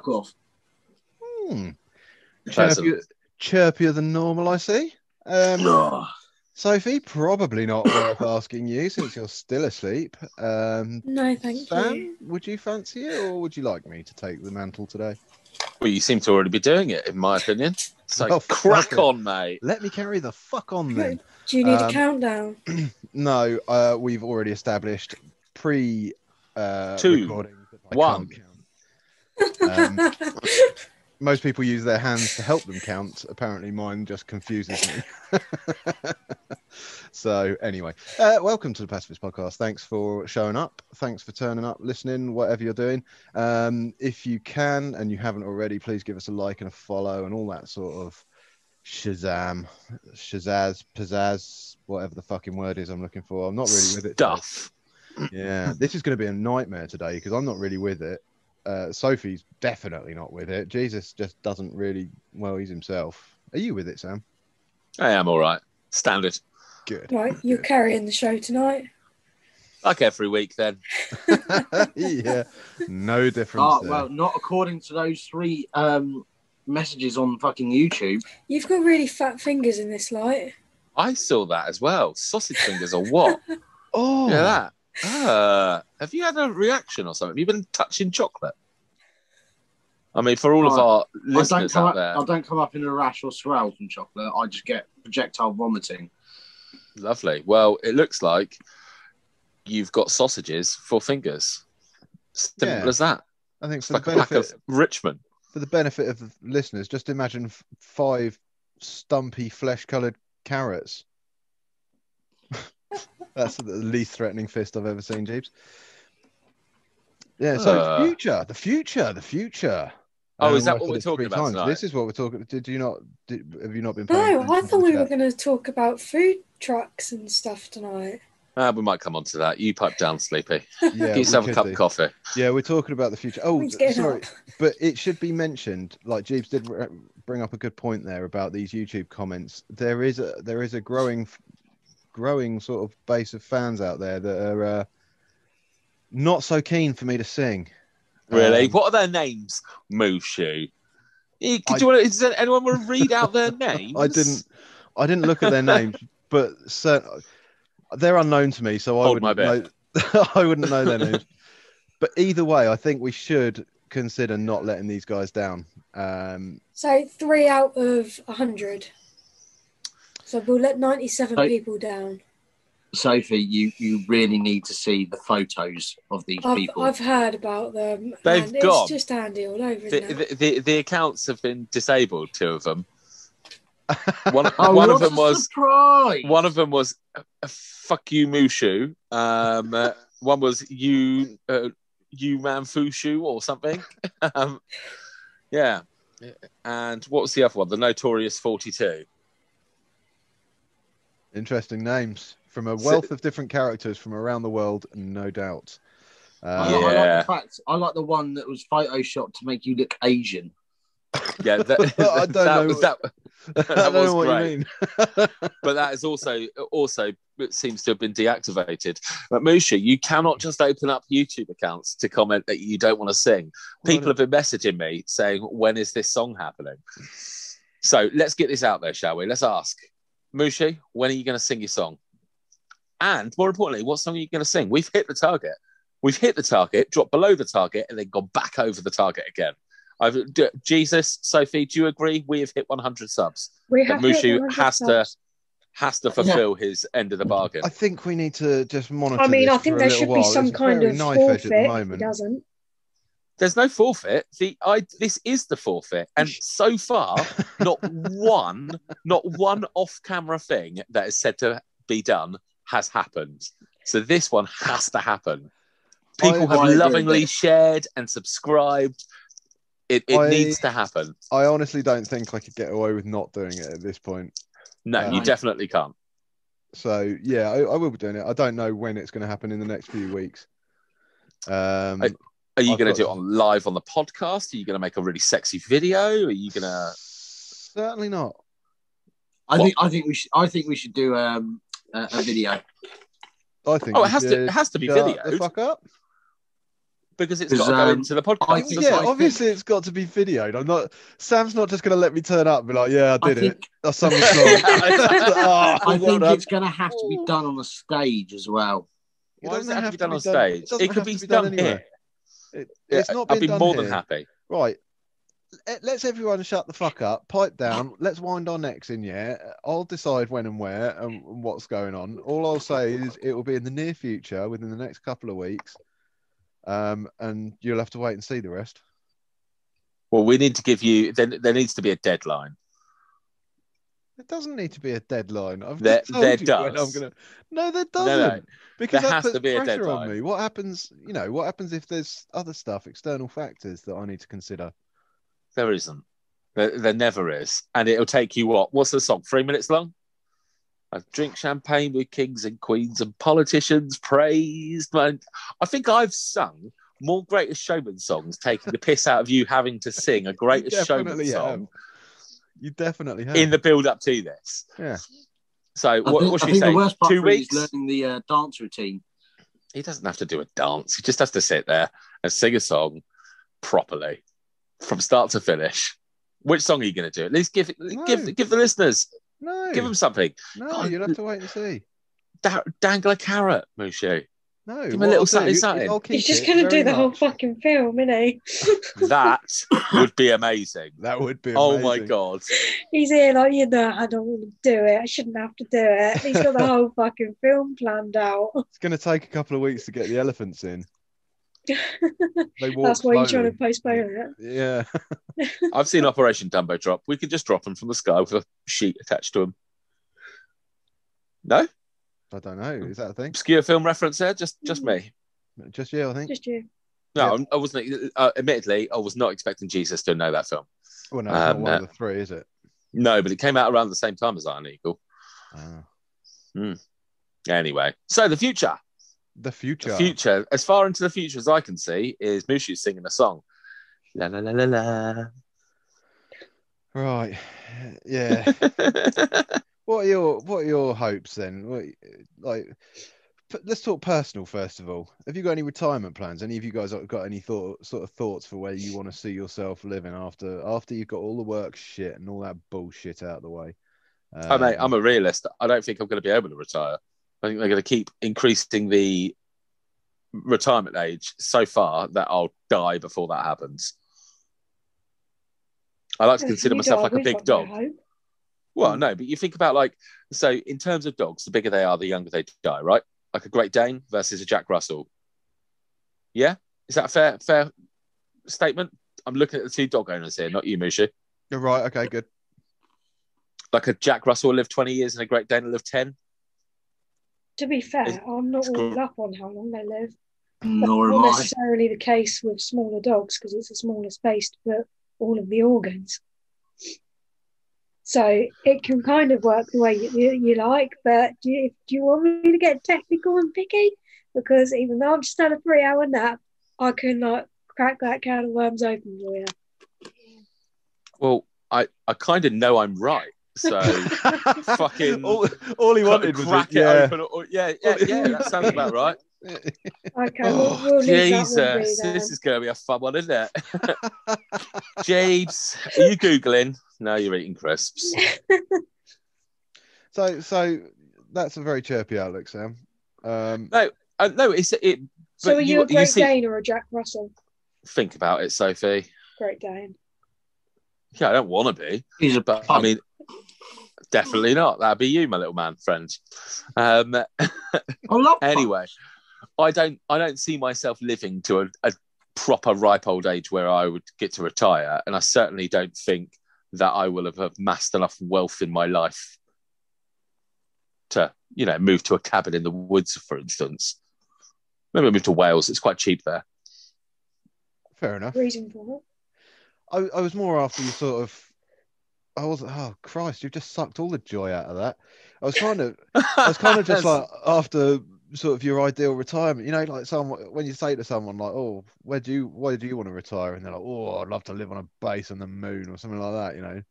fuck off. Hmm. Chirpier, chirpier than normal, I see. Um, Ugh. Sophie, probably not worth asking you since you're still asleep. Um, No, thank Sam, you. would you fancy it, or would you like me to take the mantle today? Well, you seem to already be doing it, in my opinion. So Oh, crack on, mate. Let me carry the fuck on then. Do you need Um, a countdown? No, uh, we've already established pre uh, Two. recording. that I One. Um, most people use their hands to help them count. Apparently, mine just confuses me. so, anyway, uh, welcome to the Pacifist Podcast. Thanks for showing up. Thanks for turning up, listening, whatever you're doing. Um, if you can and you haven't already, please give us a like and a follow and all that sort of shazam, shazazz, pizzazz, whatever the fucking word is I'm looking for. I'm not really with it. today. Stuff. Yeah, this is going to be a nightmare today because I'm not really with it. Uh, Sophie's definitely not with it. Jesus just doesn't really. Well, he's himself. Are you with it, Sam? I am all right. Standard. Good. right, you're carrying the show tonight. Like every week, then. yeah, no difference. Oh, there. well, not according to those three um, messages on fucking YouTube. You've got really fat fingers in this light. I saw that as well. Sausage fingers or what? oh, Yeah, that. Uh, have you had a reaction or something? Have you been touching chocolate? I mean, for all of Oh, our I don't, listeners come out up, there, I don't come up in a rash or swell from chocolate. I just get projectile vomiting. lovely. Well, it looks like you've got sausages for fingers. Simple Yeah. as that. I think It's for like the a pack of Richmond. for the benefit of the listeners, just imagine f- five stumpy flesh-coloured carrots. That's the least threatening fist I've ever seen, Jeeves. Yeah, so Uh. future, the future, the future. Oh, is that what we're talking about tonight? This is what we're talking. Did you not? Did, have you not been? paying No, I attention to thought the we were going to talk about food trucks and stuff tonight. Ah, we might come on to that. You pipe down, Sleepy. Yeah, Get we yourself a could cup do. of coffee. Yeah, we're talking about the future. Oh, sorry, up? but it should be mentioned. Like Jeeves did re- bring up a good point there about these YouTube comments. There is a there is a growing, growing sort of base of fans out there that are uh, not so keen for me to sing. Really? Um, what are their names? Mushu. Eh, I- you want to, does anyone want to read out their names? I didn't. I didn't look at their names, but cer- they're unknown to me, so I Hold my wouldn't know. I wouldn't know their names. But either way, I think we should consider not letting these guys down. Um, So three out of a hundred. So we'll let ninety-seven Right. people down. Sophie, you, you really need to see the photos of these I've, people. I've heard about them. They've and gone. It's just handy all over. The, isn't the, the, the accounts have been disabled, two of them. One, oh, one of them was surprise! one of them was uh, uh, fuck you Mushu. Um, uh, one was you uh, you man Fushu or something. um, yeah. And what was the other one? The Notorious Forty Two. Interesting names from a So- wealth of different characters from around the world, no doubt. I, Uh, like- I like the fact I like the one that was photoshopped to make you look Asian. Yeah, that, I don't that know. was that. I don't was know what great. you mean. but that is also also it seems to have been deactivated. But Musha, you cannot just open up YouTube accounts to comment that you don't want to sing. People have been messaging me saying, "When is this song happening?" So let's get this out there, shall we? Let's ask Mushi, when are you going to sing your song? And more importantly, what song are you going to sing? We've hit the target. We've hit the target, dropped below the target, and then gone back over the target again. I've, d- Jesus, Sophie, do you agree? We have hit 100 subs we that have hit Mushu 100 has to has to fulfill his end of the bargain. I think we need to just monitor. I mean, this I think there little should be some It's kind of knife edge at the forfeit. If he doesn't. There's no forfeit. The I this is the forfeit, and so far, not one, not one off-camera thing that is said to be done has happened. So this one has to happen. People I- have I lovingly shared and subscribed. It, it I- needs to happen. I honestly don't think I could get away with not doing it at this point. No, you definitely can't. So yeah, I, I will be doing it. I don't know when it's going to happen in the next few weeks. Um, I- Are you going to do it on live on the podcast? Are you going to make a really sexy video? Are you going to? certainly not. I What? think I think we should I think we should do um, a, a video. I think. Oh, it has to. It has to be shut The fuck up. because it's Because, got to go um, into the podcast. think- yeah, well. obviously it's got to be videoed. I'm not. Sam's not just going to let me turn up and be like, "Yeah, I I did it." think, I sung the oh, I think done. it's going to have to be done on a stage as well. It Why does it have to be done on stage? doesn't It could be to done anywhere. here. It, it's not been I'd be done more than happy. Right. Let- Let's everyone shut the fuck up, pipe down. Let's wind our necks in. Yeah, I'll decide when and where and what's going on. All I'll say is it will be in the near future, within the next couple of weeks, um, and you'll have to wait and see the rest. Well, we need to give you. There, there needs to be a deadline. It doesn't need to be a deadline. I've There- told there you does. I'm gonna. No, there doesn't. no. Because There that has puts to be a pressure on deadline. me. What happens? You know, what happens if there's other stuff, external factors that I need to consider? There isn't. There, there never is, and it'll take you what? What's the song? Three minutes long. I drink champagne with kings and queens and politicians praised. Man, I think I've sung more Greatest Showman songs, taking the piss out of you having to sing a Greatest Showman song You definitely have. in the build up to this. Yeah. So I what, think, what I should we think say? the worst part Two for it is weeks. learning the uh, dance routine. He doesn't have to do a dance. He just has to sit there and sing a song properly from start to finish. Which song are you going to do? At least give it, No. give give the listeners, no, give them something. no, God, you'll have to wait and see. Da- dangle a carrot, Mushu. No, Give him a little I'll something, something. He's just going to do the whole fucking film, isn't he? That would be amazing. That would be. Oh my god! He's here like, you know, I don't want to do it. I shouldn't have to do it. He's got the whole fucking film planned out. It's going to take a couple of weeks to get the elephants in. They walk That's why you're trying to postpone it. Yeah. I've seen Operation Dumbo Drop. We could just drop them from the sky with a sheet attached to them. No I don't know. Is that a thing? obscure film reference there. Just just me. Just you, I think. Just you. No, I wasn't. Uh, admittedly, I was not expecting Jesus to know that film. Well, no, it's not Um, one uh, of the three, is it? No, but it came out around the same time as Iron Eagle. Ah. Anyway, so the future, The future. the future, as far into the future as I can see, is Mushu singing a song. La la la la la. Right. Yeah. what are your What are your hopes then? What, like, p- let's talk personal first of all. Have you got any retirement plans? Any of you guys got any thought sort of thoughts for where you want to see yourself living after after you've got all the work shit and all that bullshit out of the way? oh, mate, I'm Um, a realist. I don't think I'm going to be able to retire. I think they're going to keep increasing the retirement age so far that I'll die before that happens. I like to consider myself like a big got no dog. Hope. Well, no, but you think about like so in terms of dogs, the bigger they are, the younger they die, right? Like a Great Dane versus a Jack Russell. Yeah, is that a fair fair statement? I'm looking at the two dog owners here, not you, Mushu. You're right. Okay. Good. Like a Jack Russell will live 20 years and a Great Dane will live 10. To be fair, It's- I'm not it's all cool. up on how long they live. Nor That's am not I. necessarily the case with smaller dogs because it's a smaller space to put all of the organs. So it can kind of work the way you, you, you like, but do you, do you want me to get technical and picky? Because even though I've just had a three hour nap, I cannot crack that can of worms open for you. Well, I, I kind of know I'm right. So Fucking all, all he wanted was crack a, it yeah. open. Or, yeah, yeah, yeah, that sounds about right. Okay, we'll, Oh, we'll leave that be Jesus, this is going to be a fun one, isn't it? Jeeves, are you Googling? No, you're eating crisps. So, so that's a very chirpy outlook, Sam. Um, Uh, no, it's it. So are you, you- a you Great see- Dane or a Jack Russell? Think about it, Sophie. Great Dane. Yeah, I don't want to be, He's a but I mean, definitely not. That'd be you, my little man friend. Um, I love pugs. anyway, I don't I don't see myself living to a, a proper ripe old age where I would get to retire, and I certainly don't think that I will have amassed enough wealth in my life to you know move to a cabin in the woods, for instance. Maybe move to Wales. It's quite cheap there. fair enough. Reason for it. I, I was more after you sort of. I was oh Christ! You've just sucked all the joy out of that. I was kind of, I was kind of just like after sort of your ideal retirement. You know, like someone when you say to someone like, "Oh, where do you, why do you want to retire?" and they're like, "Oh, I'd love to live on a base on the moon or something like that." You know,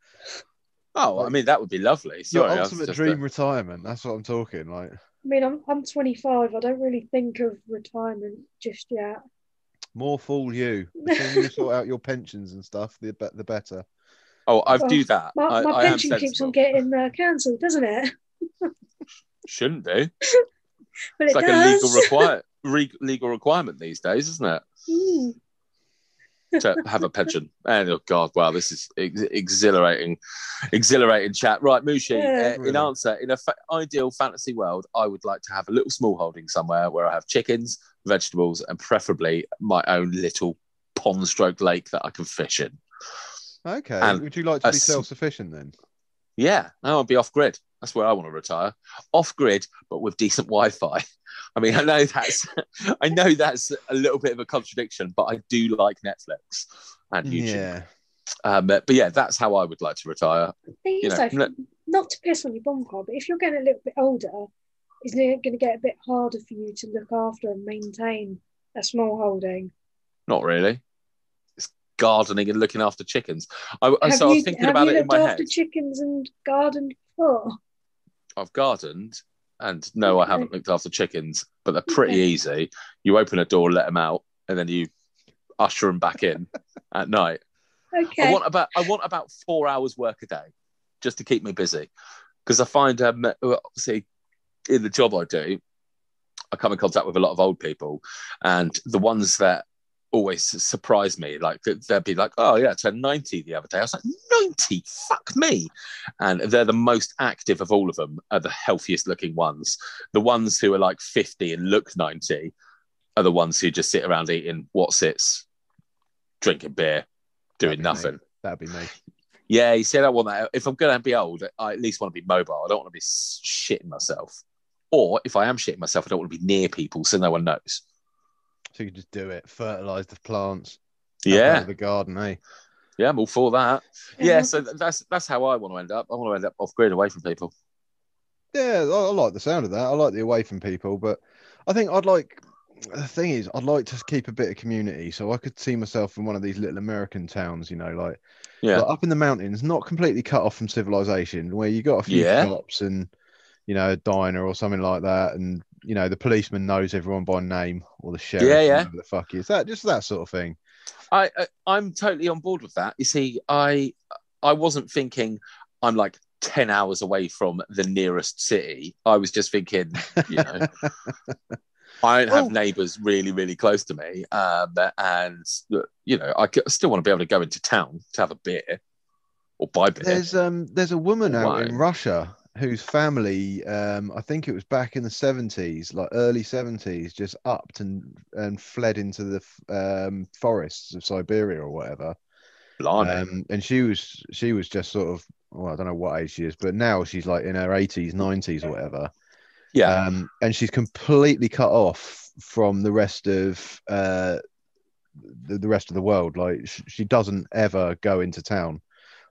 oh, I mean that would be lovely. your Sorry, I was ultimate dream uh, retirement. That's what I'm talking. Like, I mean, I'm I'm 25. I don't really think of retirement just yet. More fool you. The you sort out your pensions and stuff, the, the better. Oh, I Well, do that. My, my I am pension keeps on getting uh, cancelled, doesn't it? Shouldn't do. But It's it like does. a legal require re- legal requirement these days, isn't it? Mm. to have a pension. And oh god, wow, this is ex- exhilarating, exhilarating chat. Right, Mushi. Yeah. uh, in answer, in a fa- ideal fantasy world, I would like to have a little small holding somewhere where I have chickens, vegetables, and preferably my own little pond stroke lake that I can fish in. Okay. And Would you like to be self sufficient then? Yeah, I want to be off grid. That's where I want to retire. Off grid, but with decent Wi-Fi. I mean, I know that's, I know that's a little bit of a contradiction, but I do like Netflix and YouTube. Yeah. Um, but, but yeah, that's how I would like to retire. You know, though, let- not to piss on your bum but if you're getting a little bit older, isn't it going to get a bit harder for you to look after and maintain a small holding? Not really. It's gardening and looking after chickens. I, Have so I you, was thinking have about you it in looked my after head. chickens and gardened before? I've gardened, and no, I haven't looked after chickens, but they're pretty easy. You open a door, let them out, and then you usher them back in at night. Okay. I want about I want about four hours work a day, just to keep me busy, because I find um, obviously in the job I do, I come in contact with a lot of old people, and the ones that always surprise me, like they'd be like, "Oh yeah, I turned ninety the other day." I was like, 90? Fuck me!" And they're the most active of all of them. Are the healthiest looking ones. The ones who are like fifty and look ninety are the ones who just sit around eating what's it's, drinking beer, doing That'd be me. nothing. That'd be me. Yeah, you see, I want that. If I'm going to be old, I at least want to be mobile. I don't want to be shitting myself. Or if I am shitting myself, I don't want to be near people so no one knows. So you can just do it, fertilize the plants. Yeah, The garden, eh? yeah, I'm all for that. Yeah, so that's that's how I want to end up. I want to end up off grid, away from people. Yeah, I, I like the sound of that. I like the away from people, but I think I'd like the thing is I'd like to keep a bit of community, so I could see myself in one of these little American towns, you know, like, Yeah, like up in the mountains, not completely cut off from civilization, where you got a few Yeah. shops and you know a diner or something like that, and you know the policeman knows everyone by name or the sheriff, Yeah, yeah. the fuck is that, just that sort of thing. I, I I'm totally on board with that. You see, I I wasn't thinking I'm like ten hours away from the nearest city. I was just thinking, you know. I don't have Well- neighbours really, really close to me, um, and you know, I still want to be able to go into town to have a beer or buy beer. There's um there's a woman out in Russia whose family um I think it was back in the 70s like early 70s just upped and and fled into the um forests of Siberia or whatever. Blimey. um and she was she was just sort of well I don't know what age she is but now she's like in her 80s 90s or whatever. Yeah, um and she's completely cut off from the rest of uh the, the rest of the world. Like sh- she doesn't ever go into town.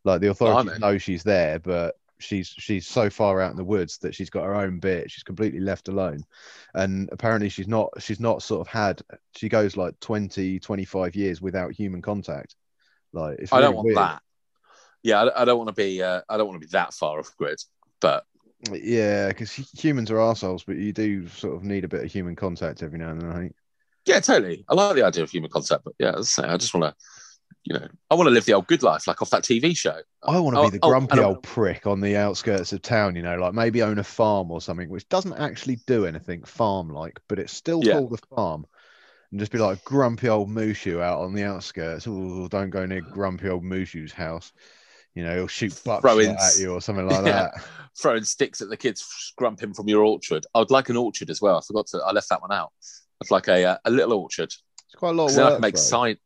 Like the authorities Blimey. know she's there but she's she's so far out in the woods that she's got her own bit she's completely left alone and apparently she's not she's not sort of had she goes like 20 25 years without human contact like I don't want weird. that. Yeah, I, I don't want to be. Uh, I don't want to be that far off grid. But yeah because humans are assholes but you do sort of need a bit of human contact every now and then i think yeah, totally. I like the idea of human contact. But yeah, I just want to, you know, I want to live the old good life, like off that TV show. I want to Oh, be the oh, grumpy I- old prick on the outskirts of town, you know, like maybe own a farm or something, which doesn't actually do anything farm like, but it's still Yeah. called a farm. And just be like grumpy old Mushu out on the outskirts. Oh, don't go near grumpy old Mushu's house. You know, he'll shoot buckshot Throwing at you or something like Yeah. that. Throwing sticks at the kids, scrumping from your orchard. I'd like an orchard as well. I forgot to. I left that one out. It's like a uh, a little orchard. It's quite a lot of work. can make though. sign.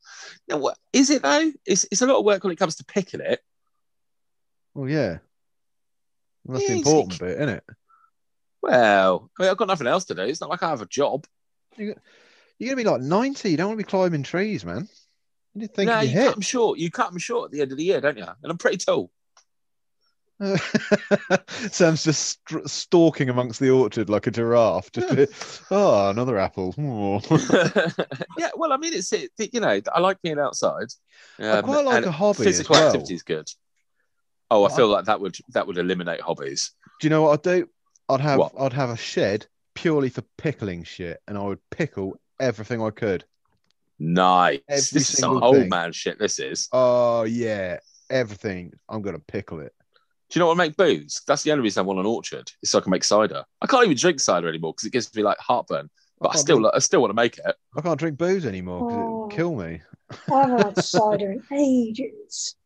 No, what is it though? It's it's a lot of work when it comes to picking it. Well, yeah. Well, that's Yeah, it's- important bit, isn't it? Well, I mean, I've got nothing else to do. It's not like I have a job. You're going to be like 90. You don't want to be climbing trees, man. You think no, you cut them short. You cut them short at the end of the year, don't you? And I'm pretty tall. Sam's just st- stalking amongst the orchard like a giraffe. Just, a- oh, another apple. Yeah, well, I mean, it's it. You know, I like being outside. I Um, quite like a hobby Physical well. activity is good. Oh, I feel like that would that would eliminate hobbies. Do you know what I'd do? I'd have What? I'd have a shed purely for pickling shit, and I would pickle everything I could. Nice. Every this is some single old man shit. This is. Oh yeah, everything. I'm gonna pickle it. Do you know what I make booze? That's the only reason I want an orchard. Is so I can make cider. I can't even drink cider anymore because it gives me like heartburn. But I can't still, drink- I still want to make it. I can't drink booze anymore because Oh. it'll kill me. I haven't had cider in ages.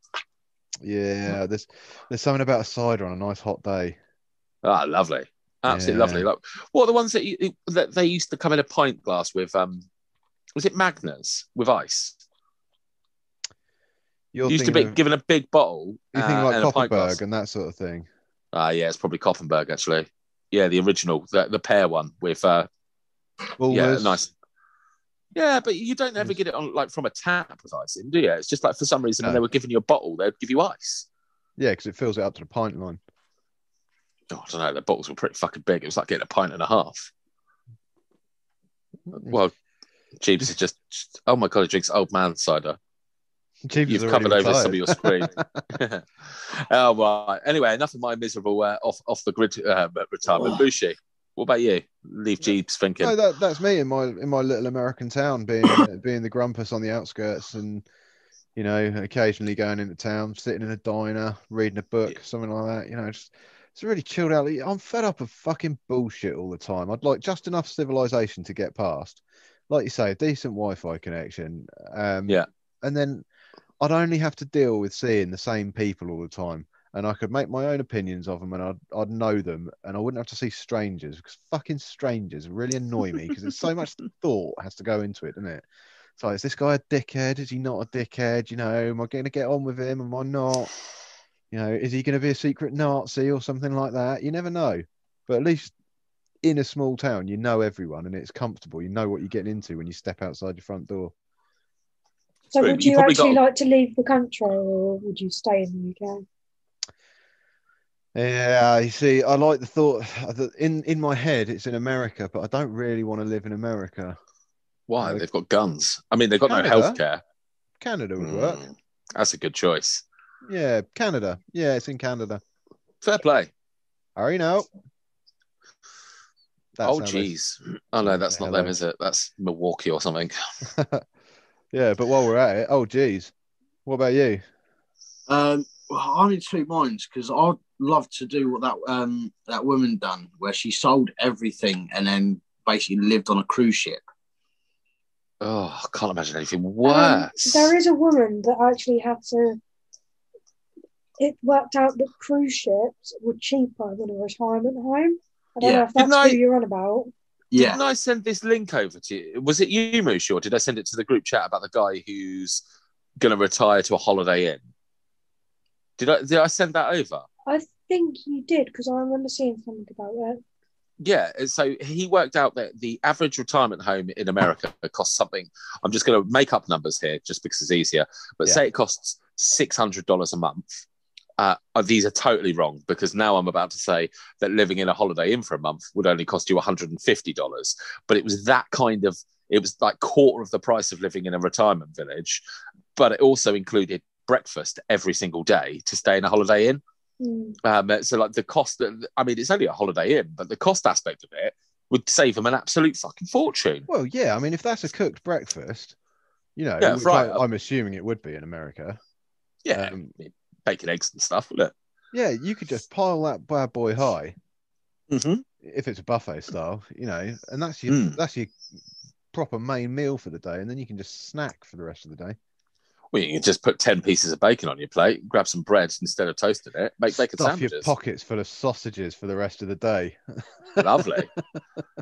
Yeah, there's there's something about a cider on a nice hot day. Ah, lovely, absolutely Yeah. lovely. Like, what are the ones that, you, that they used to come in a pint glass with? Um, was it Magners with ice? You're used to be of, given a big bottle. you think uh, like and a pint glass. Kopparberg and that sort of thing. Ah, yeah, it's probably Kopparberg actually. Yeah, the original, the, the pear one with uh, yeah, nice. Yeah, but you don't ever get it on like from a tap with ice in, do you? It's just like for some reason when they were giving you a bottle, they'd give you ice. Yeah, because it fills it up to the pint line. Oh, I don't know. The bottles were pretty fucking big. It was like getting a pint and a half. Well, Jeeves is just, just- oh my god, he drinks old man cider. Jeeves You've covered over some of your screen. oh, right. Anyway, enough of my miserable uh, off off the grid uh, retirement. Bushi, what about you? Leave Jeeves thinking. No, that, that's me in my in my little American town, being being the grumpus on the outskirts, and you know, occasionally going into town, sitting in a diner, reading a book, Yeah. something like that. You know, just it's really chilled out. I'm fed up of fucking bullshit all the time. I'd like just enough civilization to get past, like you say, a decent Wi-Fi connection. Um, Yeah. and then I'd only have to deal with seeing the same people all the time. And I could make my own opinions of them, and I'd, I'd know them, and I wouldn't have to see strangers because fucking strangers really annoy me because there's so much thought has to go into it, doesn't it? So is this guy a dickhead? Is he not a dickhead? You know, am I going to get on with him? Am I not? You know, is he going to be a secret Nazi or something like that? You never know. But at least in a small town, you know everyone, and it's comfortable. You know what you're getting into when you step outside your front door. So True, would you you actually got- like to leave the country or would you stay in the UK? Yeah, you see, I like the thought that in in my head it's in America, but I don't really want to live in America. Why? Uh, They've got guns. I mean, they've got Canada? no healthcare. Canada would work. Mm, that's a good choice. Yeah, Canada. Yeah, it's in Canada. Fair play. Hurry now. That's oh, how they- geez. Oh, no, that's not Hello. them, is it? That's Milwaukee or something. yeah, but while we're at it, oh geez, what about you? Um, well, I'm in two minds because I'd love to do what that um that woman done, where she sold everything and then basically lived on a cruise ship. Oh, I can't imagine anything Um, worse. there is a woman that actually had to. It worked out that cruise ships were cheaper than a retirement home. I don't Yeah. know if that's Didn't I- who you're on about. Yeah, Didn't I send this link over to you? Was it you, Moosh, or did I send it to the group chat about the guy who's going to retire to a Holiday Inn? Did I did I send that over? I think you did because I remember seeing something about that. Yeah, so he worked out that the average retirement home in America costs something. I'm just going to make up numbers here just because it's easier. But Yeah. say it costs six hundred dollars a month. Uh, uh, these are totally wrong because now I'm about to say that living in a Holiday Inn for a month would only cost you 150 dollars. But it was that kind of. It was like quarter of the price of living in a retirement village, but it also included breakfast every single day to stay in a Holiday Inn. Hmm. Um, so like the cost, I mean, it's only a holiday inn, but the cost aspect of it would save them an absolute fucking fortune. Well, yeah, I mean, if that's a cooked breakfast, you know, Yeah, right. I, I'm assuming it would be in America. Yeah, Um, bacon, eggs, and stuff. would it? yeah, you could just pile that bad boy high mm-hmm. if it's a buffet style, you know, and that's your Mm. that's your proper main meal for the day, and then you can just snack for the rest of the day. well, you can just put ten pieces of bacon on your plate, grab some bread instead of toasting it, make bacon Stuff your pockets full of sausages for the rest of the day. Lovely.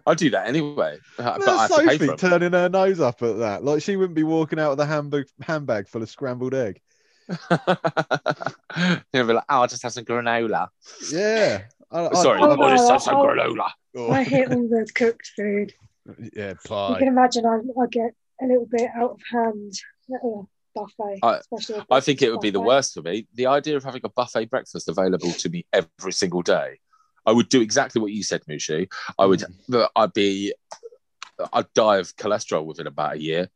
I do that anyway, but I have That's to pay for Sophie turning her nose up at that. Like she wouldn't be walking out with a handbag handbag full of scrambled egg. You'll be like, oh, I'll just have some granola. Yeah. I, I- Sorry, I- Oh, I'll just have some I'll- granola. oh, I hate all the cooked food. yeah, pie. You can imagine I, I get a little bit out of hand at a buffet. I- especially a I think it would be the worst for me. The idea of having a buffet breakfast available to me every single day. I would do exactly what you said, Mushu. I would. Mm. I'd be. I'd die of cholesterol within about a year.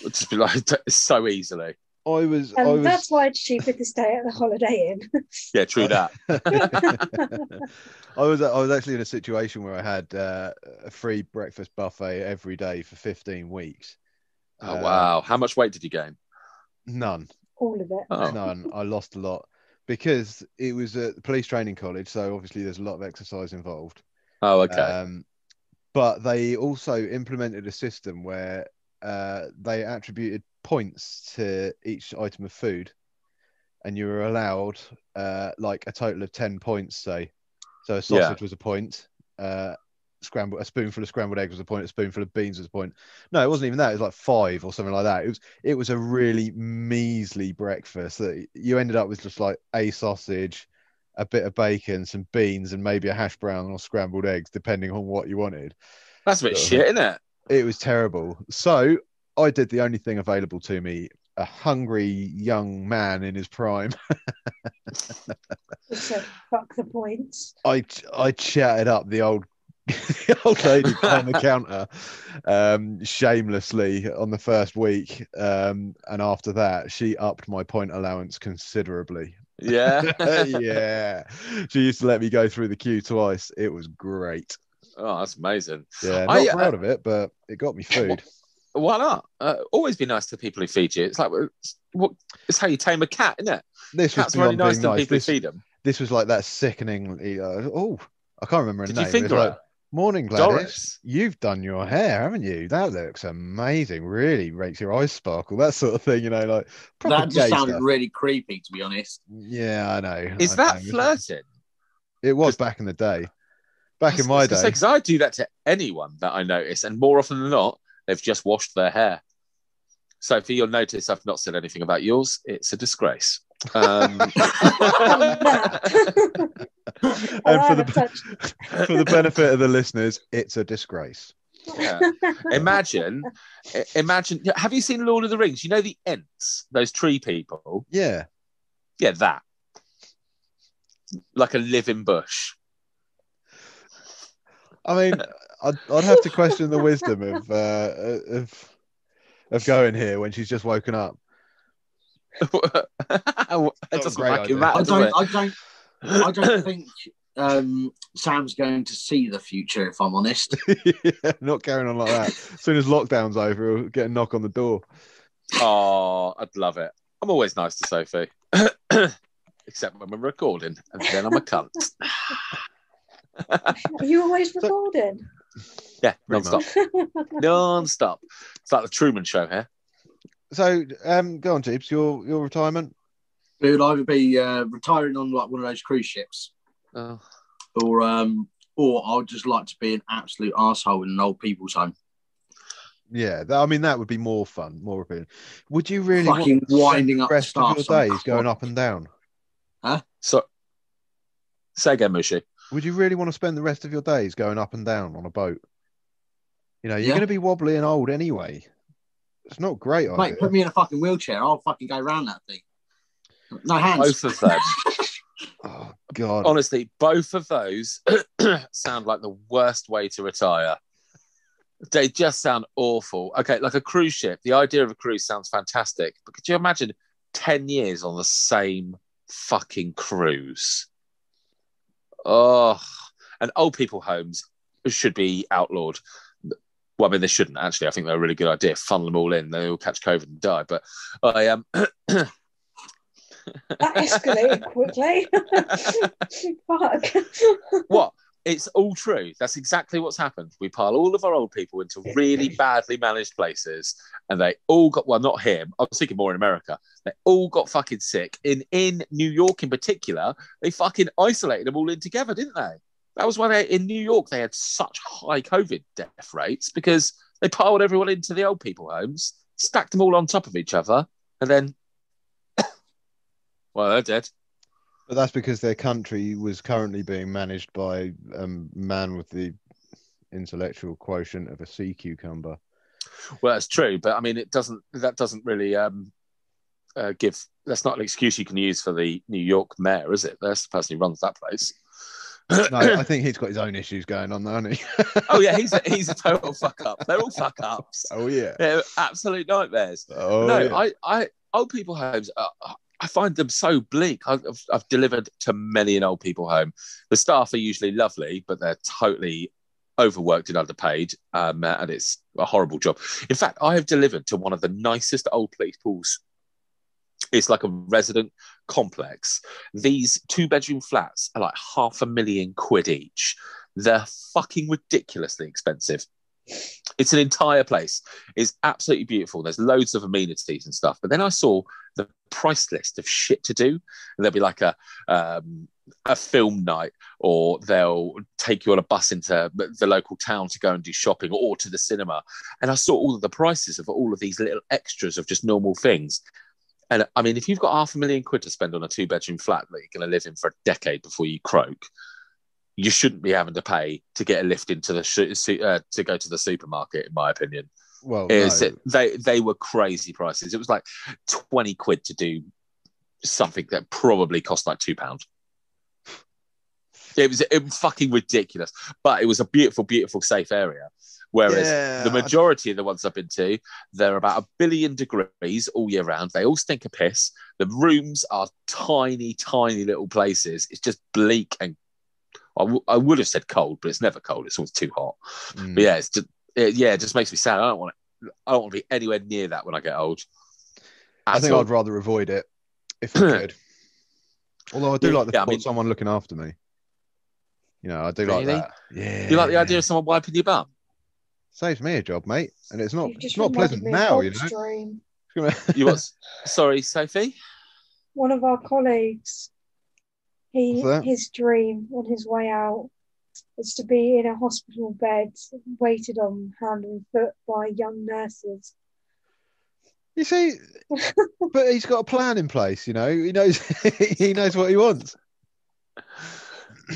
It'd just be like so easily. I was I was that's why it's cheaper to stay at the Holiday Inn. Yeah, true that. I was I was actually in a situation where I had uh, a free breakfast buffet every day for 15 weeks. Oh Uh, wow! How much weight did you gain? None. All of it. Oh, None. I lost a lot because it was at the police training college. So obviously there's a lot of exercise involved. oh okay. Um, but they also implemented a system where uh, they attributed points to each item of food, and you were allowed uh, like a total of ten points. Say, so a Yeah. sausage was a point. Uh, scrambled a spoonful of scrambled eggs was a point. A spoonful of beans was a point. No, it wasn't even that. It was like five or something like that. It was it was a really measly breakfast that you ended up with just like a sausage, a bit of bacon, some beans, and maybe a hash brown or scrambled eggs, depending on what you wanted. That's a bit Uh, shit, isn't it? It was terrible. So I did the only thing available to me. A hungry young man in his prime. Just said, fuck the points. I I chatted up the old the old lady behind the counter um, shamelessly on the first week, um, and after that, she upped my point allowance considerably. Yeah. yeah, she used to let me go through the queue twice. It was great. oh, that's amazing. Yeah, not I, uh, proud of it, but it got me food. Why not? Uh, always be nice to people who feed you. It's like it's, what, it's how you tame a cat, isn't it? This was Cats are only beyond nice to nice. people This, who feed them. this was like that sickening. Uh, oh, I can't remember her Did name. you It was finger like. Morning, Gladys. Doris. You've done your hair, haven't you? That looks amazing. Really makes your eyes sparkle. That sort of thing, you know, like That just gay sounded stuff. really creepy, to be honest. Yeah, I know. Is I that know. flirting? It was back in the day. Back in my day. Because I do that to anyone that I notice, and more often than not, they've just washed their hair. Sophie, you'll notice I've not said anything about yours. It's a disgrace. Um, and for the for the benefit of the listeners, it's a disgrace. yeah. Imagine, imagine. Have you seen Lord of the Rings? You know the Ents, those tree people. Yeah. Yeah, that. Like a living bush. I mean, I'd, I'd have to question the wisdom of uh, of of going here when she's just woken up. it a doesn't great fucking idea. matter, I does don't, it? I don't, I don't think um, Sam's going to see the future. If I'm honest, Yeah, Not carrying on like that. As soon as lockdown's over, we'll get a knock on the door. Oh, I'd love it. I'm always nice to Sophie. Except when we're recording, and then I'm a cunt. Are you always recording? Yeah, Pretty non-stop. non-stop. It's like the Truman Show here. So, um, go on, Jeeps. Your your retirement. it would either be uh, retiring on like one of those cruise ships, Oh. or um, or I'd just like to be an absolute asshole in an old people's home. Yeah, that, I mean that would be more fun, more appealing. Would you really Fucking want winding the up the rest of your days going up and down? Huh? So, say again, Mushi. Would you really want to spend the rest of your days going up and down on a boat? You know, you're Yeah. going to be wobbly and old anyway. It's not great, Mate, put me in a fucking wheelchair. I'll fucking go around that thing. No hands. Both of them. Oh God! Honestly, both of those sound like the worst way to retire. They just sound awful. Okay, like a cruise ship. The idea of a cruise sounds fantastic, but could you imagine 10 years on the same fucking cruise? Oh, and old people homes should be outlawed. Well, I mean, they shouldn't actually. I think they're a really good idea. Funnel them all in, they all catch COVID and die. But I um, That escalated quickly. What? It's all true. That's exactly what's happened. We pile all of our old people into really badly managed places, and they all got well, not him. I was thinking more in America. They all got fucking sick. In in New York, in particular, they fucking isolated them all in together, didn't they? That was why they in New York they had such high COVID death rates because they piled everyone into the old people homes, stacked them all on top of each other, and then, well, they're dead. But that's because their country was currently being managed by a man with the intellectual quotient of a sea cucumber. Well, that's true, but I mean, it doesn't. That doesn't really um, uh, give. That's not an excuse you can use for the New York mayor, is it? That's the person who runs that place. No, I think he's got his own issues going on, though, hasn't he? oh yeah, he's a, he's a total fuck up. They're all fuck ups. oh yeah. They're absolute nightmares. Oh no, yeah. I, I, old people homes. Uh, I find them so bleak. I've, I've delivered to many an old people home. The staff are usually lovely, but they're totally overworked and underpaid, um, and it's a horrible job. In fact, I have delivered to one of the nicest old people's. It's like a resident complex. These two bedroom flats are like half a million quid each. They're fucking ridiculously expensive. It's an entire place. It's absolutely beautiful. There's loads of amenities and stuff. But then I saw the price list of shit to do. And there'll be like a um, a film night, or they'll take you on a bus into the local town to go and do shopping, or to the cinema. And I saw all of the prices of all of these little extras of just normal things. And I mean, if you've got half a million quid to spend on a two bedroom flat that you're going to live in for a decade before you croak, you shouldn't be having to pay to get a lift into the sh- uh, to go to the supermarket. In my opinion, Well, no. they they were crazy prices. It was like twenty quid to do something that probably cost like two pound. It was it was fucking ridiculous, but it was a beautiful, beautiful, safe area. Whereas Yeah, the I- majority of the ones I've been to, they're about a billion degrees all year round. They all stink a piss. The rooms are tiny, tiny little places. It's just bleak and I, w- I would have said cold, but it's never cold. It's always too hot. Mm. But yeah, it's just, it, yeah, it just makes me sad. I don't want to. I don't want to be anywhere near that when I get old. I think all. I'd rather avoid it if I could. Although I do like the Yeah, I thought of mean- someone looking after me. You know, I do like that. Yeah. You like the idea of someone wiping your bum? Saves me a job, mate, and it's not it's not pleasant now. You know. dream. You was sorry, Sophie. One of our colleagues, he his dream on his way out is to be in a hospital bed, waited on hand and foot by young nurses. You see, but he's got a plan in place. You know, he knows he knows what he wants.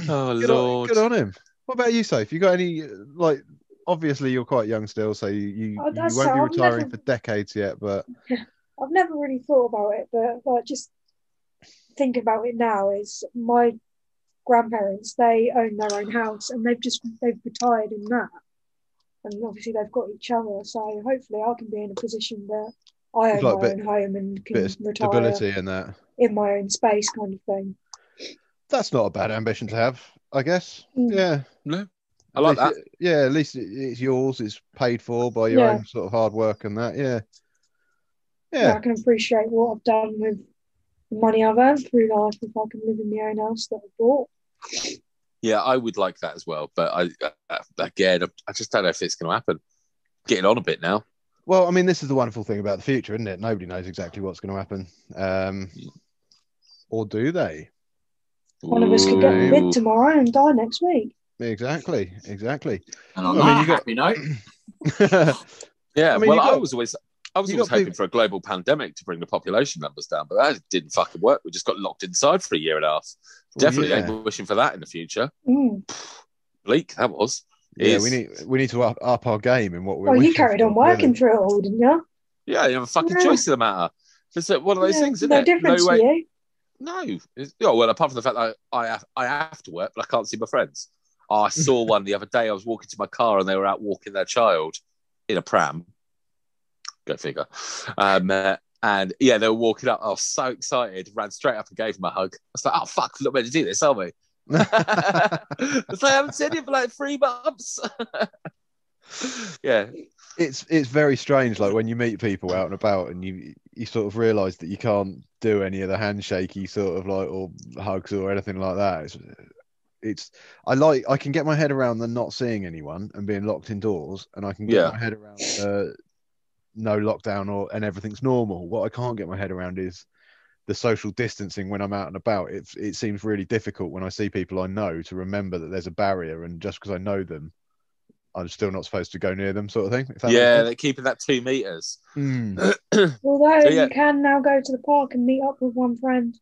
Oh Good on, lord. good on him. What about you, Soph? You got any like? Obviously, you're quite young still, so you you, Oh, you won't be so- I've retiring never- for decades yet. But I've never really thought about it, but like just think about it now is my grandparents, they own their own house and they've just they've retired in that. And obviously they've got each other. So hopefully I can be in a position where I own like my a bit- own home and can bit of retire stability in that. in my own space kind of thing. That's not a bad ambition to have, I guess. Mm. Yeah. No, I like that. it- yeah, at least it- it's yours. It's paid for by your Yeah. own sort of hard work and that. Yeah. Yeah. Yeah. I can appreciate what I've done with the money I've earned through life if I can live in my own house that I bought. Yeah, I would like that as well. But I uh, again, I just don't know if it's going to happen. Getting on a bit now. Well, I mean, this is the wonderful thing about the future, isn't it? Nobody knows exactly what's going to happen. Um, or do they? One of us could get Ooh. bid tomorrow and die next week. Exactly. Exactly. And on I mean, that you got- happy note, Yeah, I mean, well, you I was always, I was you always hoping people- for a global pandemic to bring the population numbers down, but that didn't fucking work. We just got locked inside for a year and a half. Well, Definitely yeah. ain't wishing for that in the future. Mm. Bleak that was. Yeah, Is- we need we need to up, up our game in what we're. Well, you carried for, on working really. through it all, didn't you? Yeah, you have a fucking Yeah. choice in the matter. It's one of those Yeah, things, isn't no it? difference way. to you. No. It's, oh, well, apart from the fact that I have, I have to work, but I can't see my friends. I saw one the other day. I was walking to my car and they were out walking their child in a pram. Go figure. Um, uh, and yeah, they were walking up. I was so excited, ran straight up and gave him a hug. I was like, oh, fuck, we're not meant to do this, are we? it's like, I haven't seen you for like three months. yeah. it's it's very strange like when you meet people out and about and you you sort of realize that you can't do any of the handshakey sort of like or hugs or anything like that it's it's i like i can get my head around the not seeing anyone and being locked indoors and i can get Yeah. my head around uh, no lockdown or and everything's normal what i can't get my head around is the social distancing when i'm out and about it it seems really difficult when i see people i know to remember that there's a barrier and just because i know them i'm still not supposed to go near them sort of thing if that Yeah, they're keeping that two meters. Hmm. Although So, yeah. you can now go to the park and meet up with one friend.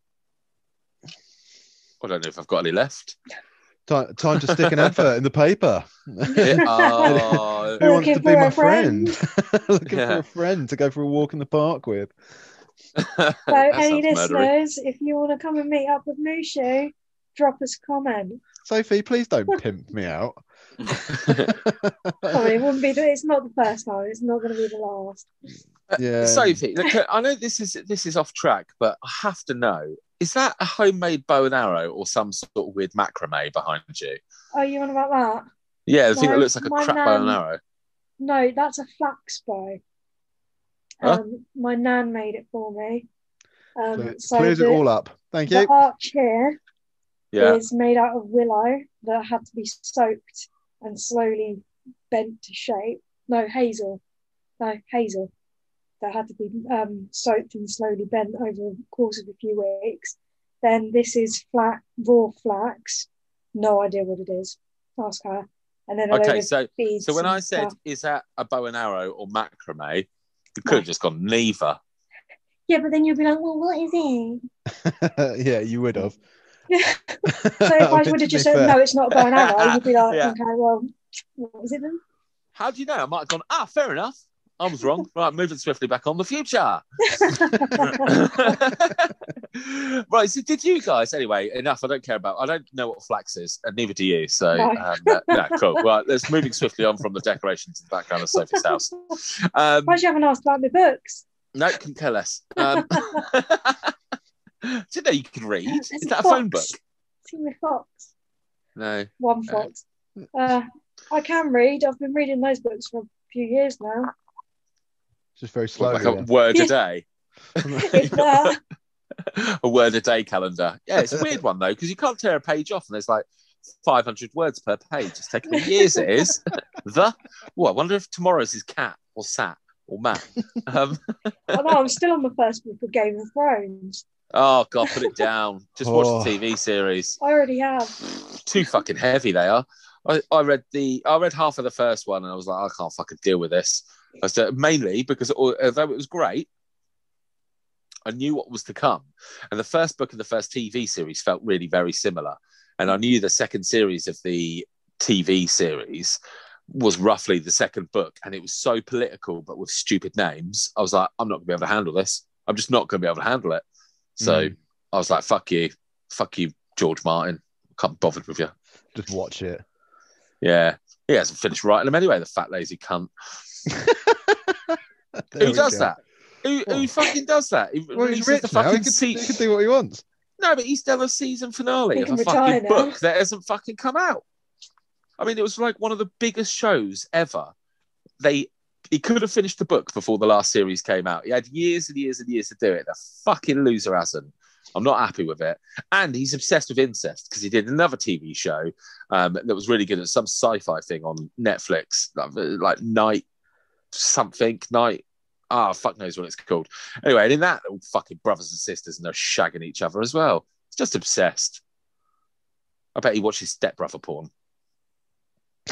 I don't know if I've got any left. Time, time to stick an advert in the paper. Yeah, oh, Who wants to be my friend. friend? Looking for a friend to go for a walk in the park with. So, any listeners, if you want to come and meet up with Mushu, drop us a comment. Sophie, please don't pimp me out. Sorry, it wouldn't be. The, it's not the first time. It's not going to be the last. Yeah. Sophie, look, I know this is this is off track, but I have to know: is that a homemade bow and arrow or some sort of weird macrame behind you? Oh, you on about that? Yeah, the thing that looks like a my crap bow and arrow. No, that's a flax bow. Huh? Um, my nan made it for me. So Um, it so clears the, it all up. Thank you. the you. arch here Yeah. is made out of willow that had to be soaked and slowly bent to shape. No, hazel. No, hazel. That had to be um, soaked and slowly bent over the course of a few weeks. Then this is flat, raw flax. No idea what it is. Ask her. And then a load Okay, of so beads so when I said stuff. is that a bow and arrow or macrame, you could have just gone neither. Yeah, but then you'd be like, well, what is it? yeah, you would have. So if I would have just said, no, it's not a bow and arrow, you'd be like, Yeah. okay, well, what was it then? How do you know? I might have gone, ah, fair enough. I was wrong. right, moving swiftly back on the future. right, so did you guys anyway? Enough. I don't care about. I don't know what flax is, and neither do you. So, No. um, uh, no, cool. Right, let's moving swiftly on from the decorations in the background of Sophie's house. Um, Why you haven't asked about my books? no, can care less. Um, you know you can read? There's Is that a phone book? fox. See my fox. No. One No. fox. Uh, I can read. I've been reading those books for a few years now. Just very slow. slowly. like a word Yeah. a day. If, a word a day calendar. Yeah, it's a weird one though because you can't tear a page off and there's like 500 words per page. It's taken me years. It is the. Well, I wonder if tomorrow's is cat or sat or mat. Um, I know I'm still on the first book of Game of Thrones. oh god, put it down. Just watch Oh. the TV series. I already have. Too fucking heavy they are. I, I read the I read half of the first one and I was like I can't fucking deal with this. I said mainly because although it was great, I knew what was to come. And the first book of the first TV series felt really very similar. And I knew the second series of the TV series was roughly the second book. And it was so political, but with stupid names. I was like, I'm not going to be able to handle this. I'm just not going to be able to handle it. So Mm. I was like, fuck you. Fuck you, George Martin. Can't be bothered with you. Just watch it. Yeah. He hasn't finished writing them anyway, the fat lazy cunt. There Who does go. that? Who, who fucking does that? He Well, he's rich the now. He can, se- he can do what he wants. No, but he's done a season finale of a fucking now. book that hasn't fucking come out. I mean, it was like one of the biggest shows ever. They he could have finished the book before the last series came out. He had years and years and years to do it. The fucking loser hasn't. I'm not happy with it. And he's obsessed with incest because he did another TV show um, that was really good at some sci-fi thing on Netflix, like, like Night something, Night. Ah, fuck knows what it's called. Anyway, and in that, all fucking brothers and sisters and they're shagging each other as well. It's just obsessed. I bet he watches stepbrother porn.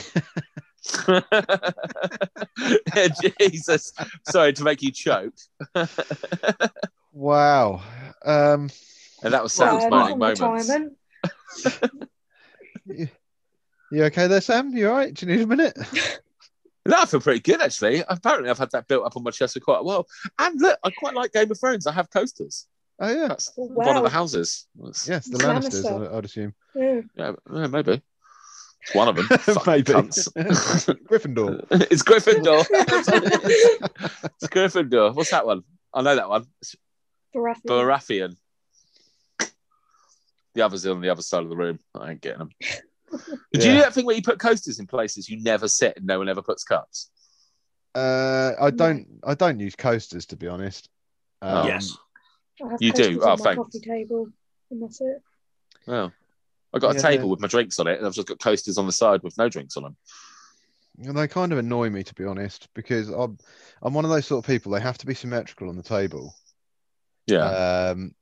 Jesus. Sorry to make you choke. Wow. Um, And that was Sam's Well, moaning not you, you okay there, Sam? You all right? Do you need a minute? No, I feel pretty good actually. Apparently, I've had that built up on my chest for quite a while. And look, I quite like Game of Thrones. I have coasters. Oh yeah. That's Oh, one of the houses. That's- Yes, the It's Lannisters. Lannister. I- I'd assume. Yeah. Yeah, yeah, maybe. It's one of them. Maybe. cunts. Gryffindor. it's Gryffindor. it's Gryffindor. What's that one? I know that one. It's Baratheon. Baratheon. The others are on the other side of the room. I ain't getting them. Did you do that thing where you put coasters in places you never sit and no one ever puts cups? Uh, I don't. I don't use coasters to be honest. Oh. Um, yes. I have You do? coasters Oh, on my thanks. coffee table, and that's it. Oh. I got a Yeah, table the- with my drinks on it, and I've just got coasters on the side with no drinks on them. And they kind of annoy me to be honest because I'm I'm one of those sort of people. They have to be symmetrical on the table. Yeah. Um,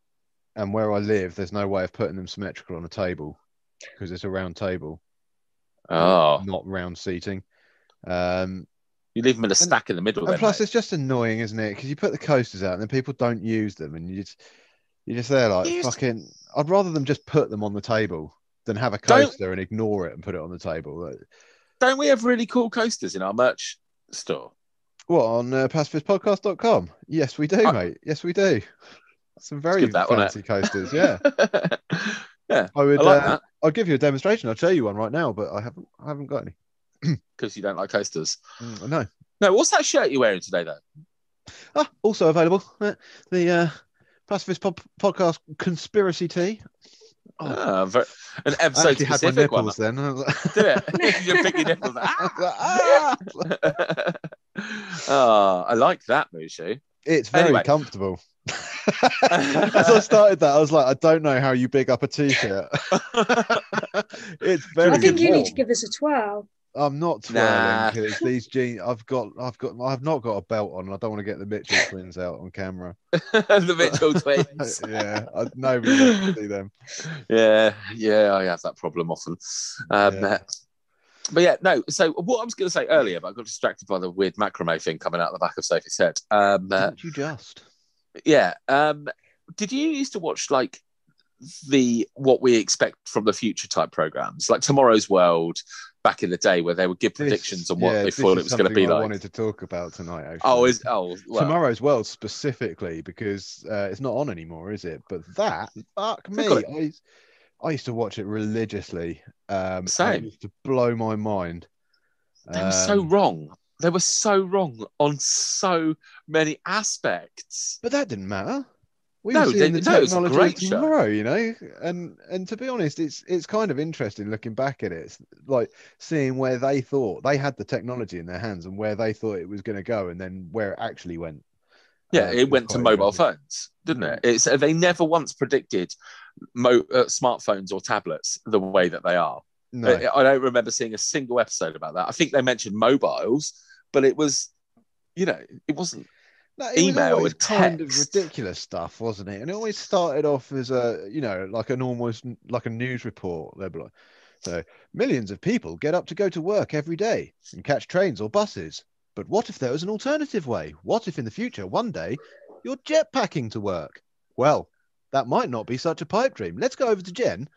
and where I live, there's no way of putting them symmetrical on a table because it's a round table, oh, not round seating. Um, you leave them in a stack in the middle. and Then, plus, mate. it's just annoying, isn't it? Because you put the coasters out and then people don't use them, and you just you're just there like just- fucking. I'd rather them just put them on the table than have a Don't- coaster and ignore it and put it on the table. Don't we have really cool coasters in our merch store? What on uh, pacifistpodcast.com? Yes, we do, I- mate. Yes, we do. Some very fancy coasters. Yeah, yeah, I would. I like uh, I'll give you a demonstration. I'll show you one right now, but I haven't. I haven't got any. because you don't like coasters. Mm, no. No, what's that shirt you're wearing today, though? Ah, also available the uh, Pacifist Pod- Podcast conspiracy tee. Oh, Ah, an I episode actually had my specific one. nipples then. I Did it? You're picking nipples. I ah! oh, I like that, Mushu. It's very Anyway. comfortable. As I started that, I was like, I don't know how you big up a t-shirt. it's very. I think you need to give us a twirl. I'm not twirling Nah. because these jeans. I've got. I've got. I've not got a belt on. I don't want to get the Mitchell twins out on camera. the Mitchell twins. yeah, I, nobody wants to see them. yeah, yeah, I have that problem often. Um, Yeah. But yeah, no. So what I was going to say earlier, but I got distracted by the weird macrame thing coming out the back of Sophie's head. Um, uh, Didn't you just? Yeah. Um, did you used to watch like the what we expect from the future type programs, like Tomorrow's World back in the day, where they would give predictions This- on what yeah, they thought it was going to be I like? wanted to talk about tonight. Actually. Oh, is oh well, Tomorrow's World specifically because uh, it's not on anymore, is it? But that, fuck me. I, I used to watch it religiously. Um, Same. It used to blow my mind. They were so Um, wrong. They were so wrong on so many aspects. but that didn't matter. We No, were seeing they- the no, it was a technology of show. tomorrow, you know. And and to be honest, it's it's kind of interesting looking back at it. It's like seeing where they thought they had the technology in their hands and where they thought it was going to go, and then where it actually went. Yeah, Uh, it went to mobile phones, didn't it? It's they never once predicted mo- uh, smartphones or tablets the way that they are. No, I, I don't remember seeing a single episode about that. I think they mentioned mobiles, but it was, you know, it wasn't. No, it email was kind of ridiculous stuff, wasn't it? And it always started off as a, you know, like an almost like a news report. They'd like, so millions of people get up to go to work every day and catch trains or buses. But what if there was an alternative way? What if in the future, one day, you're jetpacking to work? Well, that might not be such a pipe dream. Let's go over to Jen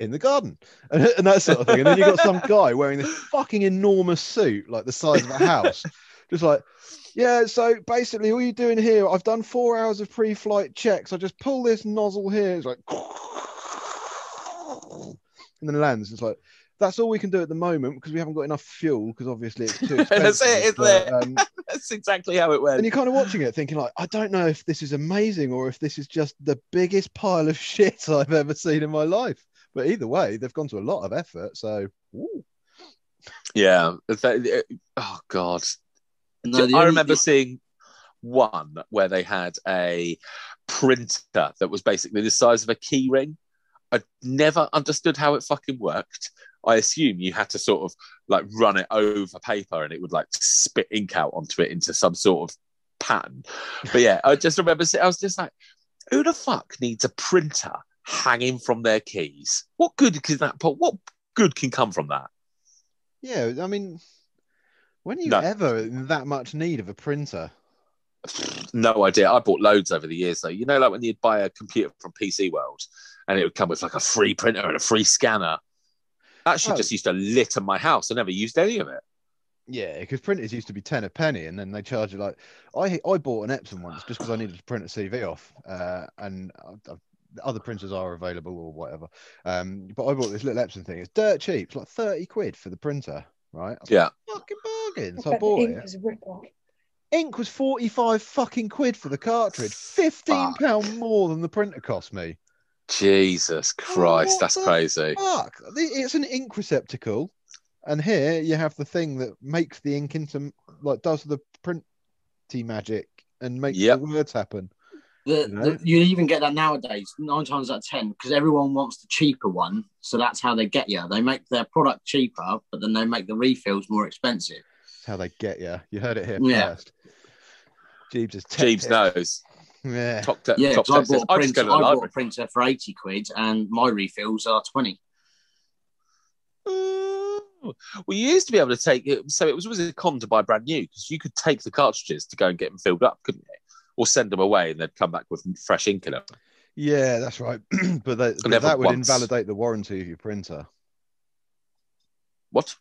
in the garden and, and that sort of thing. And then you've got some guy wearing this fucking enormous suit, like the size of a house, just like, yeah, so basically, all you're doing here, I've done four hours of pre flight checks. I just pull this nozzle here. It's like, and then it lands. It's like, that's all we can do at the moment because we haven't got enough fuel because obviously it's too expensive. That's it, isn't but, it? um, That's exactly how it went. and you're kind of watching it thinking, like, I don't know if this is amazing or if this is just the biggest pile of shit I've ever seen in my life. But either way, they've gone to a lot of effort. So, ooh. Yeah. That- eh, oh God. No, the I only- remember seeing one where they had a printer that was basically the size of a key ring. I never understood how it fucking worked. I assume you had to sort of like run it over paper and it would like spit ink out onto it into some sort of pattern. But yeah, I just remember I was just like, who the fuck needs a printer hanging from their keys? What good can that put? What good can come from that? yeah, I mean, when are you No. ever in that much need of a printer? No idea. I bought loads over the years though. You know, like when you'd buy a computer from PC World and it would come with like a free printer and a free scanner. That shit Oh. just used to litter my house. I never used any of it. Yeah, because printers used to be ten a penny, and then they charge you like I I bought an Epson once just because I needed to print a CV off, uh, and I, I, other printers are available or whatever. Um, but I bought this little Epson thing. It's dirt cheap. It's like thirty quid for the printer, right? I Yeah. like, fucking bargain. So I bet bought ink it. was. Ink was forty five fucking quid for the cartridge. Fifteen Fuck. pound more than the printer cost me. Jesus Christ, what that's crazy. Fuck! It's an ink receptacle, and here you have the thing that makes the ink into like does the printy magic and makes Yep. the words happen. The, You the, you even get that nowadays, nine times out of ten, because everyone wants the cheaper one. So that's how they get you. They make their product cheaper, but then they make the refills more expensive. That's how they get you. You heard it here Yeah. first. Jeeves is tech Jeeves knows. Yeah. Top, te- Yeah, top 'cause I bought, a I just printer, go I bought a printer for 80 quid and my refills are 20. Ooh. Well, you used to be able to take it. So it was always a con to buy brand new because you could take the cartridges to go and get them filled up, couldn't you? Or send them away and they'd come back with fresh ink in them. Yeah, that's right. but that, but that would once. invalidate the warranty of your printer. What?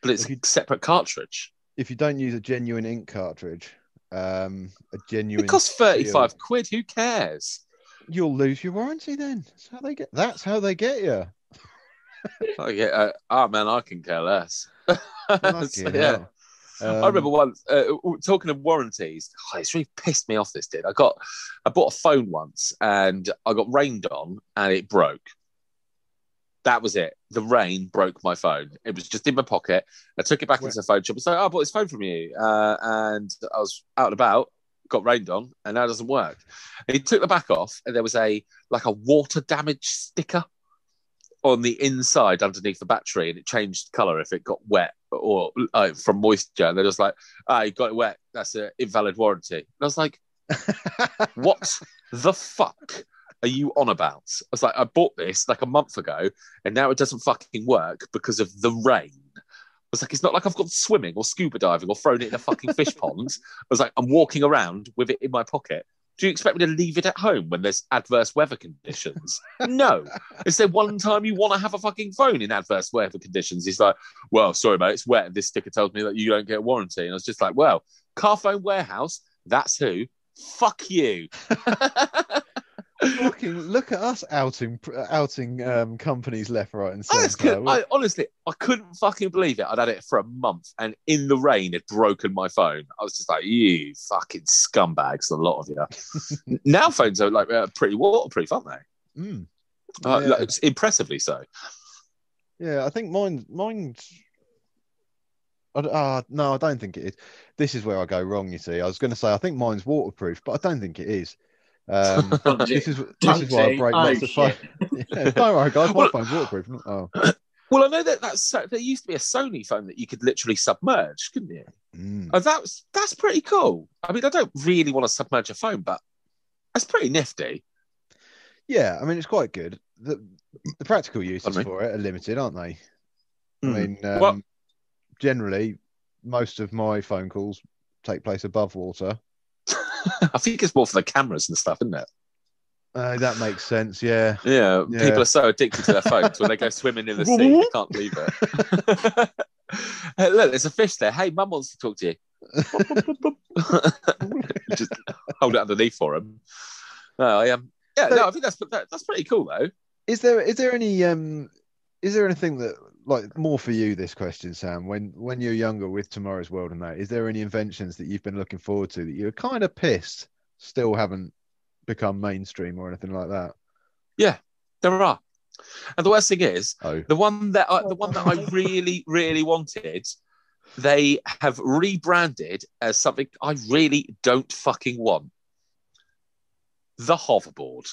But it's you- a separate cartridge. If you don't use a genuine ink cartridge, um, a genuine It costs 35 steel, quid. Who cares? you'll lose your warranty then. That's how they get that's how they get you. Oh, yeah. Uh, oh, man, I can care less. So, yeah. Um, I remember once uh, talking of warranties. Oh, it's really pissed me off. This did. I got, I bought a phone once, and I got rained on, and it broke. That was it. The rain broke my phone. It was just in my pocket. I took it back into the phone shop. It's like, oh, I bought this phone from you. Uh, and I was out and about, got rained on, and now it doesn't work. And he took the back off, and there was a like a water damage sticker on the inside underneath the battery, and it changed colour if it got wet or uh, from moisture. And they're just like, ah, you got it wet. That's an invalid warranty. And I was like, what the fuck are you on about? I was like, I bought this like a month ago and now it doesn't fucking work because of the rain. I was like, it's not like I've gone swimming or scuba diving or thrown it in a fucking fish pond. I was like, I'm walking around with it in my pocket. Do you expect me to leave it at home when there's adverse weather conditions? No. Is there one time you want to have a fucking phone in adverse weather conditions? He's like, well, sorry, mate, it's wet. And this sticker tells me that you don't get a warranty. And I was just like, well, Carphone Warehouse, that's who. Fuck you. Fucking look at us outing outing um, companies left, right, and I, centre. couldn't, I honestly, I couldn't fucking believe it. I'd had it for a month, and in the rain, it broken my phone. I was just like, "You fucking scumbags!" A lot of you. now phones are like uh, pretty waterproof, aren't they? Mm. Uh, Yeah. like, impressively so. Yeah, I think mine mine's. I d- ah, no, I don't think it is. This is where I go wrong. You see, I was going to say I think mine's waterproof, but I don't think it is. Um, this is this is why I break lots Oh, of phone. shit. yeah, don't worry, guys. My Well- phone's waterproof. Oh, Well, I know that that's there used to be a Sony phone that you could literally submerge, couldn't you? mm. And that's that's pretty cool. I mean, I don't really want to submerge a phone, but that's pretty nifty. yeah. I mean, it's quite good. The the practical uses for it are limited, aren't they? I Mm. mean, um, Well- generally, most of my phone calls take place above water. I think it's more for the cameras and stuff, isn't it? Uh, that makes sense. Yeah. Yeah, Yeah. people are so addicted to their phones when they go swimming in the sea, they can't leave it. hey, look, there's a fish there. Hey, mum wants to talk to you. Just hold it underneath for him. No, I um, yeah, no, I think that's that, that's pretty cool though. Is there is there any um is there anything that like more for you this question, Sam? When when you're younger with Tomorrow's World and that, is there any inventions that you've been looking forward to that you're kind of pissed still haven't become mainstream or anything like that? Yeah, there are, and the worst thing is Oh, the one that I, the one that I really really wanted. They have rebranded as something I really don't fucking want. The hoverboard.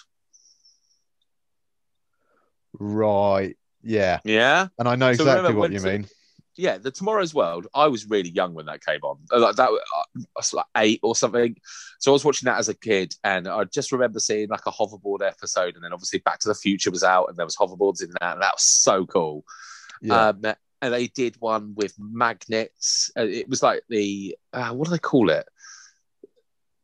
right. Yeah. Yeah. And I know So exactly what you to- mean. yeah, the Tomorrow's World. I was really young when that came on. Uh, Like that, uh, I was like eight or something. So I was watching that as a kid, and I just remember seeing like a hoverboard episode, and then obviously Back to the Future was out, and there was hoverboards in that, and that was so cool. Yeah. Um, and they did one with magnets. It was like the uh, what do they call it?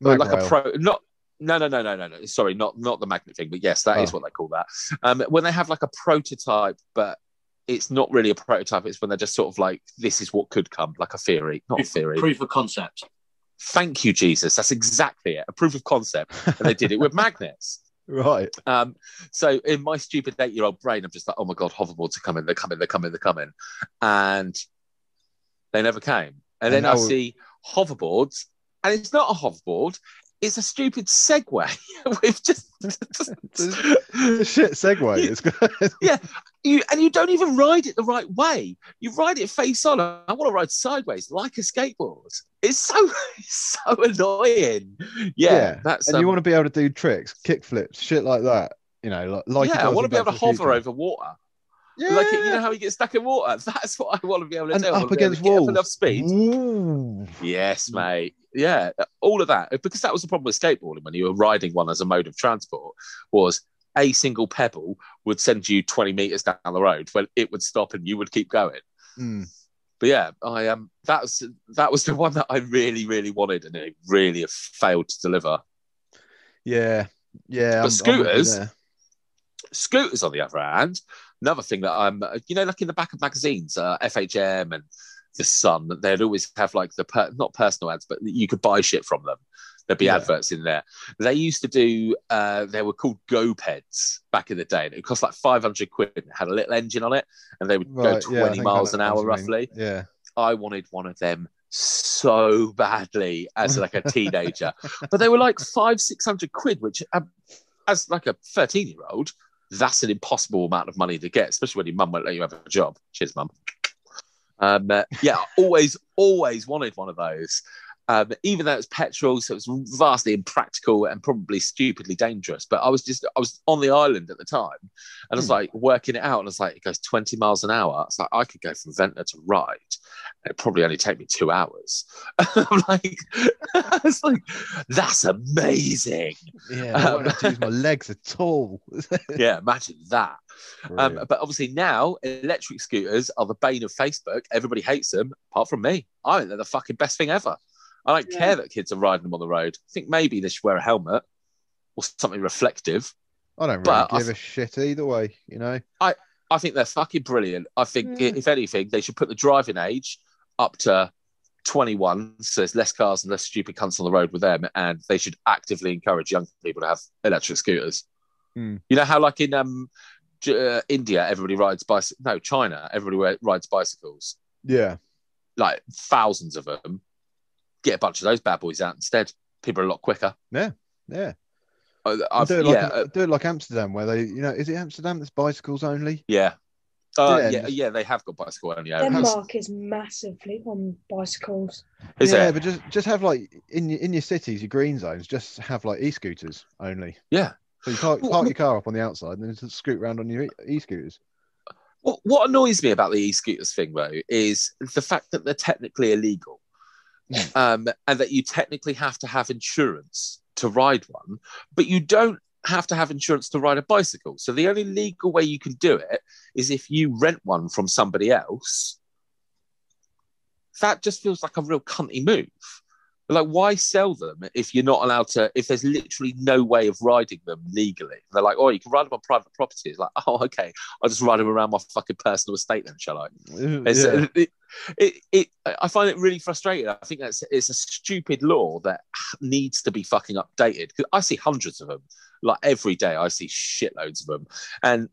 Mag like a pro, not. No, no, no, no, no, no. Sorry, not not the magnet thing, but yes, that is Oh. what they call that. Um, when they have like a prototype, but it's not really a prototype. It's when they're just sort of like, this is what could come, like a theory, not a theory. Proof of concept. Thank you, Jesus. That's exactly it. A proof of concept. And they did it with magnets. right. Um, so in my stupid eight-year-old brain, I'm just like, oh my god, hoverboards are coming, they're coming, they're coming, they're coming, and they never came. And then I see hoverboards, and it's not a hoverboard; it's a stupid Segway with just, just shit segue. You- It's good. you, and you don't even ride it the right way. You ride it face on. I want to ride sideways like a skateboard. It's so it's so annoying. Yeah, Yeah, that's and you um, want to be able to do tricks, kick flips, shit like that. You know, like, like yeah, I want to be able to hover Future. over water. Yeah. Like you know how you get stuck in water. That's what I want to be able to and do. Up want to be able against walls. enough speed. Ooh. Yes, mate. Yeah, all of that because that was the problem with skateboarding when you were riding one as a mode of transport was a single pebble would send you 20 meters down the road when it would stop and you would keep going. Mm. But yeah, I um that was that was the one that I really really wanted and it really failed to deliver. Yeah, yeah. I'm- I'm scooters? Scooters, on the other hand, another thing that I'm, you know, like in the back of magazines, uh, FHM and The Sun, they'd always have like the per- not personal ads, but you could buy shit from them. There'd be Yeah. adverts in there. They used to do, uh, they were called GoPeds back in the day. And it cost like 500 quid. It had a little engine on it and they would go 20 yeah, I think I miles an hour roughly. Yeah. I wanted one of them so badly as like a teenager, but they were like five, six hundred quid, which um, as like a thirteen-year-old that's an impossible amount of money to get, especially when your mum won't let you have a job. Cheers, mum. Um, uh, yeah, always, always wanted one of those. Um, even though it was petrol, so it was vastly impractical and probably stupidly dangerous. But I was just, I was on the island at the time, and I was Hmm. like working it out, and I was like, it goes 20 miles an hour. It's like I could go from Ventnor to Ryde, it'd probably only take me two hours. I'm like, it's like that's amazing. Yeah, I won't to use my legs at all. Yeah, imagine that. Um, but obviously now electric scooters are the bane of Facebook. Everybody hates them, apart from me. I think they're the fucking best thing ever. I don't Yeah. care that kids are riding them on the road. I think maybe they should wear a helmet or something reflective. I don't really give a shit either way, you know. I I think they're fucking brilliant. I think, Mm. if anything, they should put the driving age up to 21, so there's less cars and less stupid cunts on the road with them, and they should actively encourage young people to have electric scooters. Mm. You know how, like in um, J- uh, India, everybody rides bicycles. No, China, everybody rides bicycles. Yeah, Like thousands of them. Get a bunch of those bad boys out instead. People are a lot quicker. yeah. Uh, I've, do it like yeah, uh, do it like Amsterdam, where they, you know, is it Amsterdam that's bicycles only? yeah. Uh, Yeah, yeah, they have got bicycle only areas. Denmark is massively on bicycles. Is yeah, it? but just just have like in your in your cities, your green zones, just have like e-scooters only. Yeah. So you park, Well, park your car up on the outside and then just scoot around on your e- e-scooters. What, what annoys me about the e-scooters thing though is the fact that they're technically illegal. Um, and that you technically have to have insurance to ride one, but you don't have to have insurance to ride a bicycle. So the only legal way you can do it is if you rent one from somebody else. That just feels like a real cunty move. Like, why sell them if you're not allowed to? If there's literally no way of riding them legally, they're like, "Oh, you can ride them on private property." It's like, "Oh, okay, I'll just ride them around my fucking personal estate then, shall I?" Yeah. Uh, it, it, it, I find it really frustrating. I think that's it's a stupid law that needs to be fucking updated because I see hundreds of them. Like every day, I see shitloads of them, and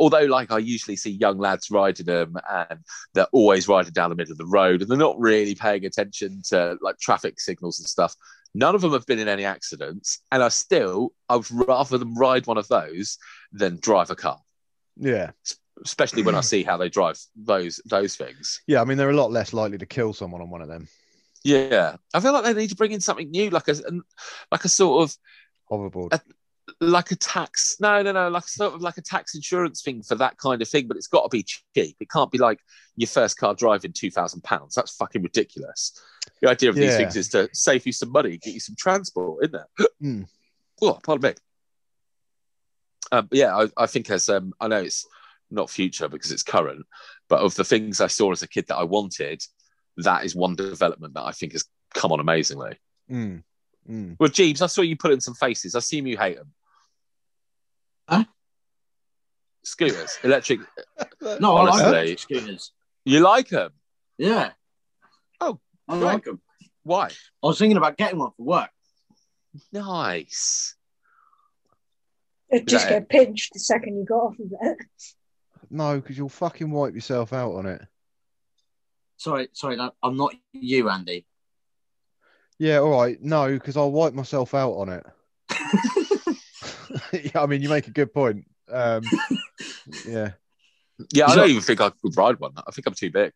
although like I usually see young lads riding them, and they're always riding down the middle of the road, and they're not really paying attention to like traffic signals and stuff. None of them have been in any accidents, and I still I would rather them ride one of those than drive a car yeah, especially when I see how they drive those those things. yeah. I mean, they're a lot less likely to kill someone on one of them. Yeah, I feel like they need to bring in something new, like a like a sort of Hoverboard. Uh, like a tax. No, no, no, like sort of like a tax insurance thing for that kind of thing. But it's got to be cheap. It can't be like your first car driving two thousand pounds. That's fucking ridiculous. The idea of these things is to save you some money, get you some transport, isn't it? Mm. Oh, pardon me. Um, yeah, I, I think as um, I know it's not future because it's current, but of the things I saw as a kid that I wanted, that is one development that I think has come on amazingly. Mm. Mm. Well, Jeeves, I saw you put in some faces. I assume you hate them. Huh? Scooters, electric. No, I like Honestly. electric scooters. You like them? Yeah. Oh, I great. like them. Why? I was thinking about getting one for work. Nice. It'd just Yeah. get pinched the second you got off of it. No, because you'll fucking wipe yourself out on it. Sorry, sorry, no, I'm not you, Andy. Yeah, all right. No, because I'll wipe myself out on it. yeah, I mean, you make a good point. Um, yeah, Yeah, I don't even think I could ride one. I think I'm too big.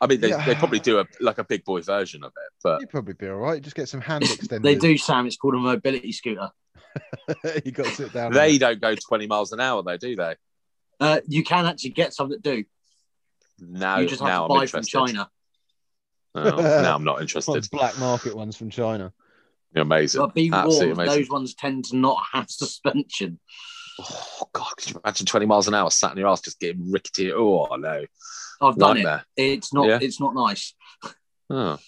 I mean, they, Yeah. they probably do a like a big boy version of it, but you'd probably be all right. Just get some hand extenders. they do, Sam. It's called a mobility scooter. you got to sit down. they don't go 20 miles an hour, though, do they? Uh, you can actually get some that do. Now, you just have now to I'm buy from interested. China. Oh, now I'm not interested. black market ones from China. You're amazing. But be Absolutely warned, amazing. those ones tend to not have suspension. Oh, God, could you imagine 20 miles an hour sat in your ass just getting rickety? Oh, no. I've done Nightmare. it. It's not. Yeah. It's not nice. Oh.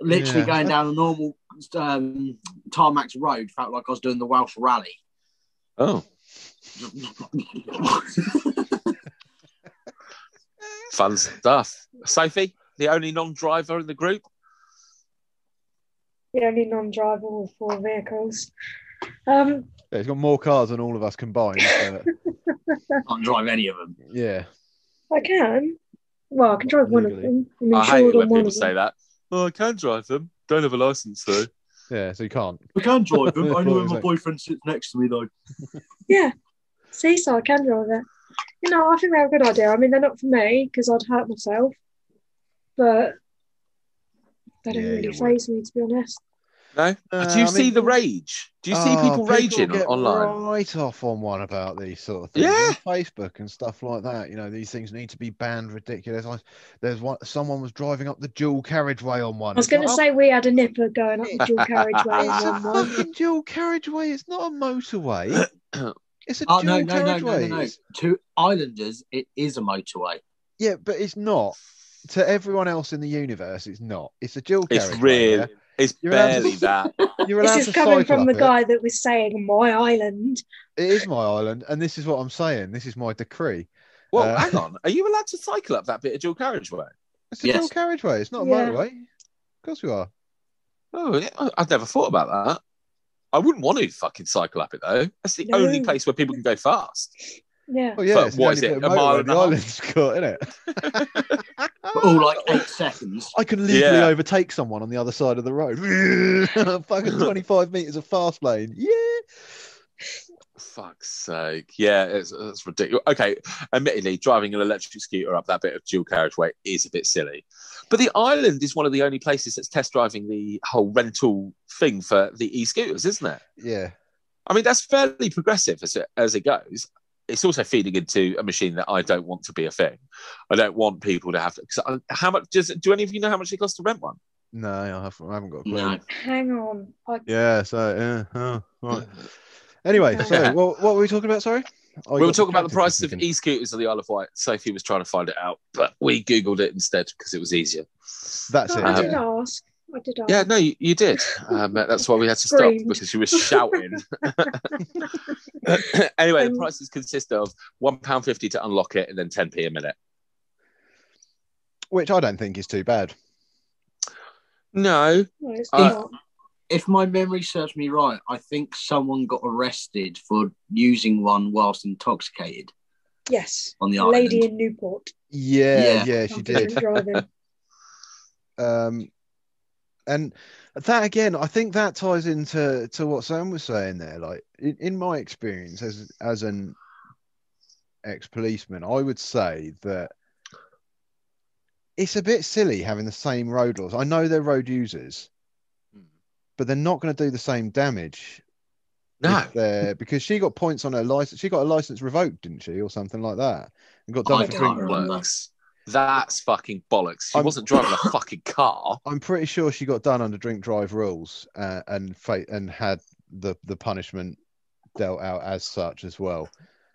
Literally Yeah. going down a normal um, tarmac road felt like I was doing the Welsh Rally. oh, fun stuff. Sophie, the only non driver in the group? The only non-driver with four vehicles. Um, Yeah, he's got more cars than all of us combined. But Can't drive any of them. yeah, I can. Well, I can drive one of them. I'm I hate it when people say that. Oh, I can drive them. Don't have a license, though. Yeah, so you can't. I can drive them. only when my boyfriend sits next to me, though. Yeah. See, so I can drive it. You know, I think they're a good idea. I mean, they're not for me because I'd hurt myself, but they don't Yeah, really you phase me, to be honest. No. Uh, Do you I see mean- the rage? Do you see Oh, people raging get online? Right off on one about these sort of things. Yeah. on Facebook and stuff like that. You know, these things need to be banned. Ridiculous. I, there's one. Someone was driving up the dual carriageway on one. I was going to like, say we had a nipper going up the dual carriageway. it's in a one one. fucking dual carriageway. It's not a motorway. It's a Oh, dual no, no, no, no, carriageway. no, no. To Islanders, it is a motorway. Yeah, but it's not. To everyone else in the universe, it's not. It's a dual It's carriageway. really, yeah? it's You're allowed to- barely that. You're allowed This is coming from the up it. guy that was saying my island. It is my island, and this is what I'm saying. This is my decree. Well, Uh, hang on. Are you allowed to cycle up that bit of dual carriageway? It's a Yes. dual carriageway. It's not a Yeah. motorway. Of course you are. Oh, yeah. I- I'd never thought about that. I wouldn't want to fucking cycle up it though. That's the No. only place where people can go fast. Yeah. Well, yeah, But it's the what only is it, a mile motorway and the a half? island's got, isn't it? But all like eight seconds. I can legally Yeah. overtake someone on the other side of the road. Fucking 25 meters of fast lane. Yeah. Fuck's sake. Yeah, it's, it's ridiculous. Okay, admittedly, driving an electric scooter up that bit of dual carriageway is a bit silly. But the island is one of the only places that's test driving the whole rental thing for the e scooters, isn't it? Yeah. I mean, that's fairly progressive as it, as it goes. It's also feeding into a machine that I don't want to be a thing. I don't want people to have to. 'cause I- how much does do any of you know how much it costs to rent one? No, I haven't, I haven't got a clue. No. Hang on. I, Yeah, so, yeah. Oh, right. Anyway, so Yeah. what, what were we talking about? Sorry? I we were talking about the distracted price of second. e-scooters on the Isle of Wight. Sophie was trying to find it out, but we googled it instead because it was easier. That's no, it. I Um, did yeah. ask. I did ask. Yeah, no, you, you did. Um, that's why we had to stop because she was shouting. anyway, the Um, prices consist of one pound fifty to unlock it, and then ten p a minute. Which I don't think is too bad. No, No, Uh. If my memory serves me right, I think someone got arrested for using one whilst intoxicated Yes. on the A island. lady in Newport. Yeah, yeah, Yeah. she did. Um, and that again, I think that ties into to what Sam was saying there. Like in, in my experience as as an ex policeman, I would say that it's a bit silly having the same road laws. I know they're road users, hmm. but they're not going to do the same damage. no. because she got points on her license. She got a license revoked, didn't she, or something like that, and got oh, done I for drinking. remember. Bollocks. That's fucking bollocks. She I'm- wasn't driving a fucking car. I'm pretty sure she got done under drink drive rules uh, and fa- and had the the punishment dealt out as such as well.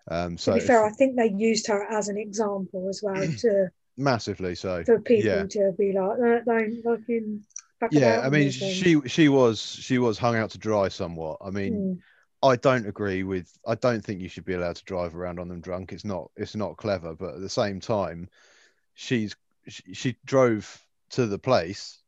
Um, To so be fair, I think they used her as an example as well to massively so. for people Yeah. to be like, "No, don't fucking. Yeah, I mean, she she was she was hung out to dry somewhat. I mean, Mm. I don't agree with. I don't think you should be allowed to drive around on them drunk. It's not. It's not clever. But at the same time, she's she, she drove to the place.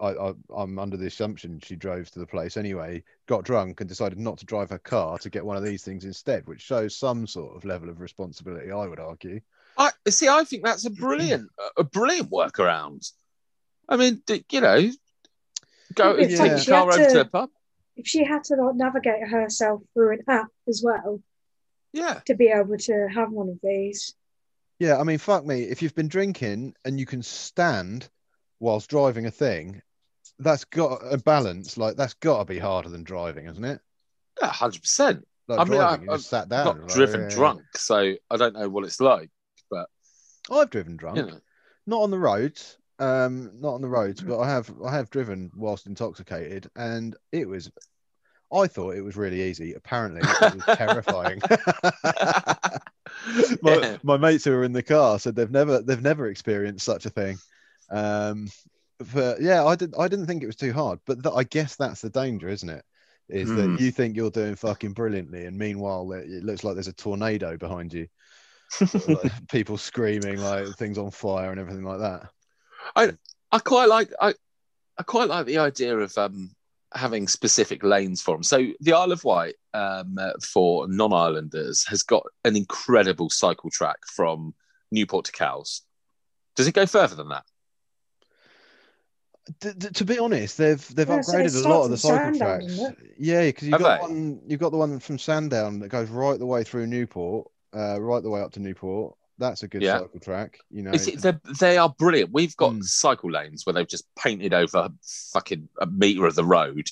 I, I I'm under the assumption she drove to the place anyway. Got drunk and decided not to drive her car to get one of these things instead, which shows some sort of level of responsibility. I would argue. I see. I think that's a brilliant, a brilliant workaround. I mean, d- you know, go It's take like your she car over to to- a pub. If she had to like navigate herself through an app as well Yeah, to be able to have one of these, Yeah, I mean, fuck me. If you've been drinking and you can stand whilst driving a thing, that's got a balance. Like that's got to be harder than driving, isn't it? yeah, hundred percent. Like I mean, driving, I- you just sat down. Not like, driven yeah. drunk, so I don't know what it's like. But I've driven drunk, You know, not on the roads. Um, not on the roads, but I have I have driven whilst intoxicated, and it was. I thought it was really easy. Apparently, it was terrifying. my, Yeah. my mates who were in the car said they've never they've never experienced such a thing. Um, but yeah, I did I didn't think it was too hard, but th- I guess that's the danger, isn't it? Is Hmm. that you think you're doing fucking brilliantly, and meanwhile it, it looks like there's a tornado behind you, like people screaming like things on fire and everything like that. I I quite like I, I quite like the idea of um, having specific lanes for them. So the Isle of Wight um, uh, for non-islanders has got an incredible cycle track from Newport to Cowes. Does it go further than that? t- t- to be honest, they've they've Yeah, so upgraded a lot of the cycle Sandown, tracks. Yeah, because you've Have got they? you've got the one, you've got the one from Sandown that goes right the way through Newport, uh, right the way up to Newport. That's a good Yeah. cycle track. You know, they're, they are brilliant. We've got Mm. cycle lanes where they've just painted over fucking a meter of the road,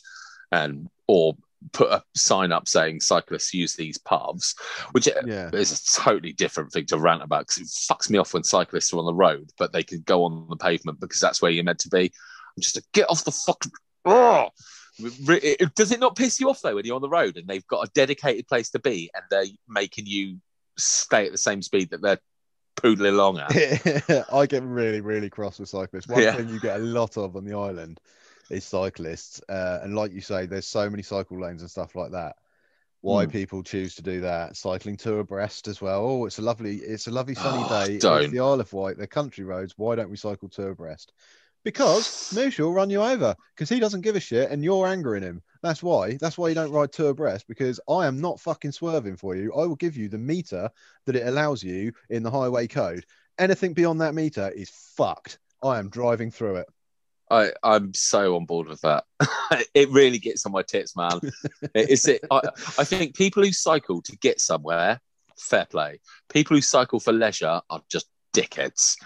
and or put a sign up saying cyclists use these paths, which yeah, is a totally different thing to rant about because it fucks me off when cyclists are on the road, but they can go on the pavement because that's where you're meant to be. I'm just like, get off the fucking. Oh! Does it not piss you off though when you're on the road and they've got a dedicated place to be and they're making you stay at the same speed that they're poodling along at? I get really, really cross with cyclists. One Yeah. thing you get a lot of on the island is cyclists, uh, and like you say, there's so many cycle lanes and stuff like that. Why Hmm. people choose to do that? Cycling two abreast as well. Oh, it's a lovely, it's a lovely sunny Oh, day. don't. It's the Isle of Wight. They're country roads. Why don't we cycle two abreast? Because Moosh will run you over because he doesn't give a shit and you're angering him. That's why. That's why you don't ride two abreast because I am not fucking swerving for you. I will give you the meter that it allows you in the highway code. Anything beyond that meter is fucked. I am driving through it. I, I'm so on board with that. it really gets on my tits, man. Is it? I, I think people who cycle to get somewhere, fair play. People who cycle for leisure are just dickheads.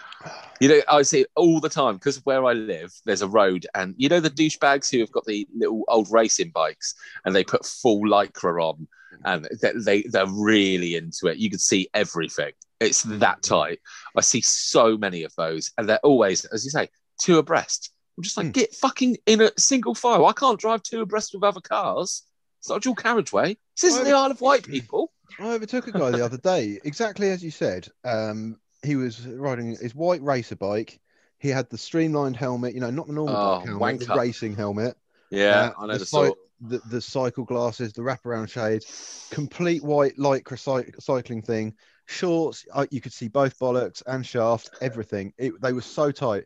You know, I see it all the time because where I live, there's a road, and you know the douchebags who have got the little old racing bikes and they put full lycra on, and they, they they're really into it. You can see everything. It's that tight. I see so many of those, and they're always, as you say, two abreast. I'm just like, Hmm. get fucking in a single file. I can't drive two abreast with other cars. It's not a dual carriageway. This isn't the Isle of Wight, people. I overtook a guy the other day, exactly as you said. Um, he was riding his white racer bike. He had the streamlined helmet, you know, not the normal Oh, bike helmet, the racing helmet. Yeah, Uh, I know the the sort. the, the cycle glasses, the wraparound shade, complete white lycra cy- cycling thing, shorts. Uh, you could see both bollocks and shaft, everything. It, they were so tight,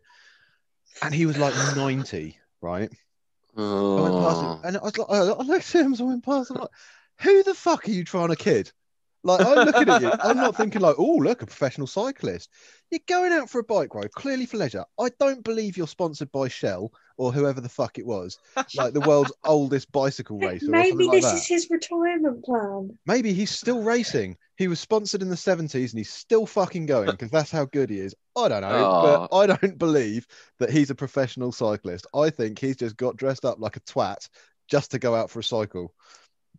and he was like ninety, right? I went past him, Oh. and I was like, I looked at him as I went past. I'm like, who the fuck are you trying to kid? Like, I'm looking at you. I'm not thinking like, oh, look, a professional cyclist. You're going out for a bike ride, clearly for leisure. I don't believe you're sponsored by Shell or whoever the fuck it was, like the world's oldest bicycle racer or Maybe something like this that. is his retirement plan. Maybe he's still racing. He was sponsored in the 70s and he's still fucking going because that's how good he is. I don't know, but I don't believe that he's a professional cyclist. I think he's just got dressed up like a twat just to go out for a cycle.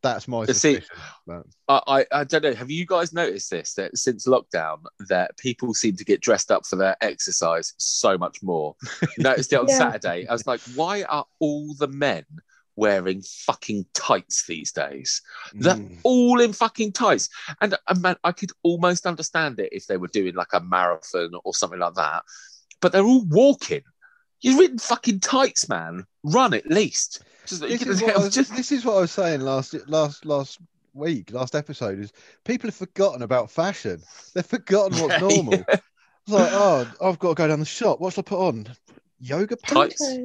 That's my You see, but- I, I, I don't know. Have you guys noticed this? That since lockdown, that people seem to get dressed up for their exercise so much more. You noticed it on Yeah. Saturday. I was like, why are all the men wearing fucking tights these days? They're Mm. all in fucking tights. And uh, man, I could almost understand it if they were doing like a marathon or something like that. But they're all walking. You're in fucking tights, man. Run at least. Just, This is, what I was, just this is what I was saying last last last week, last episode is people have forgotten about fashion. They've forgotten what's normal. Yeah. It's like, oh, I've got to go down the shop. What shall I put on? Yoga pants? Tights.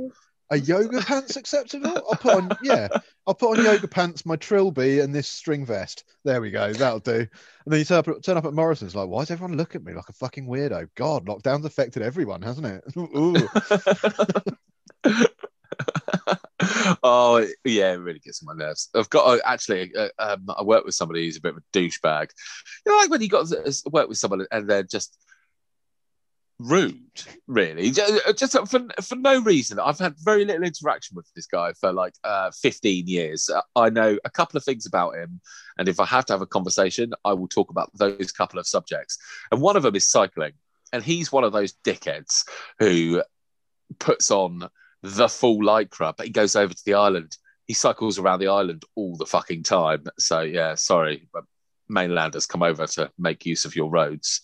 Are yoga pants acceptable? I'll put on, yeah, I'll put on yoga pants, my trilby, and this string vest. There we go, that'll do. And then you turn up, turn up at Morrison's, like, why does everyone look at me like a fucking weirdo? God, lockdown's affected everyone, hasn't it? Oh yeah, it really gets on my nerves. I've got to, actually. Uh, um, I work with somebody who's a bit of a douchebag. You know, like when you got to work with someone and they're just rude, really, just, just for for no reason. I've had very little interaction with this guy for like uh, fifteen years. Uh, I know a couple of things about him, and if I have to have a conversation, I will talk about those couple of subjects. And one of them is cycling, and he's one of those dickheads who puts on the full lycra, but he goes over to the island. He cycles around the island all the fucking time. So yeah, sorry, mainlanders come over to make use of your roads.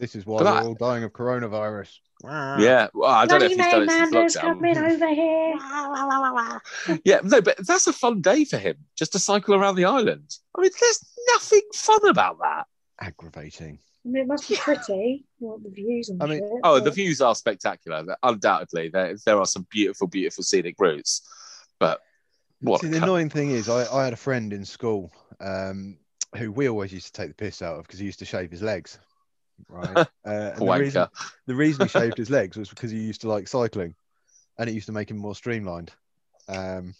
This is why But we're that- all dying of coronavirus. Yeah, well, I don't know if bloody he's done it mainlanders since coming over here. Yeah, no, but that's a fun day for him just to cycle around the island. I mean, there's nothing fun about that. Aggravating. I mean, it must be pretty. What the views and I mean- shit, Oh, but- the views are spectacular. Undoubtedly, there there are some beautiful, beautiful scenic routes. But what? See, the cunt. annoying thing is, I, I had a friend in school um, who we always used to take the piss out of because he used to shave his legs. Right. Uh, and the, reason, the reason he shaved his legs was because he used to like cycling. and it used to make him more streamlined. Um,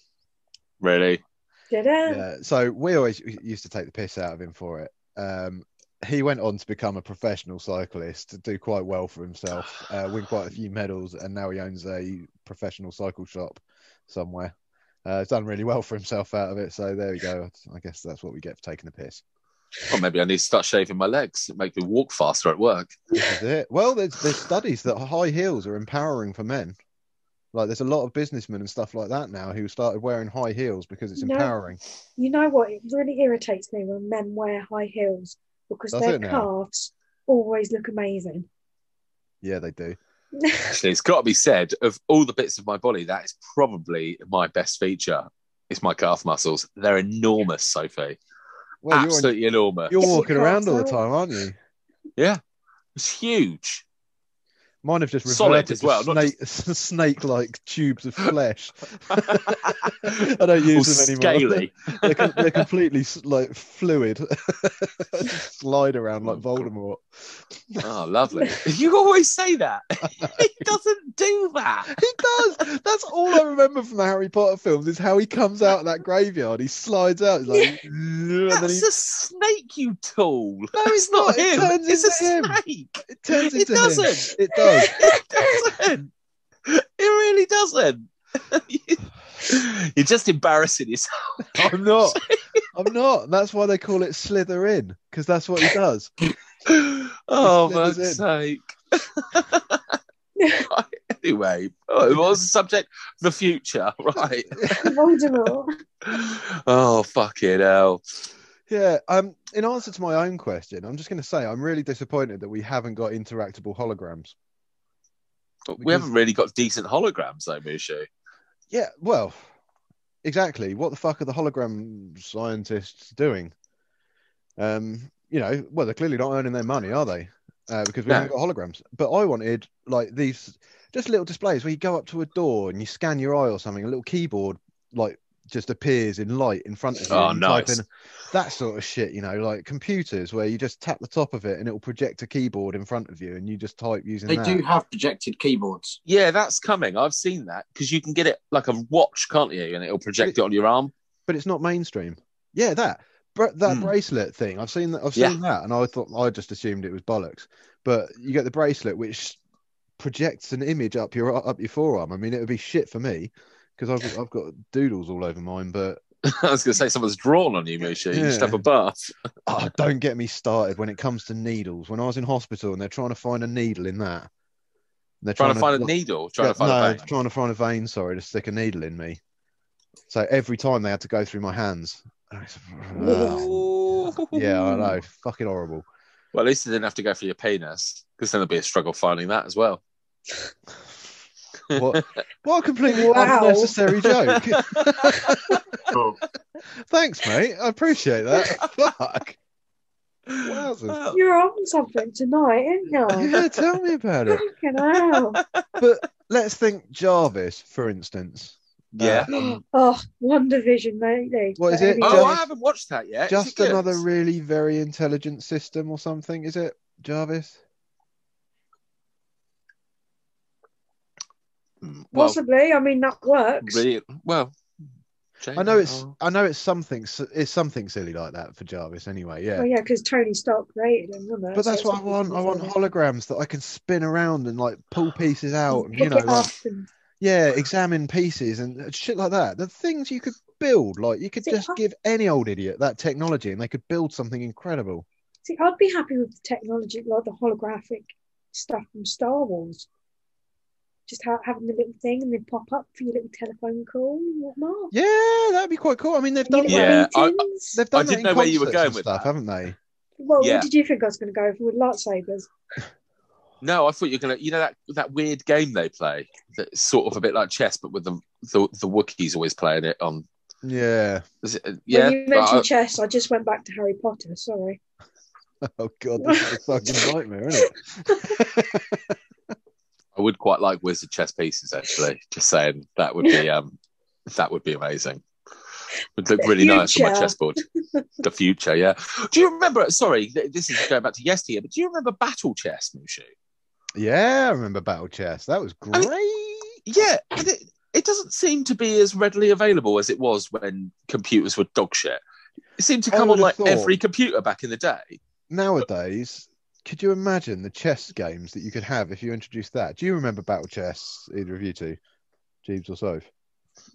Really? Did it? yeah, so we always used to take the piss out of him for it. Um, he went on to become a professional cyclist, do quite well for himself, uh, win quite a few medals, and now he owns a professional cycle shop somewhere. Uh, he's done really well for himself out of it. So there we go. I guess that's what we get for taking the piss. Well, maybe I need to start shaving my legs. Make me walk faster at work. This is it. Well, there's there's studies that high heels are empowering for men. Like there's a lot of businessmen and stuff like that now who started wearing high heels because it's No. empowering. You know what? It really irritates me when men wear high heels because Does their it now? calves always look amazing. Yeah, they do. Actually, it's got to be said of all the bits of my body, that is probably my best feature. It's my calf muscles. They're enormous, Sophie. Well, you're, Absolutely enormous. you're walking around all the time, aren't you? Yeah, it's huge. Mine have just Solid reverted as well, snake, snake-like tubes of flesh. I don't use them anymore. they're, com- they're completely like fluid. Slide around like Voldemort. Oh, lovely. You always say that. he doesn't do that. He does. That's all I remember from the Harry Potter films is how he comes out of that graveyard. He slides out. He's like, and then That's he a snake, you tool. No, it's not not. It him. turns It's a him. snake. it turns into him. doesn't. It does. It doesn't. It really doesn't. You're just embarrassing yourself. I'm not. I'm not. That's why they call it Slytherin because that's what he does. oh, It for slithers sake. anyway, oh, what was the subject? The future, right? Voldemort. oh, fucking hell. Yeah. Um. In answer to my own question, I'm just going to say I'm really disappointed that we haven't got interactable holograms. We Because- haven't really got decent holograms, though, Mushu. Yeah. Well, exactly. What the fuck are the hologram scientists doing? Um. You know, well, they're clearly not earning their money, are they? Uh, because we No. haven't got holograms. But I wanted like these just little displays where you go up to a door and you scan your eye or something. A little keyboard like just appears in light in front of you. Oh, and you type nice. in that sort of shit, you know, like computers where you just tap the top of it and it will project a keyboard in front of you and you just type using They that. do have projected keyboards. Yeah, that's coming. I've seen that because you can get it like a watch, can't you? And it'll project it on your arm. but it's not mainstream. Yeah, that Bra- that Hmm. bracelet thing. I've seen that. I've Yeah. seen that, and I thought I just assumed it was bollocks. But you get the bracelet which projects an image up your up your forearm. I mean, it would be shit for me because I've got, I've got doodles all over mine. But I was going to say someone's drawn on you, Mushu. You just Yeah. have a bath. oh, don't get me started when it comes to needles. When I was in hospital and they're trying to find a needle in that, they're Trying to find a needle. Trying to find no, a vein. trying to find a vein. Sorry, to stick a needle in me. So every time they had to go through my hands. Yeah, I know. Fucking horrible. Well, at least you didn't have to go for your penis because then there'll be a struggle finding that as well. What, what a completely Wow. unnecessary joke. Oh, Thanks, mate. I appreciate that. Fuck. Wowzers. You're on something tonight, aren't you? Yeah, tell me about it. Fucking hell. But let's think Jarvis, for instance. yeah. Um, Oh, WandaVision lately. What is it? anyway. oh, I haven't watched that yet. Just another really very intelligent system or something, is it, Jarvis? Well, Possibly. I mean, that works. really, well. I know it's Oh. I know it's something it's something silly like that for Jarvis anyway. Yeah. Well, yeah, because Tony Stark created him, wasn't it? But that's So what I want. I want holograms that I can spin around and like pull pieces out and you know like and Yeah, examine pieces and shit like that. The things you could build, like you could See, just I- give any old idiot that technology and they could build something incredible. see, I'd be happy with the technology, like the holographic stuff from Star Wars. Just ha- having the little thing and they pop up for your little telephone call and whatnot. Yeah, that'd be quite cool. I mean, they've done Yeah, that. I- meetings. They've done I didn't know where you were going with stuff, that. haven't they? Well, Yeah. what did you think I was going to go for with lightsabers? No, I thought you were gonna. You know that that weird game they play, that's sort of a bit like chess, but with the the, the Wookiees always playing it on. Yeah. Is it, uh, yeah, When you mentioned I- chess, I just went back to Harry Potter. Sorry. Oh god, this is a fucking nightmare, isn't it? I would quite like wizard chess pieces. Actually, just saying that would be um that would be amazing. Would look The really nice on my chessboard. the future, yeah. Do you remember? Sorry, this is going back to yesteryear, but do you remember Battle Chess, Mushu? Yeah, I remember Battle Chess. That was great. Yeah, and it, it doesn't seem to be as readily available as it was when computers were dog shit. It seemed to come on like thought- every computer back in the day. Nowadays, could you imagine the chess games that you could have if you introduced that? Do you remember Battle Chess, either of you two, Jeeves or Soph?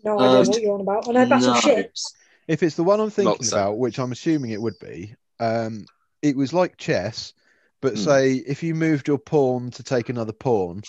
No idea Um, know what you're on about. I know battleships. If it's the one I'm thinking so. about, which I'm assuming it would be, um, it was like chess, but Hmm. say if you moved your pawn to take another pawn,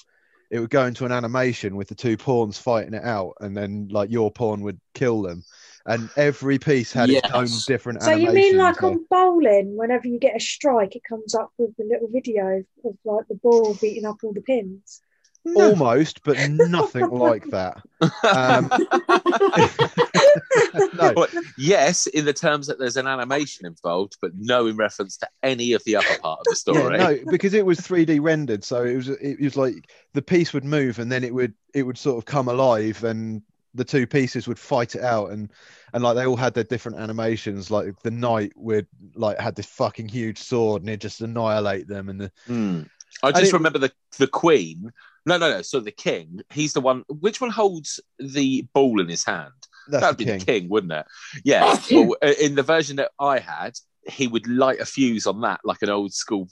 it would go into an animation with the two pawns fighting it out, and then like your pawn would kill them, and every piece had its own different. So you mean like animation, on bowling, whenever you get a strike, it comes up with the little video of like the ball beating up all the pins. so almost, but nothing like that. Um, no, Well, yes, in the terms that there's an animation involved, but no in reference to any of the other part of the story. Yeah, no, because it was 3D rendered, so it was it was like the piece would move and then it would it would sort of come alive and the two pieces would fight it out and and like they all had their different animations. Like the knight would like had this fucking huge sword and it just annihilate them and the Hmm. I And just it- remember the the queen. No, no, no. So the king, he's the one. Which one holds the ball in his hand? That'd the be king. the king, wouldn't it? Yeah. well, uh, in the version that I had, he would light a fuse on that like an old school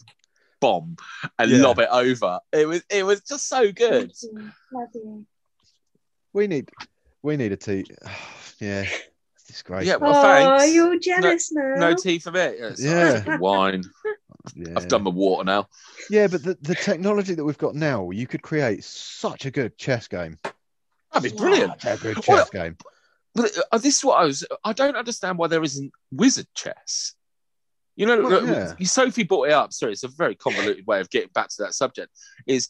bomb and Yeah. lob it over. It was it was just so good. We need we need a tea. yeah, it's great. Yeah. Well, oh, thanks. you're jealous now. No tea for me. Yeah, Yeah. sorry, wine. yeah. I've done my water now. Yeah, but the, the technology that we've got now, you could create such a good chess game. That'd be brilliant. Such a good chess Well, game. But uh, this is what I was. I don't understand why there isn't wizard chess. You know, Well, look, yeah. Sophie brought it up. Sorry, it's a very convoluted way of getting back to that subject. Is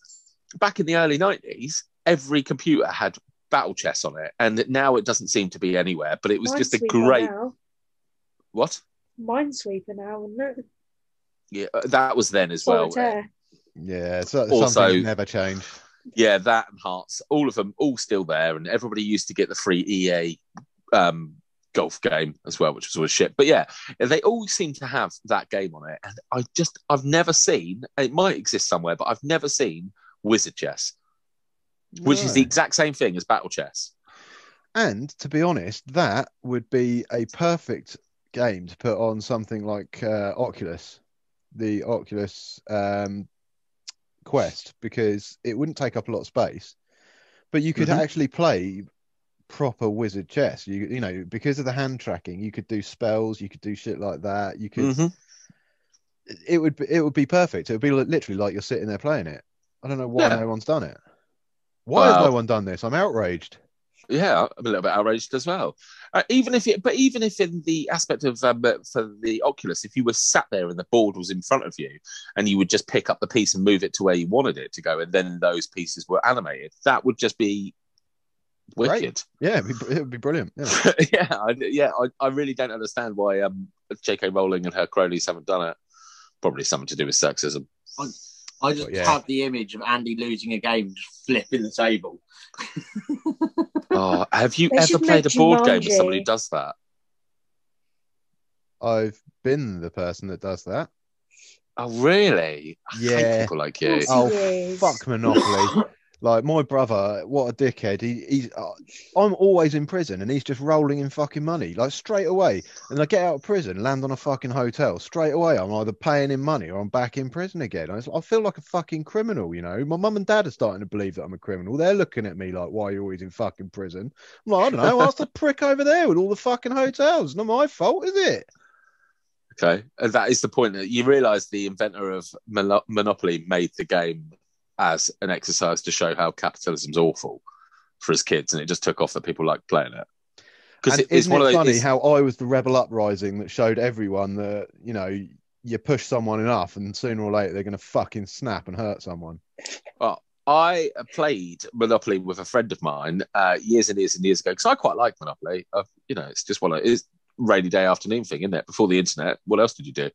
back in the early nineties, every computer had battle chess on it, and now it doesn't seem to be anywhere. But it was just a great Now. what? Minesweeper now, isn't it? Yeah, uh, that was then as well. Solitaire. Yeah, so, Also- something never change. Yeah, that and Hearts, all of them, all still there, and everybody used to get the free EA um, golf game as well, which was always shit. But yeah, they all seem to have that game on it, and I just I've never seen. It might exist somewhere, but I've never seen Wizard Chess, which is the exact same thing as Battle Chess. And to be honest, that would be a perfect game to put on something like uh, Oculus, the Oculus um, Quest, because it wouldn't take up a lot of space, but you could Mhm. actually play proper wizard chess. You you know because of the hand tracking, you could do spells, you could do shit like that. You could. Mhm. It would be, it would be perfect. It would be literally like you're sitting there playing it. I don't know why Yeah. no one's done it. Why has no one done this? I'm outraged. Yeah, I'm a little bit outraged as well. Uh, even if it, but even if in the aspect of um, uh, for the Oculus, if you were sat there and the board was in front of you, and you would just pick up the piece and move it to where you wanted it to go, and then those pieces were animated, that would just be Great. wicked. Yeah, it'd be, it would be brilliant. Yeah. yeah, I, yeah. I, I really don't understand why um, J.K. Rowling and her cronies haven't done it. Probably something to do with sexism. I just But yeah. have the image of Andy losing a game, just flipping the table. Oh, have you They ever played a make board game with Jumanji. somebody who does that? I've been the person that does that. Oh, really? I hate Yeah. people like you. Oh, fuck Monopoly. like, my brother, what a dickhead. He, he's, uh, I'm always in prison and he's just rolling in fucking money, like straight away. And I get out of prison, land on a fucking hotel. Straight away, I'm either paying him money or I'm back in prison again. I, I feel like a fucking criminal, you know? My mum and dad are starting to believe that I'm a criminal. They're looking at me like, why are you always in fucking prison? I'm like, I don't know. Ask the prick over there with all the fucking hotels. Not my fault, is it? Okay, and that is the point that you realise the inventor of Monopoly made the game as an exercise to show how capitalism's awful for his kids, and it just took off that people like playing it. Because it, it's isn't one it of those. funny how I was the rebel uprising that showed everyone that you know you push someone enough, and sooner or later they're going to fucking snap and hurt someone. Well, I played Monopoly with a friend of mine uh, years and years and years ago because I quite like Monopoly. i you know, it's just one of it's rainy day afternoon thing, isn't it? Before the internet, what else did you do?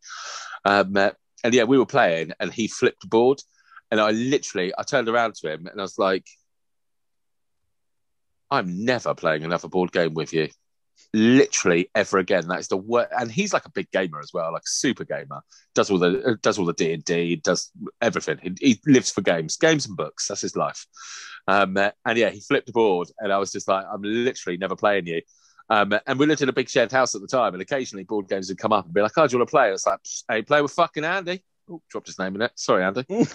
Um, uh, and yeah, we were playing, and he flipped board, and I literally I turned around to him and I was like, "I'm never playing another board game with you." literally ever again. That's the word. And he's like a big gamer as well, like super gamer. Does all the uh, does all the D and D, does everything. He, he lives for games, games and books. That's his life. Um, and yeah, he flipped a board, and I was just like, I'm literally never playing you. Um, and we lived in a big shared house at the time, and occasionally board games would come up and be like, "Oh, do you want to play?" It's like, "Hey, play with fucking Andy." Oh, dropped his name in it. Sorry, Andy.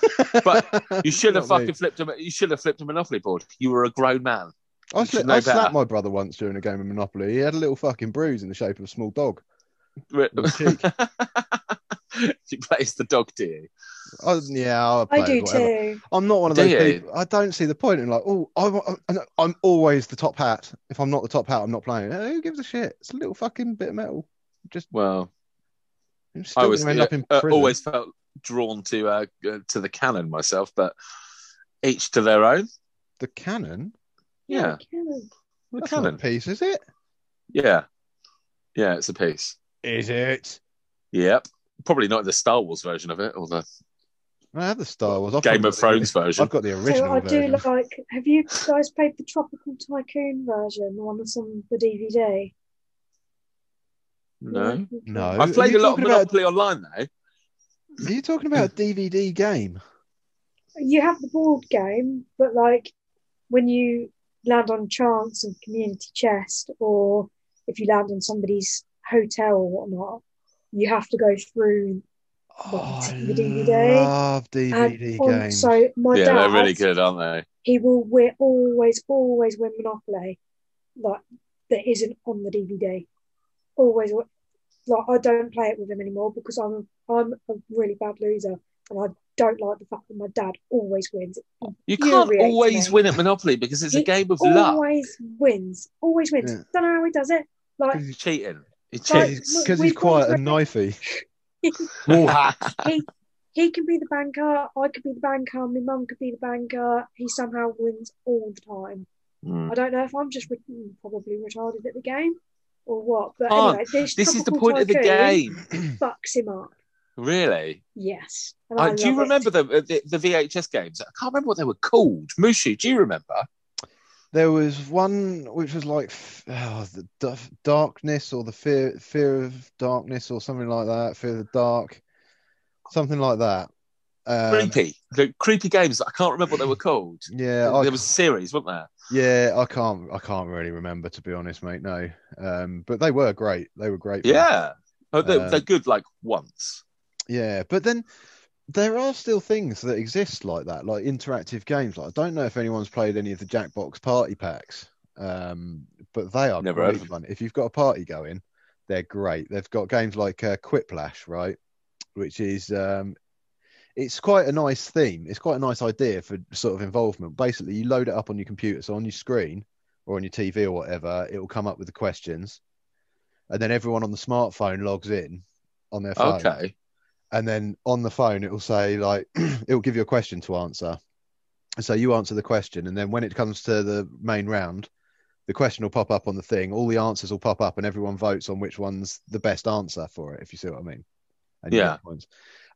But You should have Not me. fucking flipped him. You should have flipped a Monopoly board. You were a grown man. I, You should know I slapped better. my brother once during a game of Monopoly. He had a little fucking bruise in the shape of a small dog. you cheek. plays the dog to you. I, yeah, I'll I do whatever. too. I'm not one of Do those you? people. I don't see the point in like, oh, I'm, I'm, I'm always the top hat. If I'm not the top hat, I'm not playing. Who gives a shit? It's a little fucking bit of metal. Just Well, I was gonna end up in uh, prison. always felt drawn to uh, uh, to the canon myself, but each to their own. the cannon. Yeah, Canon. the That's canon. piece, is it? Yeah, yeah, it's a piece. Is it? Yep, probably not the Star Wars version of it or the I have the Star Wars. I've Game got of the- Thrones version. I've got the So original I do version. like. Have you guys played the Tropical Tycoon version, the one that's on the DVD? No, No. I've played you a lot of talking about- Monopoly online though. Are you talking about a DVD game? You have the board game, but like when you land on chance and community chest, or if you land on somebody's hotel or whatnot, you have to go through Oh, I the DVD. love DVD and on, games. so my yeah, dad they're really good, aren't they? he will win, always always win Monopoly like that isn't on the DVD. Always like I don't play it with him anymore because I'm I'm a really bad loser and I don't like the fact that my dad always wins. You can't always me. win at Monopoly because it's a game of luck. Always wins. Always wins. Yeah. Don't know how he does it. Like He's cheating. He's Like, cheating. Because we- he's we've quite a always- knifey. he he can be the banker, I could be the banker, my mum could be the banker. He somehow wins all the time. Mm. I don't know if I'm just re- probably retarded at the game or what. But Oh, anyway, this, This is the Tropical point of the game. Fucks him up. Really? Yes. And Uh, I do you it. remember the, the the VHS games? I can't remember what they were called. Mushu, do you remember? There was one which was like oh, the d- darkness or the fear fear of darkness or something like that. Fear of the dark, something like that. Um, creepy. The creepy games. I can't remember what they were called. Yeah, there I, was a series, wasn't there? yeah, I can't, I can't really remember to be honest, mate. No, um, but they were great. They were great. Yeah. Oh, they, Um, they're good like once. Yeah, but then there are still things that exist like that, like interactive games. Like I don't know if anyone's played any of the Jackbox party packs, um, but they are Never great fun. If you've got a party going, they're great. They've got games like uh, Quiplash, right, which is um, it's quite a nice theme. It's quite a nice idea for sort of involvement. Basically, you load it up on your computer, so on your screen or on your TV or whatever, it will come up with the questions, and then everyone on the smartphone logs in on their phone Okay. And then on the phone it will say like it will give you a question to answer. So you answer the question and then when it comes to the main round the question will pop up on the thing. All the answers will pop up and everyone votes on which one's the best answer for it if you see what i mean. And Yeah.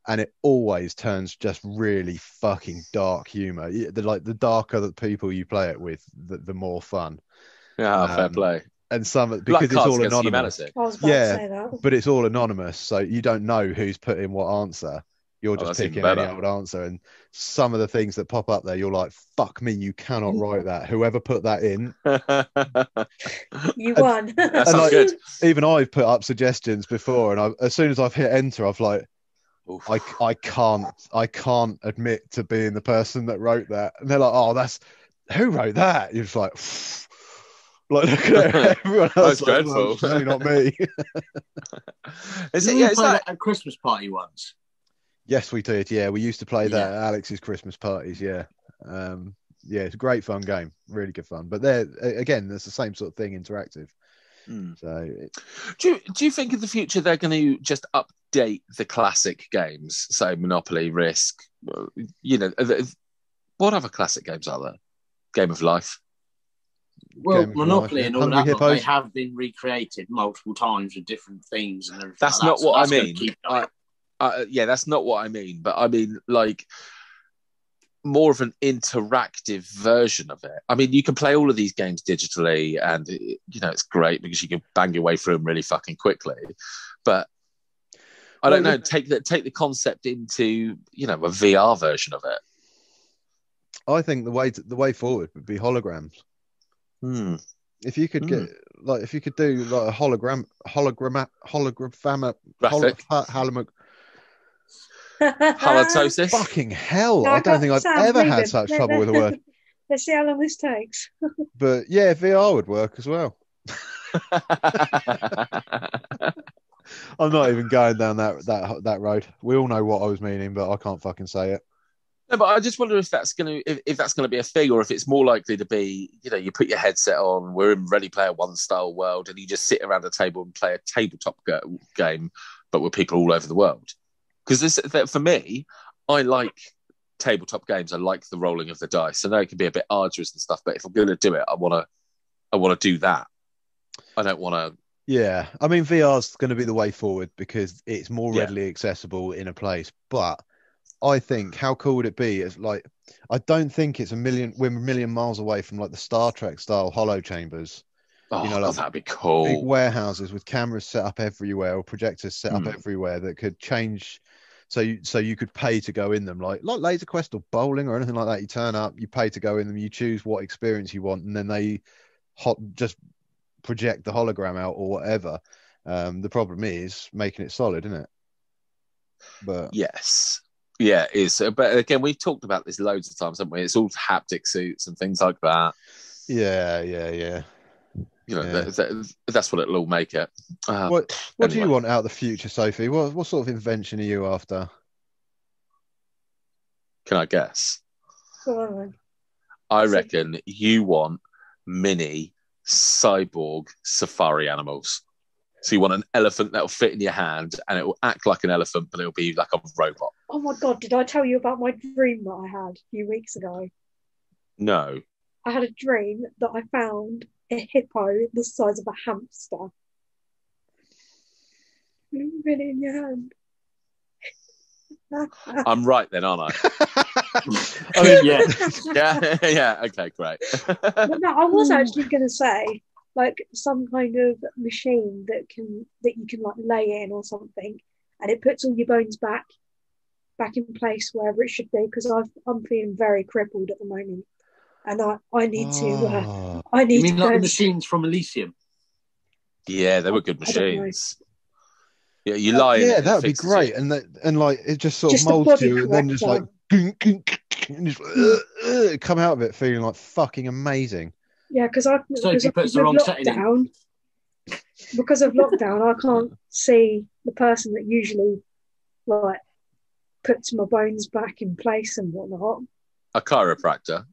and it always turns just really fucking dark humor. The like the darker the people you play it with the, the more fun. Yeah, fair Um, play. And some because Like it's Cards all anonymous Humanity. I was about Yeah, to say that. but it's all anonymous, so you don't know who's put in what answer. You're Oh, just that's even picking any old answer, and some of the things that pop up there, you're like, "Fuck me, you cannot mm. write that." Whoever put that in, You And- won. that And sounds like- good. even I've put up suggestions before, and I, as soon as I've hit enter, I've like, Oof. I, I can't, I can't admit to being the person that wrote that, and they're like, "Oh, that's who wrote that?" You're just like, like look at everyone else. That's like, dreadful. "No, it's certainly not me. Is it, we yeah, it's play like, that at Christmas party once? Yes, we did. Yeah, we used to play that Yeah. at Alex's Christmas parties. Yeah, um, yeah, it's a great fun game, really good fun. But there again, it's the same sort of thing, interactive. Hmm. So it- Do you, do you think in the future they're going to just update the classic games? So Monopoly, Risk, uh, you know, what other classic games are there? Game of Life. Well, Monopoly Life, and all Hungry that, but they have been recreated multiple times with different themes and everything. That's like not that, so what I mean. keep going. I, uh, yeah, that's not what I mean. But I mean, like, more of an interactive version of it. I mean, you can play all of these games digitally, and it- you know it's great because you can bang your way through them really fucking quickly. But I don't Well, know. Take the take the concept into you know a VR version of it. I think the way to, the way forward would be holograms. Hmm. If you could get like if you could do like a hologram hologram hologram Graphic hologram halitosis. fucking hell No, I don't think I've Sam, ever had it. such trouble with a word Let's see how long this takes. but yeah VR would work as well I'm not even going down that that that road we all know what I was meaning but I can't fucking say it No, but I just wonder if that's going to if, if that's going to be a thing, or if it's more likely to be, you know, you put your headset on. We're in Ready Player One style world, and you just sit around a table and play a tabletop go- game, but with people all over the world. Because this, that, for me, I like tabletop games. I like the rolling of the dice. I know it can be a bit arduous and stuff, but if I'm going to do it, I want to, I want to do that. I don't want to. Yeah, I mean VR's going to be the way forward because it's more Yeah. readily accessible in a place. But I think how cool would it be? It's like I don't think it's a million. We're a million miles away from like the Star Trek style hollow chambers, Oh, You know, like that'd be big cool. warehouses with cameras set up everywhere or projectors set up Hmm. everywhere that could change. So you so you could pay to go in them, like like Laser Quest or bowling or anything like that. You turn up, you pay to go in them, you choose what experience you want, and then they hot just project the hologram out or whatever. Um, the problem is making it solid, isn't it? But Yes. Yeah, it is. But again, we've talked about this loads of times, haven't we? It's all haptic suits and things like that. yeah, yeah, yeah. You know, Yeah. that, that- that's what it'll all make it. Uh, What what do you want out of the future, Sophie? What what sort of invention are you after? Can I guess? Go. I reckon you want mini cyborg safari animals. So you want an elephant that'll fit in your hand and it will act like an elephant, but it'll be like a robot. Oh my god, did I tell you about my dream that I had a few weeks ago? No. I had a dream that I found a hippo the size of a hamster. Really in your hand. I'm right then, aren't I? I mean, oh, yeah. yeah, yeah. Okay, great. But no, I was actually going to say like some kind of machine that can that you can like lay in or something, and it puts all your bones back back in place wherever it should be. Because I'm feeling very crippled at the moment, and I I need to uh, Oh. I You need mean to like the machines from Elysium? yeah, they were good I don't know. machines. Yeah, you lie in yeah, that would be great, you. and that and like it just sort Just of molds body you, and then just like corrector. and just, uh, uh, come out of it feeling like fucking amazing. Yeah, because I So because you of put the wrong setting in. lockdown. Because of lockdown, I can't see the person that usually like puts my bones back in place and whatnot. A chiropractor.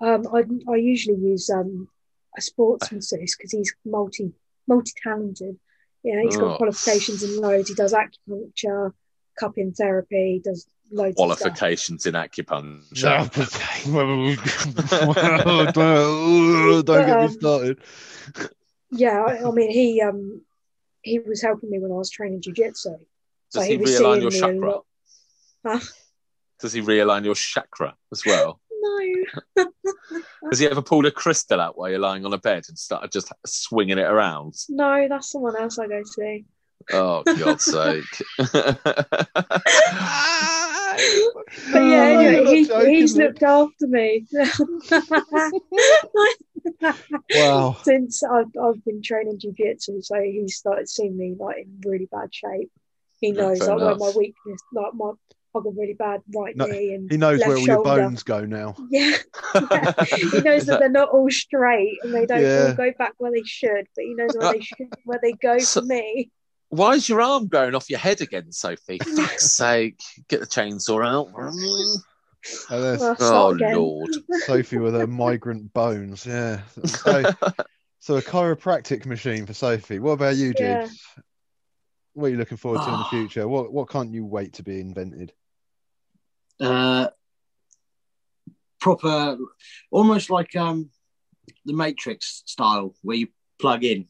Um, I I usually use um a sports masseuse because he's multi multi talented. Yeah, he's got Oh. qualifications in loads. He does acupuncture, cupping therapy, he does loads of stuff. Qualifications in acupuncture. don't get me Um, started. Yeah, I, I mean he um he was helping me when I was training jujitsu. So Does he he realign your chakra? lot. Huh? Does he realign your chakra as well? No. Has he ever pulled a crystal out while you're lying on a bed and started just swinging it around? No, that's someone else I go see. Oh, God's sake. But Oh, yeah, anyway, not he, he's man. looked after me Wow. since I've, I've been training jiu-jitsu. So he started seeing me like in really bad shape. He knows fair like where my weakness, like my I've got really bad right No, knee and He knows left where all your bones go now. Yeah, he knows that they're not all straight and they don't Yeah. all go back where they should, but he knows where uh, they should, where they go So- for me. Why is your arm growing off your head again, Sophie? Fuck's sake. Get the chainsaw out. And there's Oh. Lord. Sophie with her migrant bones. Yeah. So, so a chiropractic machine for Sophie. What about you, Jib? Yeah. What are you looking forward to in the future? What what can't you wait to be invented? Uh, proper, almost like um, the Matrix style, where you plug in.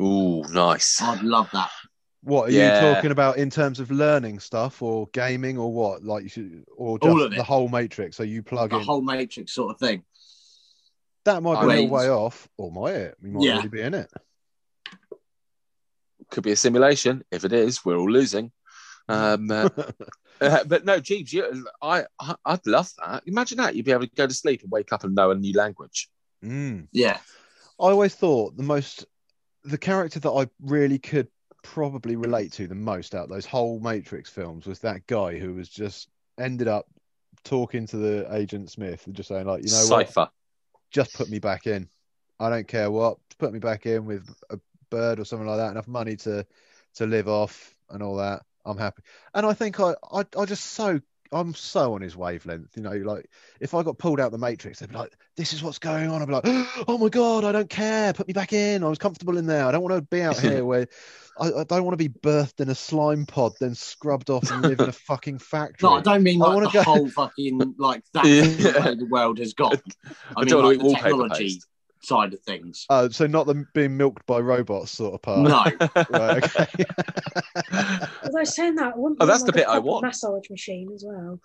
Ooh, nice. I'd love that. What are Yeah. you talking about in terms of learning stuff or gaming or what? Like you should, or just All of it. the whole matrix. So you plug the in. whole Matrix sort of thing. that might be a Wait. little way off, or might it? We might Yeah. really be in it. Could be a simulation. If it is, we're all losing. Um, uh, uh, but no, Jeeves, you, I, I, I'd love that. Imagine that you'd be able to go to sleep and wake up and know a new language. Mm. Yeah. I always thought the most, the character that I really could probably relate to the most out of those whole Matrix films was that guy who was just ended up talking to the agent Smith and just saying like, you know what, Cypher. just put me back in. I don't care what, put me back in with a bird or something like that, enough money to to live off and all that. I'm happy. And I think I I, I just so I'm so on his wavelength. You know, like if I got pulled out the matrix, they'd be like, "This is what's going on." I'd be like, "Oh my god, I don't care. Put me back in. I was comfortable in there. I don't want to be out here where I, I don't want to be birthed in a slime pod, then scrubbed off and live in a fucking factory." No, I don't mean I like wanna the go- whole fucking like that Yeah. way the world has got. I, I mean don't like want the technology paste. Side of things. Uh, so not them being milked by robots, sort of part. No. Right, okay. Although saying that, I wouldn't Oh, want, that's the like, a bit I want. Massage machine as well.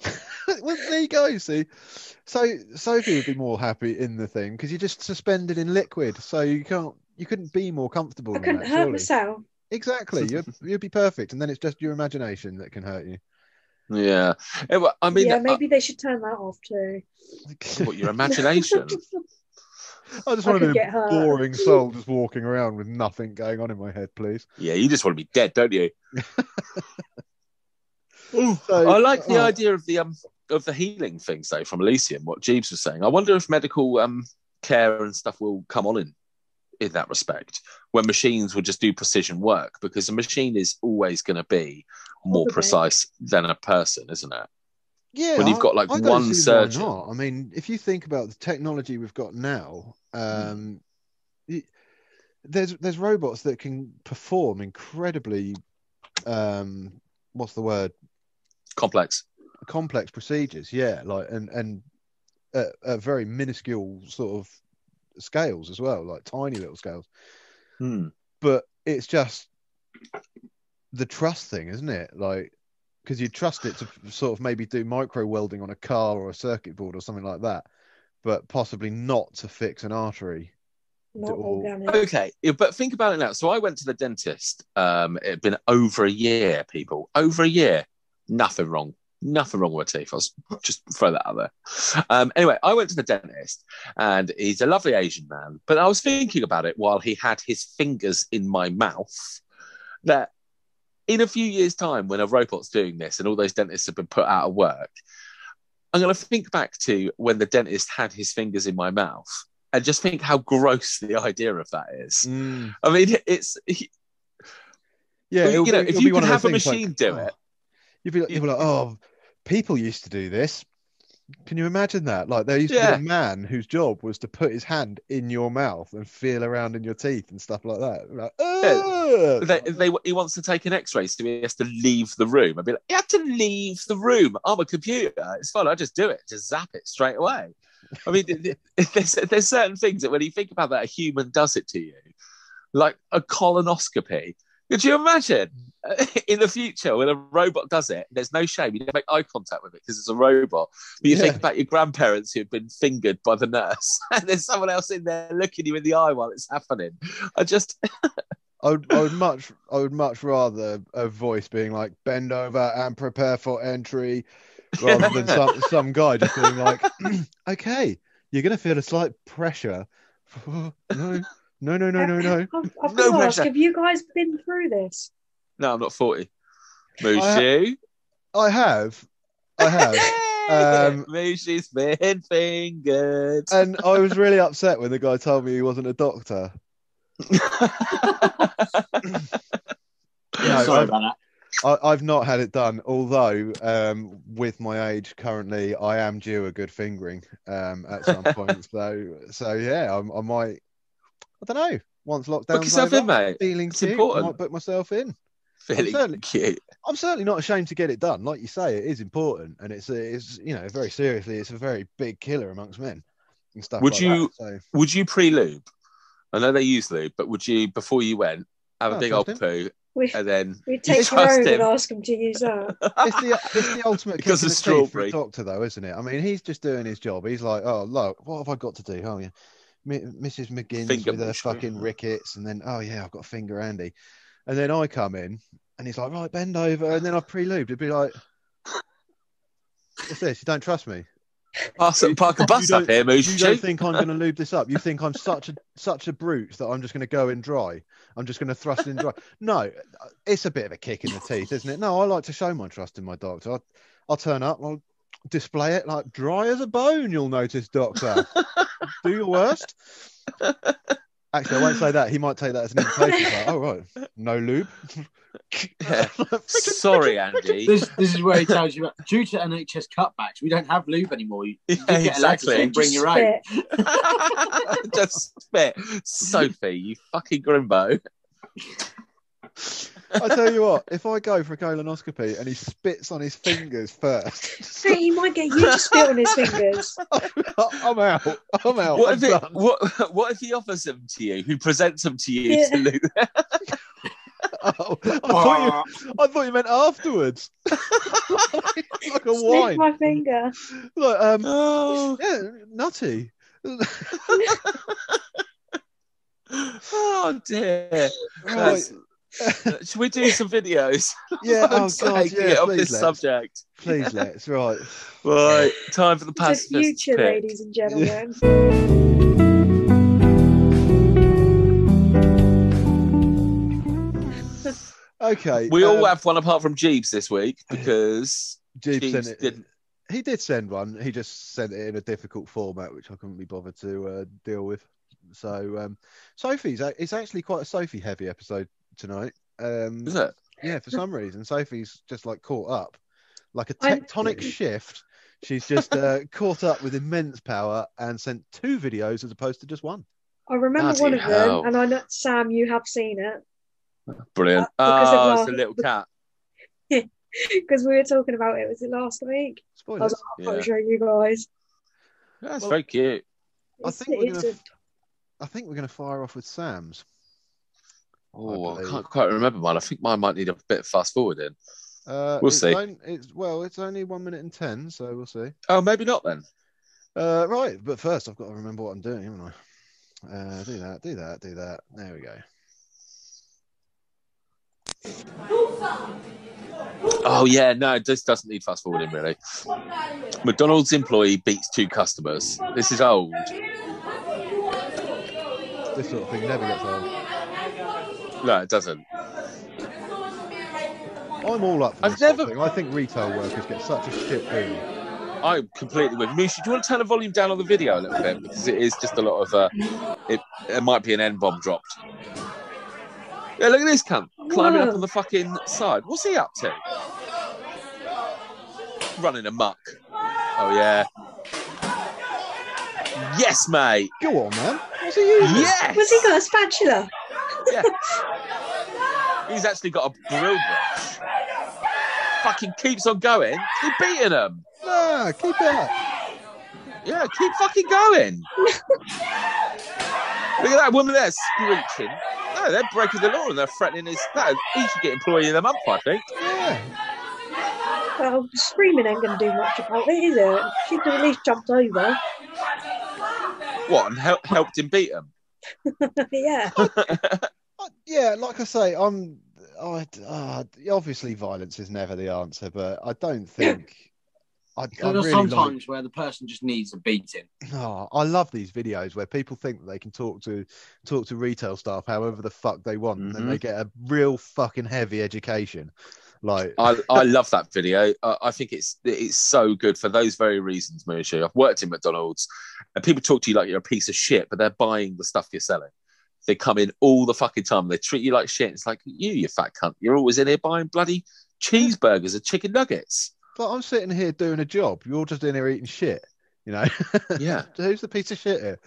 well, there you go. See, so Sophie would be more happy in the thing because you're just suspended in liquid, so you can't, you couldn't be more comfortable. I couldn't that, hurt surely. myself. Exactly, you'd, you'd be perfect, and then it's just your imagination that can hurt you. Yeah. I mean, yeah, uh, maybe they should turn that off too. what, your imagination. I just I want to be a get hurt. boring soul just walking around with nothing going on in my head, please. yeah, you just want to be dead, don't you? So, I like the oh, idea of the um of the healing things though from Elysium, what Jeeves was saying. I wonder if medical um care and stuff will come on in in that respect when machines will just do precision work because a machine is always going to be more precise than a person, isn't it? Yeah, when you've got, like, I don't one surgeon. not. I mean, if you think about the technology we've got now, um, y- there's there's robots that can perform incredibly, um, what's the word? Complex. Complex procedures. Yeah, like and and at, at very minuscule sort of scales as well, like tiny little scales. Hmm. But it's just the trust thing, isn't it? Like because you trust it to sort of maybe do micro welding on a car or a circuit board or something like that, but possibly not to fix an artery. Not Okay, but think about it now. So I went to the dentist. Um, it had been over a year, people. Over a year. Nothing wrong. Nothing wrong with my teeth. I was just throw that out there. Um, anyway, I went to the dentist, and he's a lovely Asian man. But I was thinking about it while he had his fingers in my mouth. That in a few years' time, when a robot's doing this and all those dentists have been put out of work, I'm going to think back to when the dentist had his fingers in my mouth and just think how gross the idea of that is. I mean, it's Yeah, Well, you know, be- if you could have a machine like, do oh, it. You'd be like, you'd be like, oh, people used to do this. Can you imagine that? Like there used to be a man whose job was to put his hand in your mouth and feel around in your teeth and stuff like that. Like, "Ugh." they, they, he wants to take an X-ray, so he has to leave the room. I'd be like, you have to leave the room. I'm a computer. It's fine. I just do it. Just zap it straight away. I mean, th- th- there's, there's certain things that when you think about that, a human does it to you, like a colonoscopy. Could you imagine in the future when a robot does it? There's no shame. You don't make eye contact with it because it's a robot. But you think about your grandparents who've been fingered by the nurse, and there's someone else in there looking you in the eye while it's happening. I just I would, I would much, I would much rather a voice being like "bend over and prepare for entry," rather than some some guy just being like, "Okay, you're gonna feel a slight pressure." no, no, no, no, no, no. I've, I've No got to ask, pressure. have you guys been through this? No, I'm not 40. Mushu. I have, I have. Um, Mushu's been fingered. and I was really upset when the guy told me he wasn't a doctor. No, Sorry I've- about that. I, I've not had it done, although um, with my age currently, I am due a good fingering um, at some point. So, so yeah, I, I might. I don't know. Once lockdown's Book yourself over, in, mate. feeling It's cute, I important. might put myself in. Feeling certainly- cute. I'm certainly not ashamed to get it done. Like you say, it is important, and it's it's you know very seriously, it's a very big killer amongst men and stuff. Would like you- That. So Would you pre lube? I know they use lube, but would you, before you went, have oh, a Oh, big trust old him. poo, We, and then we take trust Jerome and him. ask him to use that. It's the it's the ultimate Because kick in of the teeth for strawberry. a doctor, though, isn't it? I mean, he's just doing his job. He's like, oh look, what have I got to do? Oh yeah, Mi- Mrs. McGinn's Finger with her fucking rickets, and then oh yeah, I've got a finger Andy, and then I come in, and he's like, right, bend over, and then I've pre-lubed. It'd be like, what's this? You don't trust me? park a bus You up here, You don't think I'm going to lube this up? You think I'm such a such a brute that I'm just going to go in dry? I'm just going to thrust in dry? No, it's a bit of a kick in the teeth, isn't it? No, I like to show my trust in my doctor. I'll, I'll turn up, I'll display it like dry as a bone. You'll notice, doctor. Do your worst. Actually, I won't say that. He might take that as an invitation. Like, oh right, no lube. Yeah. Sorry, Andy. This this is where he tells you about, due to NHS cutbacks, we don't have lube anymore. You, you Yeah, get allowed to exactly. say bring your own. Just spit, Sophie. You fucking grimbo. I tell you what, if I go for a colonoscopy and he spits on his fingers first, Hey, he might get you to spit on his fingers. I'm out. I'm out. What I'm if, it, done. what, what if he offers them to you? Who presents them to you Yeah. to loot? Oh, I thought you. I thought you meant afterwards. like a Sniff wine. my finger. Like um, Oh, yeah, nutty. oh dear. Right. That's- Should we do some videos? Yeah. For Oh fuck's god. sake, Yeah. get off this let's. subject. Please let's. Right. Right, time for the past future, pick. ladies and gentlemen. Okay. We all um, have one apart from Jeeves this week because Jeeves Jeeves sent it. didn't. He did send one. He just sent it in a difficult format, which I couldn't be bothered to uh, deal with. So, um, Sophie's it's actually quite a Sophie heavy episode tonight. Um, Is it? yeah, for some reason, Sophie's just like caught up, like a I'm- tectonic shift. She's just uh, caught up with immense power and sent two videos as opposed to just one. I remember Bloody one of hell. them, and I know Sam, you have seen it Brilliant. Uh, because Oh, our- it's a little cat. because we were talking about it. Was it last week? I was like, I'll Yeah. yeah. show you guys. That's Well- very cute. I It's, think we're it's gonna a- I think we're going to fire off with Sam's. Oh, I, believe. can't quite remember mine. I think mine might need a bit of fast forwarding. Uh, We'll see. it's well, it's only one minute and ten, so we'll see. Oh, maybe not then. Uh, right, but first I've got to remember what I'm doing, haven't I? Uh, do that, do that, do that. There we go. Oh yeah, no, this doesn't need fast forwarding really. McDonald's employee beats two customers. This is old. This sort of thing never gets old. No, it doesn't. I'm all up for I've this sort of thing. I think retail workers get such a shit boom. I'm completely with Mushu. Do you want to turn the volume down on the video a little bit because it is just a lot of uh, it. It might be an N bomb dropped. Yeah, look at this cunt climbing up on the fucking side. What's he up to? Running amok. Oh yeah. Yes, mate. Go on, man. What's he using? Yes. Was he got a spatula? Yeah. He's actually got a drill brush. Fucking keeps on going. Keep beating him. Nah, keep it up. Yeah, keep fucking going. Look at that woman there screeching. No, they're breaking the law and they're threatening his. No, he should get employee of the month, I think. Yeah. Well, screaming ain't going to do much about it, is it? She could at least jumped over. What? And help, helped him beat him. yeah. Yeah, like I say, I'm. I uh, obviously violence is never the answer, but I don't think. I, I really sometimes like, where the person just needs a beating. oh, I love these videos where people think that they can talk to talk to retail staff however the fuck they want, and then Mhm. they get a real fucking heavy education. Like, I, I love that video. I, I think it's it's so good for those very reasons, Mushu. I've worked in McDonald's and people talk to you like you're a piece of shit, but they're buying the stuff you're selling. They come in all the fucking time. They treat you like shit. It's like you, you fat cunt. You're always in here buying bloody cheeseburgers and chicken nuggets. but I'm sitting here doing a job. You're just in here eating shit. You know, Yeah. who's the piece of shit here?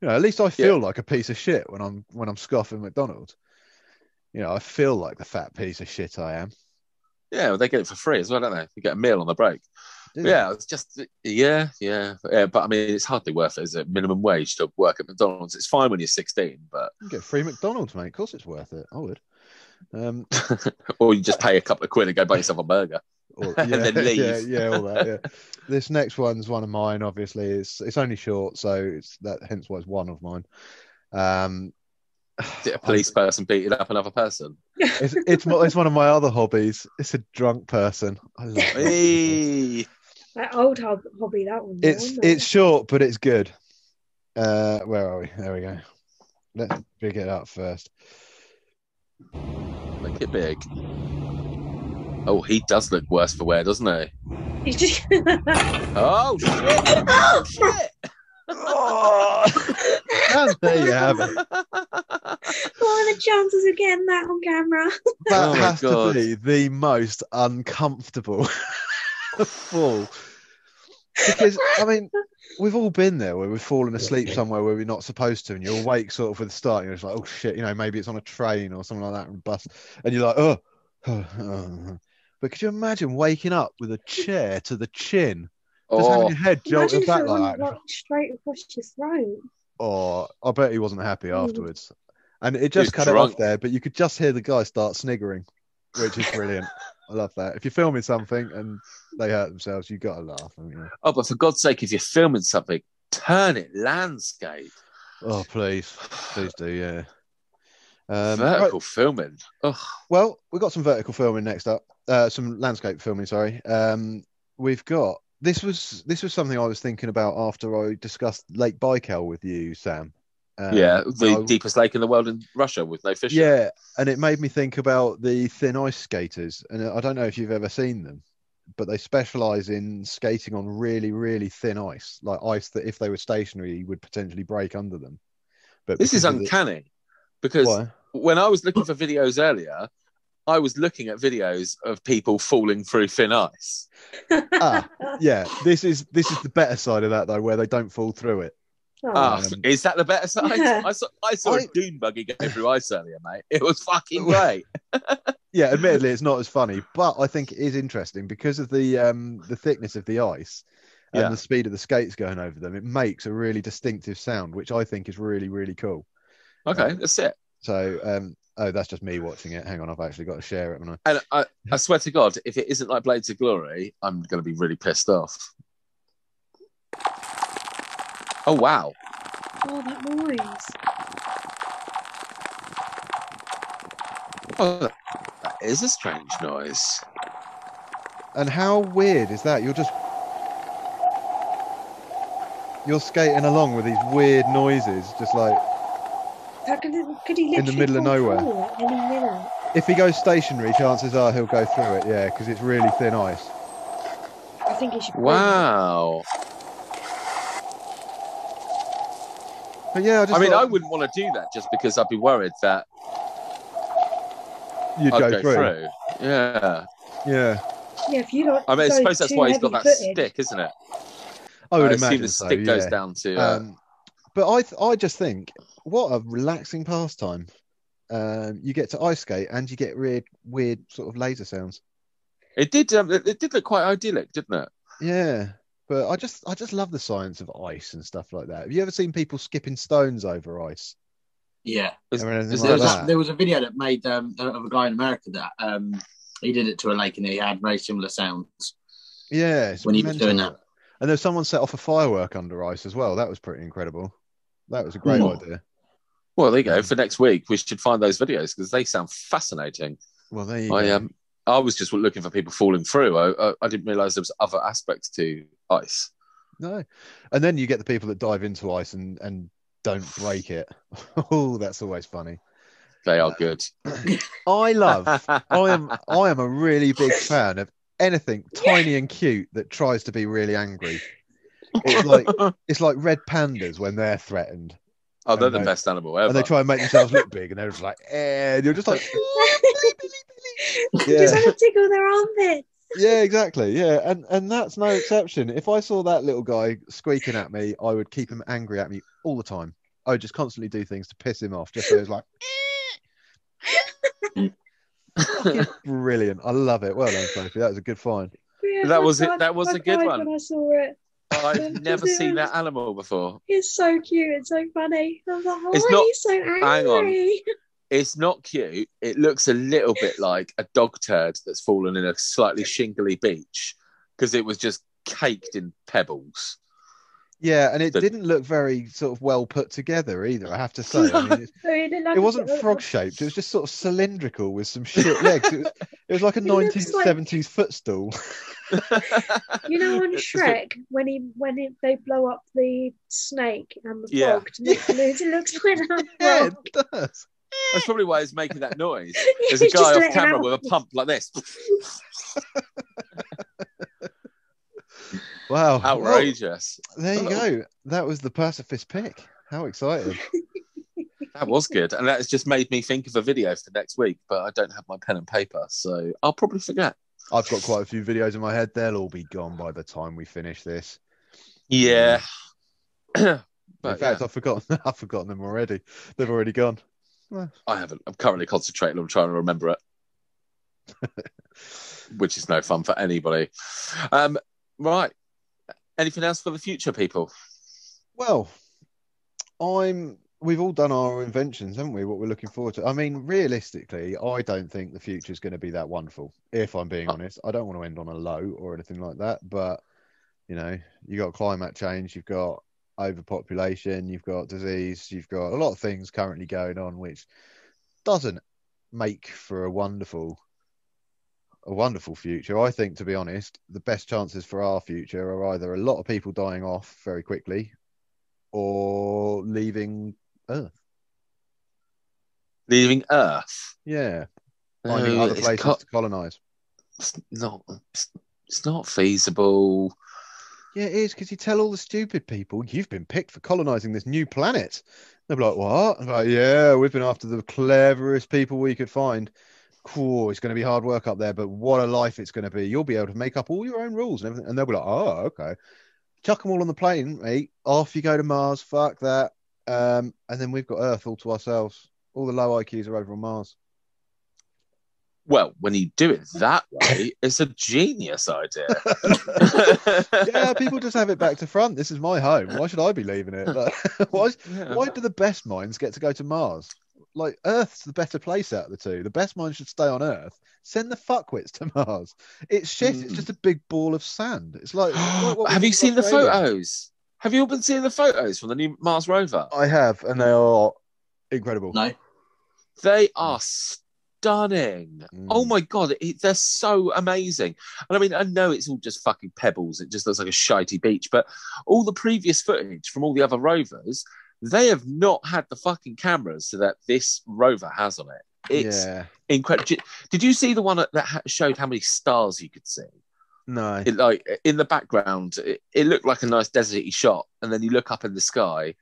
You know, at least I feel like a piece of shit when I'm when I'm scoffing McDonald's. You know, I feel like the fat piece of shit I am. Yeah, well, they get it for free as well, don't they? You get a meal on the break. Yeah, it's just yeah, yeah, yeah. But I mean, it's hardly worth it. Is it minimum wage to work at McDonald's? It's fine when you're 16, but You get free McDonald's, mate. Of course, it's worth it. I would. Um, or you just pay a couple of quid and go buy yourself a burger. or, And then leave. yeah, yeah, all that. Yeah. this next one's one of mine. Obviously, it's it's only short, so it's that hence why it's one of mine. Um, Did a police person beating up another person? it's it's it's one of my other hobbies. It's a drunk person. I love. Hey. That old hob- hobby, that one. It's wasn't it's it? short, but it's good. Uh, where are we? There we go. Let's big it up first. Make it big. Oh, he does look worse for wear, doesn't he? It's just Oh shit! Oh shit! And there you have it. what are the chances of getting that on camera? That Oh has God. to be the most uncomfortable fall. Because I mean, we've all been there where we've fallen asleep somewhere where we're not supposed to, and you're awake sort of with the start, and you're just like, oh shit, you know, maybe it's on a train or something like that, and bus, and you're like, oh. oh. But could you imagine waking up with a chair to the chin, just having Oh, your head Imagine jolted if back like that? straight across your throat. Oh, I bet he wasn't happy Mm. afterwards. And it was just cut it drunk. off there, but you could just hear the guy start sniggering, which is brilliant. I love that. If you're filming something and they hurt themselves, you got to laugh. oh, but for God's sake, if you're filming something, turn it landscape. Oh, please, please do, yeah. Um, Vertical right, filming. Oh, well, we've got some vertical filming next up. Uh, some landscape filming, sorry. Um, we've got this was this was something I was thinking about after I discussed Lake Baikal with you, Sam. Um, yeah, the I- deepest lake in the world in Russia with no fish. Yeah, and it made me think about the thin ice skaters. And I don't know if you've ever seen them, but they specialize in skating on really, really thin ice, like ice that if they were stationary would potentially break under them. But This is because of the- uncanny because Why? when I was looking for videos earlier, I was looking at videos of people falling through thin ice. Ah, Yeah, this is this is the better side of that though, where they don't fall through it. Oh, Um, is that the better side? Yeah. I saw I saw a I- dune buggy go through ice earlier, mate. It was fucking great. Yeah, admittedly, it's not as funny, but I think it is interesting because of the um the thickness of the ice and Yeah. the speed of the skates going over them. It makes a really distinctive sound, which I think is really, really cool. Okay, that's it. So, um, oh, that's just me watching it. Hang on, I've actually got to share it. haven't And I, I swear to God, if it isn't like Blades of Glory, I'm going to be really pissed off. Oh wow! oh, that noise. Oh, that is a strange noise. And how weird is that? You're just you're skating along with these weird noises, just like That could, could he In the middle of nowhere. through at any minute? if he goes stationary, chances are he'll go through it. Yeah, because it's really thin ice. I think he should. fall. Wow. But yeah, I just I mean, I wouldn't want to do that just because I'd be worried that you'd I'd go, go, through. through. Yeah. Yeah, Yeah, if you don't. I mean, I suppose that's why he's got that heavy-footed. stick, isn't it? I would assume imagine the so. stick goes down to. Uh, Um, but I, th- I just think what a relaxing pastime. Um, you get to ice skate and you get weird, weird sort of laser sounds. it did. Um, it, it did look quite idyllic, didn't it? Yeah, but I just, I just love the science of ice and stuff like that. Have you ever seen people skipping stones over ice? Yeah. Is- I mean, anything is like There was, that. a, there was a video that made um, of a guy in America that um, he did it to a lake and he had very similar sounds. Yeah, When he was doing mental. And there's someone set off a firework under ice as well. That was pretty incredible. That was a great Hmm. idea. Well, there you go. For next week, we should find those videos because they sound fascinating. Well, there you I go. um, I was just looking for people falling through. I, I, I didn't realize there was other aspects to ice. No, and then you get the people that dive into ice and and don't break it. oh, that's always funny. They are good. I love. I am. I am a really big fan of anything tiny and cute that tries to be really angry. It's like it's like red pandas when they're threatened, oh, they're and the they- best animal ever. and they try and make themselves look big, and they're just like, eh, and you're just like, Just yeah, have to tickle their armpits. yeah, exactly, yeah, and and that's no exception. If I saw that little guy squeaking at me, I would keep him angry at me all the time. I would just constantly do things to piss him off, just so he's like. Brilliant! I love it. Well done, Sophie. That was a good find. Yeah, That was it- that was I a good one. When I saw it, I've never seen that animal before. it's so cute It's so funny. I was like, oh, It's not- he's so angry. hang on. It's not cute. It looks a little bit like a dog turd that's fallen in a slightly shingly beach because it was just caked in pebbles. Yeah, and it The- didn't look very sort of well put together either. I have to say. I mean, it's- So he it wasn't frog shaped. It was just sort of cylindrical with some shit legs. It was, it was like a It looks like- 1970s footstool. You know, on It's a bit- Shrek, when he when it, they blow up the snake and the Yeah. frog to make the noise, it looks like that yeah, frog. it does. That's probably why he's making that noise. Yeah, There's a guy off camera with a pump like this. Wow. Well, Outrageous. there you go. That was the pacifist pick. How exciting. That was good. And that has just made me think of a video for next week, but I don't have my pen and paper. So I'll probably forget. I've got quite a few videos in my head. They'll all be gone by the time we finish this. Yeah. in fact, yeah, I've forgotten. I've forgotten them already. They've already gone. I haven't. I'm currently concentrating on trying to remember it, which is no fun for anybody. Um, right. Anything else for the future, people? Well, I'm. We've all done our inventions, haven't we? What we're looking forward to. I mean, realistically, I don't think the future is going to be that wonderful. If I'm being Oh. honest, I don't want to end on a low or anything like that. But you know, you got climate change, you've got overpopulation, you've got disease, you've got a lot of things currently going on, which doesn't make for a wonderful, a wonderful future. I think, to be honest, the best chances for our future are either a lot of people dying off very quickly, or leaving Earth. Leaving Earth. Yeah, finding No, other places co- to colonize. it's not. It's, not feasible. Yeah, it is because you tell all the stupid people you've been picked for colonizing this new planet. They're like, "What?" I'm like, "Yeah, we've been after the cleverest people we could find." Cool, it's going to be hard work up there, but what a life it's going to be. You'll be able to make up all your own rules and everything. And they'll be like, "Oh, okay." Chuck them all on the plane, mate. Off you go to Mars. Fuck that. Um, and then we've got Earth all to ourselves. All the low IQs are over on Mars. Well, when you do it that way, it's a genius idea. yeah, people just have it back to front. This is my home. Why should I be leaving it? Like, why, Yeah. why do the best minds get to go to Mars? Like Earth's the better place out of the two. The best minds should stay on Earth. Send the fuckwits to Mars. It's shit. It's Mm. just a big ball of sand. It's like. Have you seen the photos? Have you all been seeing the photos from the new Mars rover? I have, and they are incredible. No. They are stunning. Mm. Oh my god, it, they're so amazing. And I mean, I know it's all just fucking pebbles. It just looks like a shitey beach. But all the previous footage from all the other rovers, they have not had the fucking cameras so that this rover has on it. It's yeah. incredible. Did you see the one that ha- showed how many stars you could see? No. It like in the background, it, it looked like a nice deserty shot, and then you look up in the sky.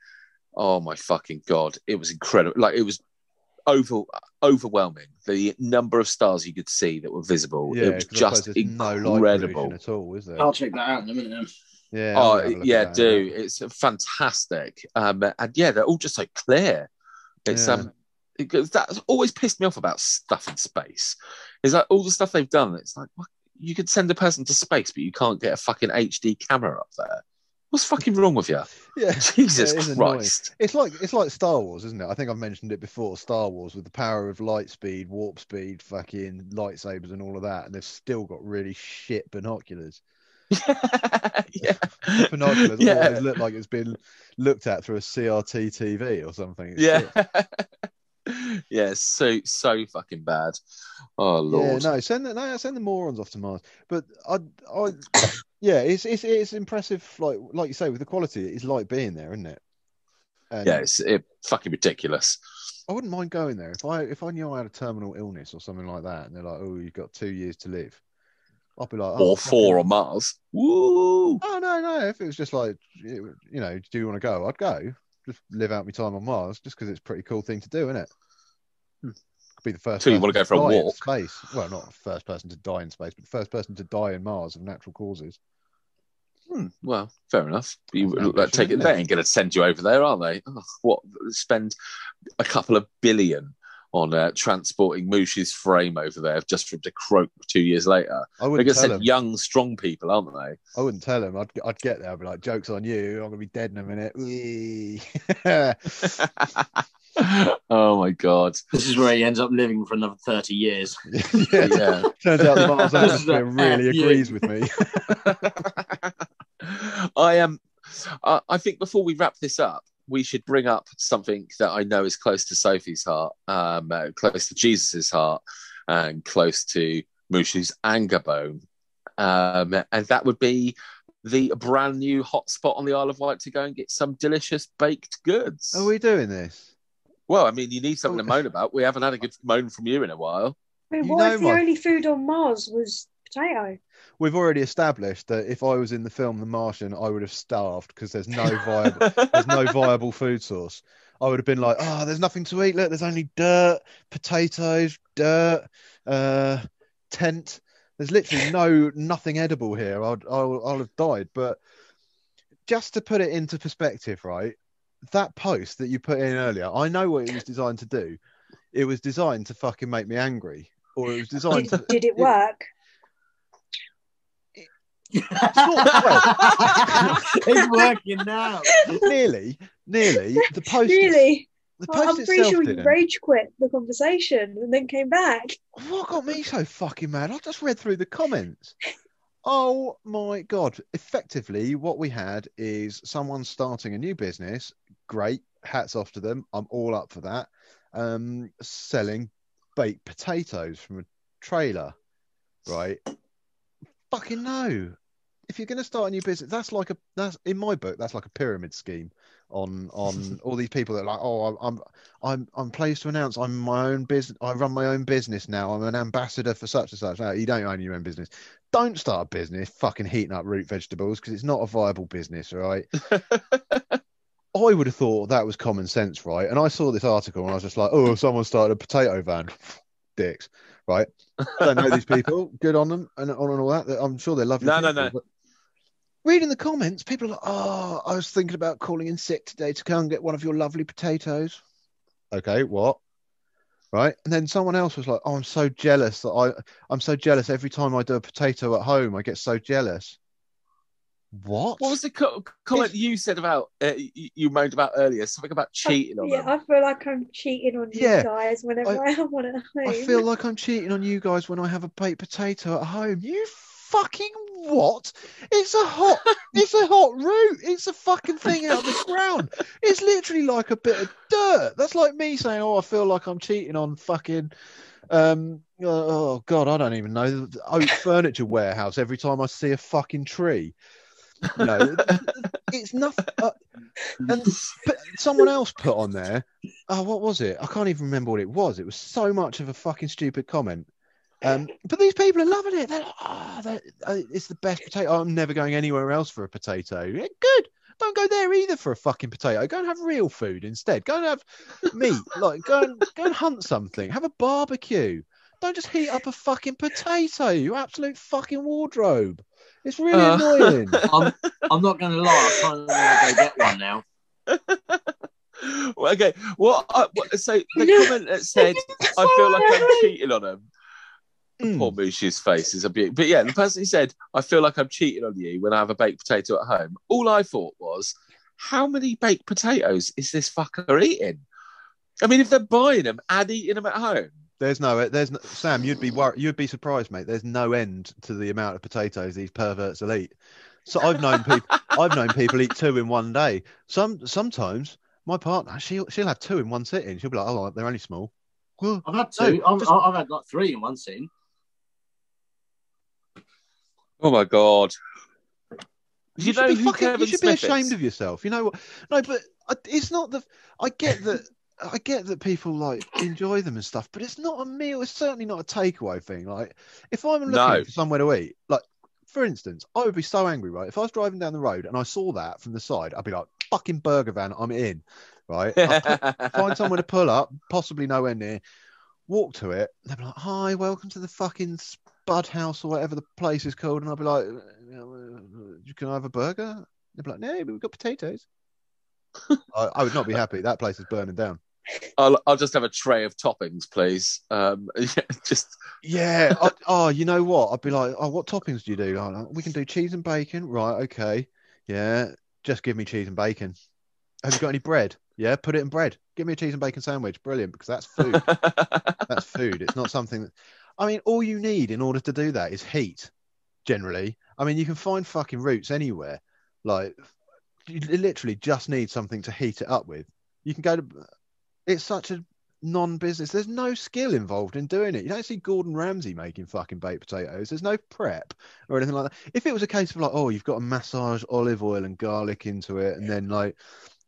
Oh my fucking god! It was incredible. Like it was over overwhelming. The number of stars you could see that were visible. yeah, it was just suppose there's no light incredible. at all, is there? I'll check that out in a minute. Then. Yeah. I'll Oh have a yeah, do it's fantastic. Um, and yeah, they're all just so clear. It's Yeah. um, because that's always pissed me off about stuff in space. Is like all the stuff they've done. It's like what, you could send a person to space, but you can't get a fucking HD camera up there. What's fucking wrong with you? Yeah. Jesus it is annoying. Christ! It's like it's like Star Wars, isn't it? I think I've mentioned it before. Star Wars with the power of light speed, warp speed, fucking lightsabers, and all of that, and they've still got really shit binoculars. yeah, Binoculars yeah, always look like it's been looked at through a CRT TV or something. It's yeah. Yeah, so so fucking bad. Oh Yeah, lord. no, send the no, send the morons off to Mars. But I, I, yeah, it's it's it's impressive. Like like you say, with the quality, it's like being there, isn't it? And yeah, it's it, fucking ridiculous. I wouldn't mind going there if I if I knew I had a terminal illness or something like that, and they're like, "Oh, you've got two years to live." I'd be like, oh, or four on Mars. Woo! Oh no, no. If it was just like, you you know, do you want to go? I'd go. Just live out my time on Mars, just because it's a pretty cool thing to do, isn't it? Hmm. Could be the first. So you wanna go for a walk? Space. Well, not the first person to die in space, but the first person to die in Mars of natural causes. Hmm, well, fair enough. You That's like, take it. They ain't going to send you over there, are they? Oh, what? Spend a couple of billion on uh, transporting Moosh's frame over there just for him to croak two years later. I wouldn't They're going to send young, strong people, aren't they? I wouldn't tell him. I'd, I'd get there. I'd be like, "Jokes on you. I'm gonna be dead in a minute." Whee. oh my god! This is where he ends up living for another 30 years. yeah. Yeah. Turns out the Mars This atmosphere really F you. agrees with me. I am. I I think before we wrap this up, we should bring up something that I know is close to Sophie's heart, um, uh, close to Jesus's heart, and close to Mushu's anger bone, um, and that would be the brand new hotspot on the Isle of Wight to go and get some delicious baked goods. Are we doing this? Well, I mean, you need something to Oh. moan about. We haven't had a good moan from you in a while. I mean, You what know if the my- only food on Mars was potato? We've already established that if I was in the film The Martian, I would have starved because there's no viable there's no viable food source. I would have been like, oh, there's nothing to eat. Look, there's only dirt, potatoes, dirt, uh, tent. There's literally no nothing edible here. I'd I'll, I'll have died. But just to put it into perspective, right? That post that you put in earlier, I know what it was designed to do. It was designed to fucking make me angry, or it was designed Did, to. did it work? it's working now. nearly, nearly. The post. Really? The Well, post I'm pretty sure you didn't. rage quit the conversation and then came back. What got me so fucking mad? I just read through the comments. Oh my god! Effectively, what we had is someone starting a new business. Great, hats off to them. I'm all up for that. Um, selling baked potatoes from a trailer, right? Fucking no. If you're going to start a new business, that's like a that's in my book. That's like a pyramid scheme on on all these people that are like, oh, I'm I'm I'm pleased to announce I'm my own business. I run my own business now. I'm an ambassador for such and such. No, you don't own your own business. Don't start a business fucking heating up root vegetables because it's not a viable business, right? I would have thought that was common sense, right? And I saw this article and I was just like, oh, someone started a potato van. Dicks, right? Don't know these people. Good on them and on and all that. I'm sure they're lovely. No, no, no. but Reading the comments, people are like, oh, I was thinking about calling in sick today to come and get one of your lovely potatoes. Okay, what? Right. And then someone else was like, oh, I'm so jealous that I, I'm so jealous every time I do a potato at home. I get so jealous. What? What was the co- comment you said about uh, you, you moaned about earlier? Something about cheating on yeah, them. I feel like I'm cheating on you Yeah, guys whenever I, have one at home. I feel like I'm cheating on you guys when I have a baked potato at home. You fucking what? It's a hot, it's a hot root. It's a fucking thing out of the ground. It's literally like a bit of dirt. That's like me saying, "Oh, I feel like I'm cheating on fucking." Um, oh god, I don't even know the oak furniture warehouse. Every time I see a fucking tree, you know, it's nothing. Uh, and but someone else put on there. Oh, what was it? I can't even remember what it was. It was so much of a fucking stupid comment. Um, but these people are loving it. They're like, oh, that- uh, it's the best potato. I'm never going anywhere else for a potato. Yeah, good. Don't go there either for a fucking potato. Go and have real food instead. Go and have meat. Like go and go and hunt something. Have a barbecue. Don't just heat up a fucking potato. You absolute fucking wardrobe. It's really Uh. annoying. I'm, I'm not going to lie. I kind of want to go get one now. Well, okay. Well, uh, what- so the comment that said, "I feel like I'm cheating on them." Mm. Poor Mushu's face is a bit. But yeah, the person who said, "I feel like I'm cheating on you when I have a baked potato at home." All I thought was, how many baked potatoes is this fucker eating? I mean, if they're buying them and eating them at home, There's no, there's no, Sam. You'd be worried. You'd be surprised, mate. There's no end to the amount of potatoes these perverts will eat. So I've known people. I've known people eat two in one day. Some sometimes my partner, she'll she'll have two in one sitting. She'll be like, oh, they're only small. Well, I've had No, two. I've, just- I've had like three in one scene. Oh my god! You, you know should be fucking, you Kevin should be ashamed is? of yourself. You know what? No, but it's not the. I get that. I get that people like enjoy them and stuff, but it's not a meal. It's certainly not a takeaway thing. Like, if I'm looking No. for somewhere to eat, like, for instance, I would be so angry, right? If I was driving down the road and I saw that from the side, I'd be like, "Fucking burger van, I'm in." Right? Find somewhere to pull up, possibly nowhere near, walk to it. They'd be like, "Hi, welcome to the fucking Spud House or whatever the place is called," and I'll be like, "Uh, "Can I have a burger?" They'd be like, "No, but we've got potatoes." I, I would not be happy. That place is burning down. I'll, I'll just have a tray of toppings, please. Um, just Yeah. I, oh, you know what? I'd be like, oh, what toppings do you do? Oh, we can do cheese and bacon. Right. Okay. Yeah. Just give me cheese and bacon. Have you got any bread? Yeah. Put it in bread. Give me a cheese and bacon sandwich. Brilliant. Because that's food. that's food. It's not something that. I mean, all you need in order to do that is heat. Generally, I mean, you can find fucking roots anywhere. Like, you literally just need something to heat it up with. You can go to. It's such a non-business. There's no skill involved in doing it. You don't see Gordon Ramsay making fucking baked potatoes. There's no prep or anything like that. If it was a case of like, oh, you've got to massage olive oil and garlic into it, and then like,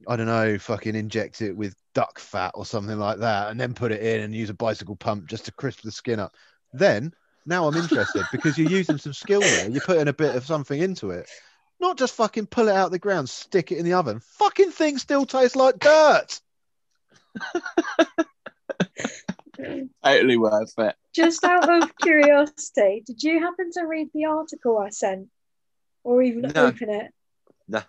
I don't know, fucking inject it with duck fat or something like that, and then put it in and use a bicycle pump just to crisp the skin up, then now I'm interested because you're using some skill there. You're putting a bit of something into it. Not just fucking pull it out of the ground, stick it in the oven. Fucking thing still tastes like dirt. totally worth it. Just out of curiosity, did you happen to read the article I sent, or even No. open it? No.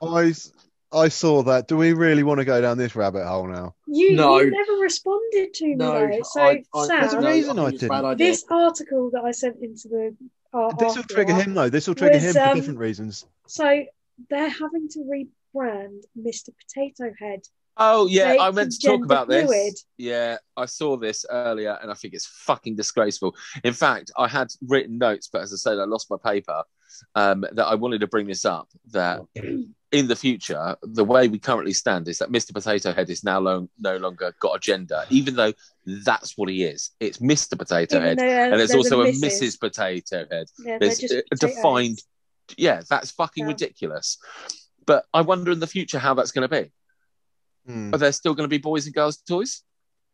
I saw that. Do we really want to go down this rabbit hole now? You, No. you never responded to me No, though. So I, I, Sam, There's a no, reason I think it's a bad didn't. this article that I sent into the uh, This will trigger him though. This will trigger was, him for um, different reasons. So they're having to rebrand Mr. Potato Head. Oh yeah, I meant to talk gender about this. fluid. Yeah, I saw this earlier, and I think it's fucking disgraceful. In fact, I had written notes, but as I said, I lost my paper. Um, that I wanted to bring this up. That in the future, the way we currently stand is that Mr. Potato Head is now lo- no longer got a gender, even though that's what he is. It's Mr. Potato Even Head, though, uh, and there's there's also a Mrs. Mrs. Potato Head. Yeah, There's a defined. Yeah, that's fucking Yeah. ridiculous. But I wonder in the future how that's going to be. Hmm. Are there still going to be boys and girls toys?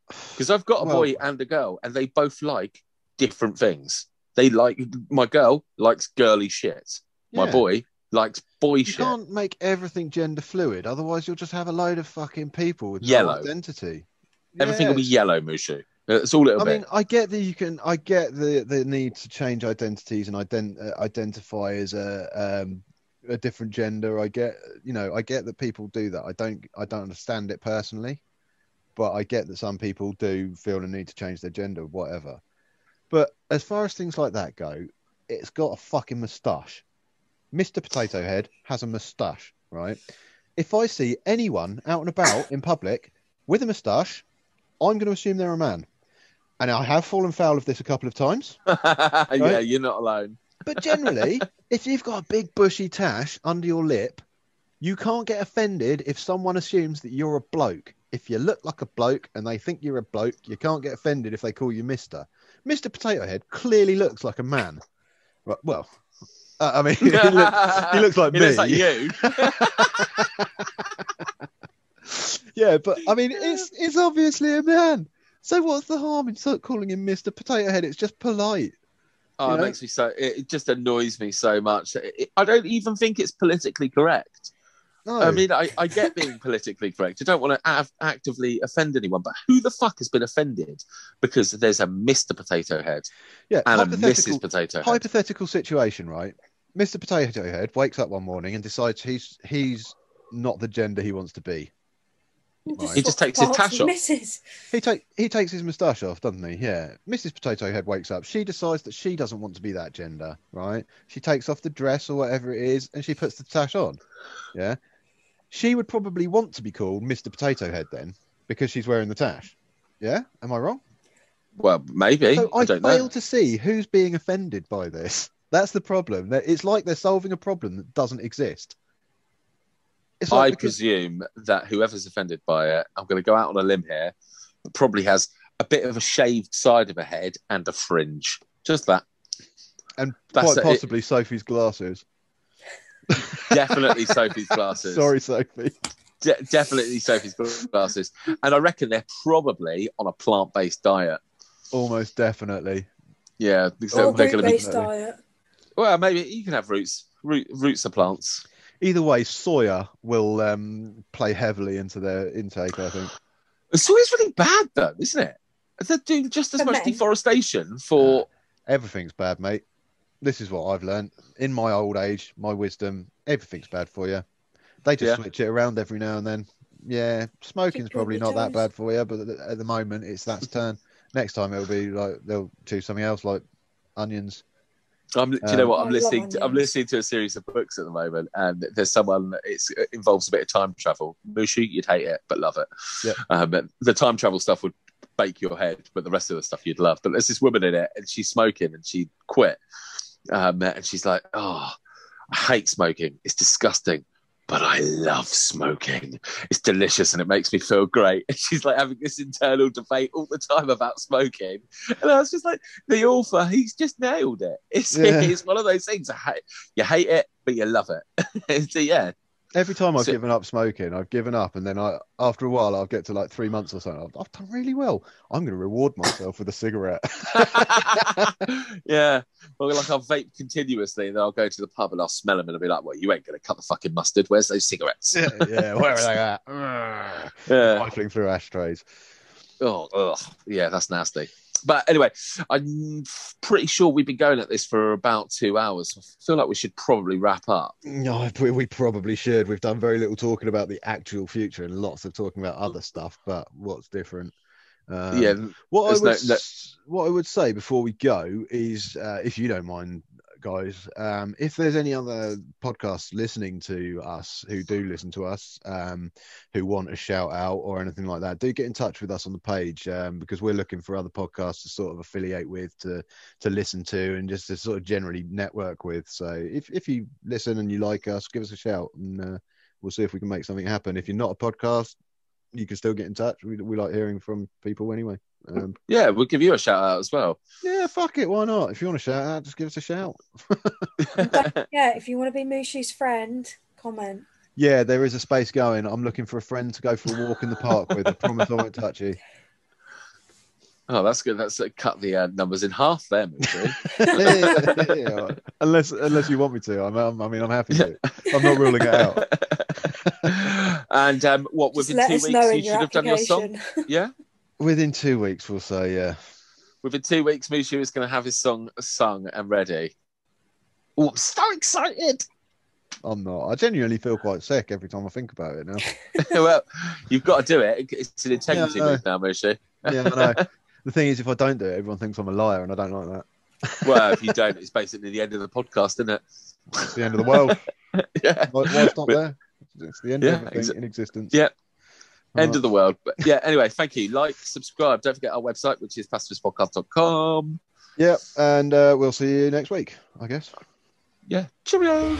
Because I've got a Well- boy and a girl, and they both like different things. They like my girl likes girly shit. My Yeah. boy likes boy You shit. can't make everything gender fluid, otherwise you'll just have a load of fucking people with Yellow. no identity. Everything will be yellow, Mushu. It's all it'll I be. mean, I get that you can. I get the the need to change identities and ident- uh, identify as a um, a different gender. I get, you know, I get that people do that. I don't. I don't understand it personally, but I get that some people do feel the need to change their gender, whatever. But as far as things like that go, it's got a fucking moustache. Mr. Potato Head has a moustache, right? If I see anyone out and about in public with a moustache, I'm going to assume they're a man. And I have fallen foul of this a couple of times. yeah, you're not alone. But generally, if you've got a big bushy tash under your lip, you can't get offended if someone assumes that you're a bloke. If you look like a bloke and they think you're a bloke, you can't get offended if they call you Mister. Mister Potato Head clearly looks like a man. Right, well, uh, I mean, he, look- he looks like He me. looks like you. yeah, but I mean, it's it's obviously a man. So what's the harm in calling him Mister Potato Head? It's just polite. Oh, You it know? makes me so. It, it just annoys me so much. It- I don't even think it's politically correct. No, I mean, I, I get being politically correct. I don't want to av- actively offend anyone, but who the fuck has been offended because there's a Mr. Potato Head yeah, and a Mrs. Potato Head? hypothetical situation, right? Mr. Potato Head wakes up one morning and decides he's he's not the gender he wants to be. Right. He just takes his tash off. Mrs. He take he takes his moustache off, doesn't he? Yeah. Mrs. Potato Head wakes up. She decides that she doesn't want to be that gender, right? She takes off the dress or whatever it is, and she puts the tash on. Yeah. She would probably want to be called Mr. Potato Head then, because she's wearing the tash. Yeah. Am I wrong? Well, maybe. So I I, don't fail know. to see who's being offended by this. That's the problem. It's like they're solving a problem that doesn't exist. It's I because- presume that whoever's offended by it, I'm going to go out on a limb here, probably has a bit of a shaved side of a head and a fringe. Just that. and that's quite it. possibly Sophie's glasses. Definitely Sophie's glasses. Sorry, Sophie. De- definitely Sophie's glasses. And I reckon they're probably on a plant based diet. Almost definitely. Yeah. because Or they're gonna be, root-based diet. Well, maybe you can have roots. Root, roots of plants. Either way, soya will um, play heavily into their intake. I think. Soya's really bad, though, isn't it? They're doing just as For much men. deforestation for. Everything's bad, mate. This is what I've learned in my old age, my wisdom. Everything's bad for you. They just Yeah. switch it around every now and then. yeah, smoking's probably not that bad for you, but at the- at the moment it's that's turn. Next time it'll be like they'll choose something else like onions. I'm, do you know Um, what? I I'm listening. To, I'm listening to a series of books at the moment, and there's someone. It's, it involves a bit of time travel. Mushu, you'd hate it, but love it. Yeah. Um, but the time travel stuff would bake your head, but the rest of the stuff you'd love. But there's this woman in it, and she's smoking, and she quit. Um, and she's like, "Oh, I hate smoking. It's disgusting." But I love smoking. It's delicious and it makes me feel great. And she's like having this internal debate all the time about smoking. And I was just like, the author, he's just nailed it. It's, Yeah. it's one of those things. I hate, you hate it, but you love it. so, yeah, Every time I've So- given up smoking, I've given up, and then I, after a while, I'll get to like three months or something. I've, I've done really well. I'm going to reward myself with a cigarette. yeah. Well, like I'll vape continuously, and then I'll go to the pub and I'll smell them, and I'll be like, "Well, you ain't gonna cut the fucking mustard. Where's those cigarettes?" yeah, yeah, where are they at? Yeah. Rifling through ashtrays. Oh, ugh. yeah, that's nasty. But anyway, I'm pretty sure we've been going at this for about two hours. I feel like we should probably wrap up. No, we, probably should. We've done very little talking about the actual future and lots of talking about other stuff, but what's different? Um, yeah, What I would no- no- what I would say before we go is, uh, if you don't mind, guys, um, if there's any other podcasts listening to us who do listen to us, um, who want a shout out or anything like that, do get in touch with us on the page um, because we're looking for other podcasts to sort of affiliate with, to to listen to, and just to sort of generally network with. So if if you listen and you like us, give us a shout, and uh, we'll see if we can make something happen. If you're not a podcast, you can still get in touch. We, we like hearing from people anyway. Um, yeah, we'll give you a shout out as well. yeah, fuck it. Why not? If you want to shout out, just give us a shout. Yeah, if you want to be Mushu's friend, comment. Yeah, there is a space going. I'm looking for a friend to go for a walk in the park with. I promise I won't touch you. oh, that's good. That's uh, cut the uh, numbers in half there, Mitri. Yeah, Unless unless you want me to. I'm, I'm, I mean, I'm happy to. I'm not ruling it out. And um, what Just within let two us weeks know you should have done your song? Yeah, Within two weeks, we'll say, yeah. within two weeks, Mushu is going to have his song sung and ready. Oh, I'm so excited! I'm not. I genuinely feel quite sick every time I think about it now. well, you've got to do it. It's an integrity Yeah, move now, Mushu. Yeah, I know. The thing is, if I don't do it, everyone thinks I'm a liar, and I don't like that. Well, if you don't, it's basically the end of the podcast, isn't it? It's the end of the world. yeah. Why, why stop there? It's the end Yeah, of everything exa- in existence. Yeah. End of the world. But yeah, anyway, thank you. Like, subscribe. Don't forget our website, which is pacificpodcast.com. Yeah, and uh, we'll see you next week, I guess. Yeah. Cheerio.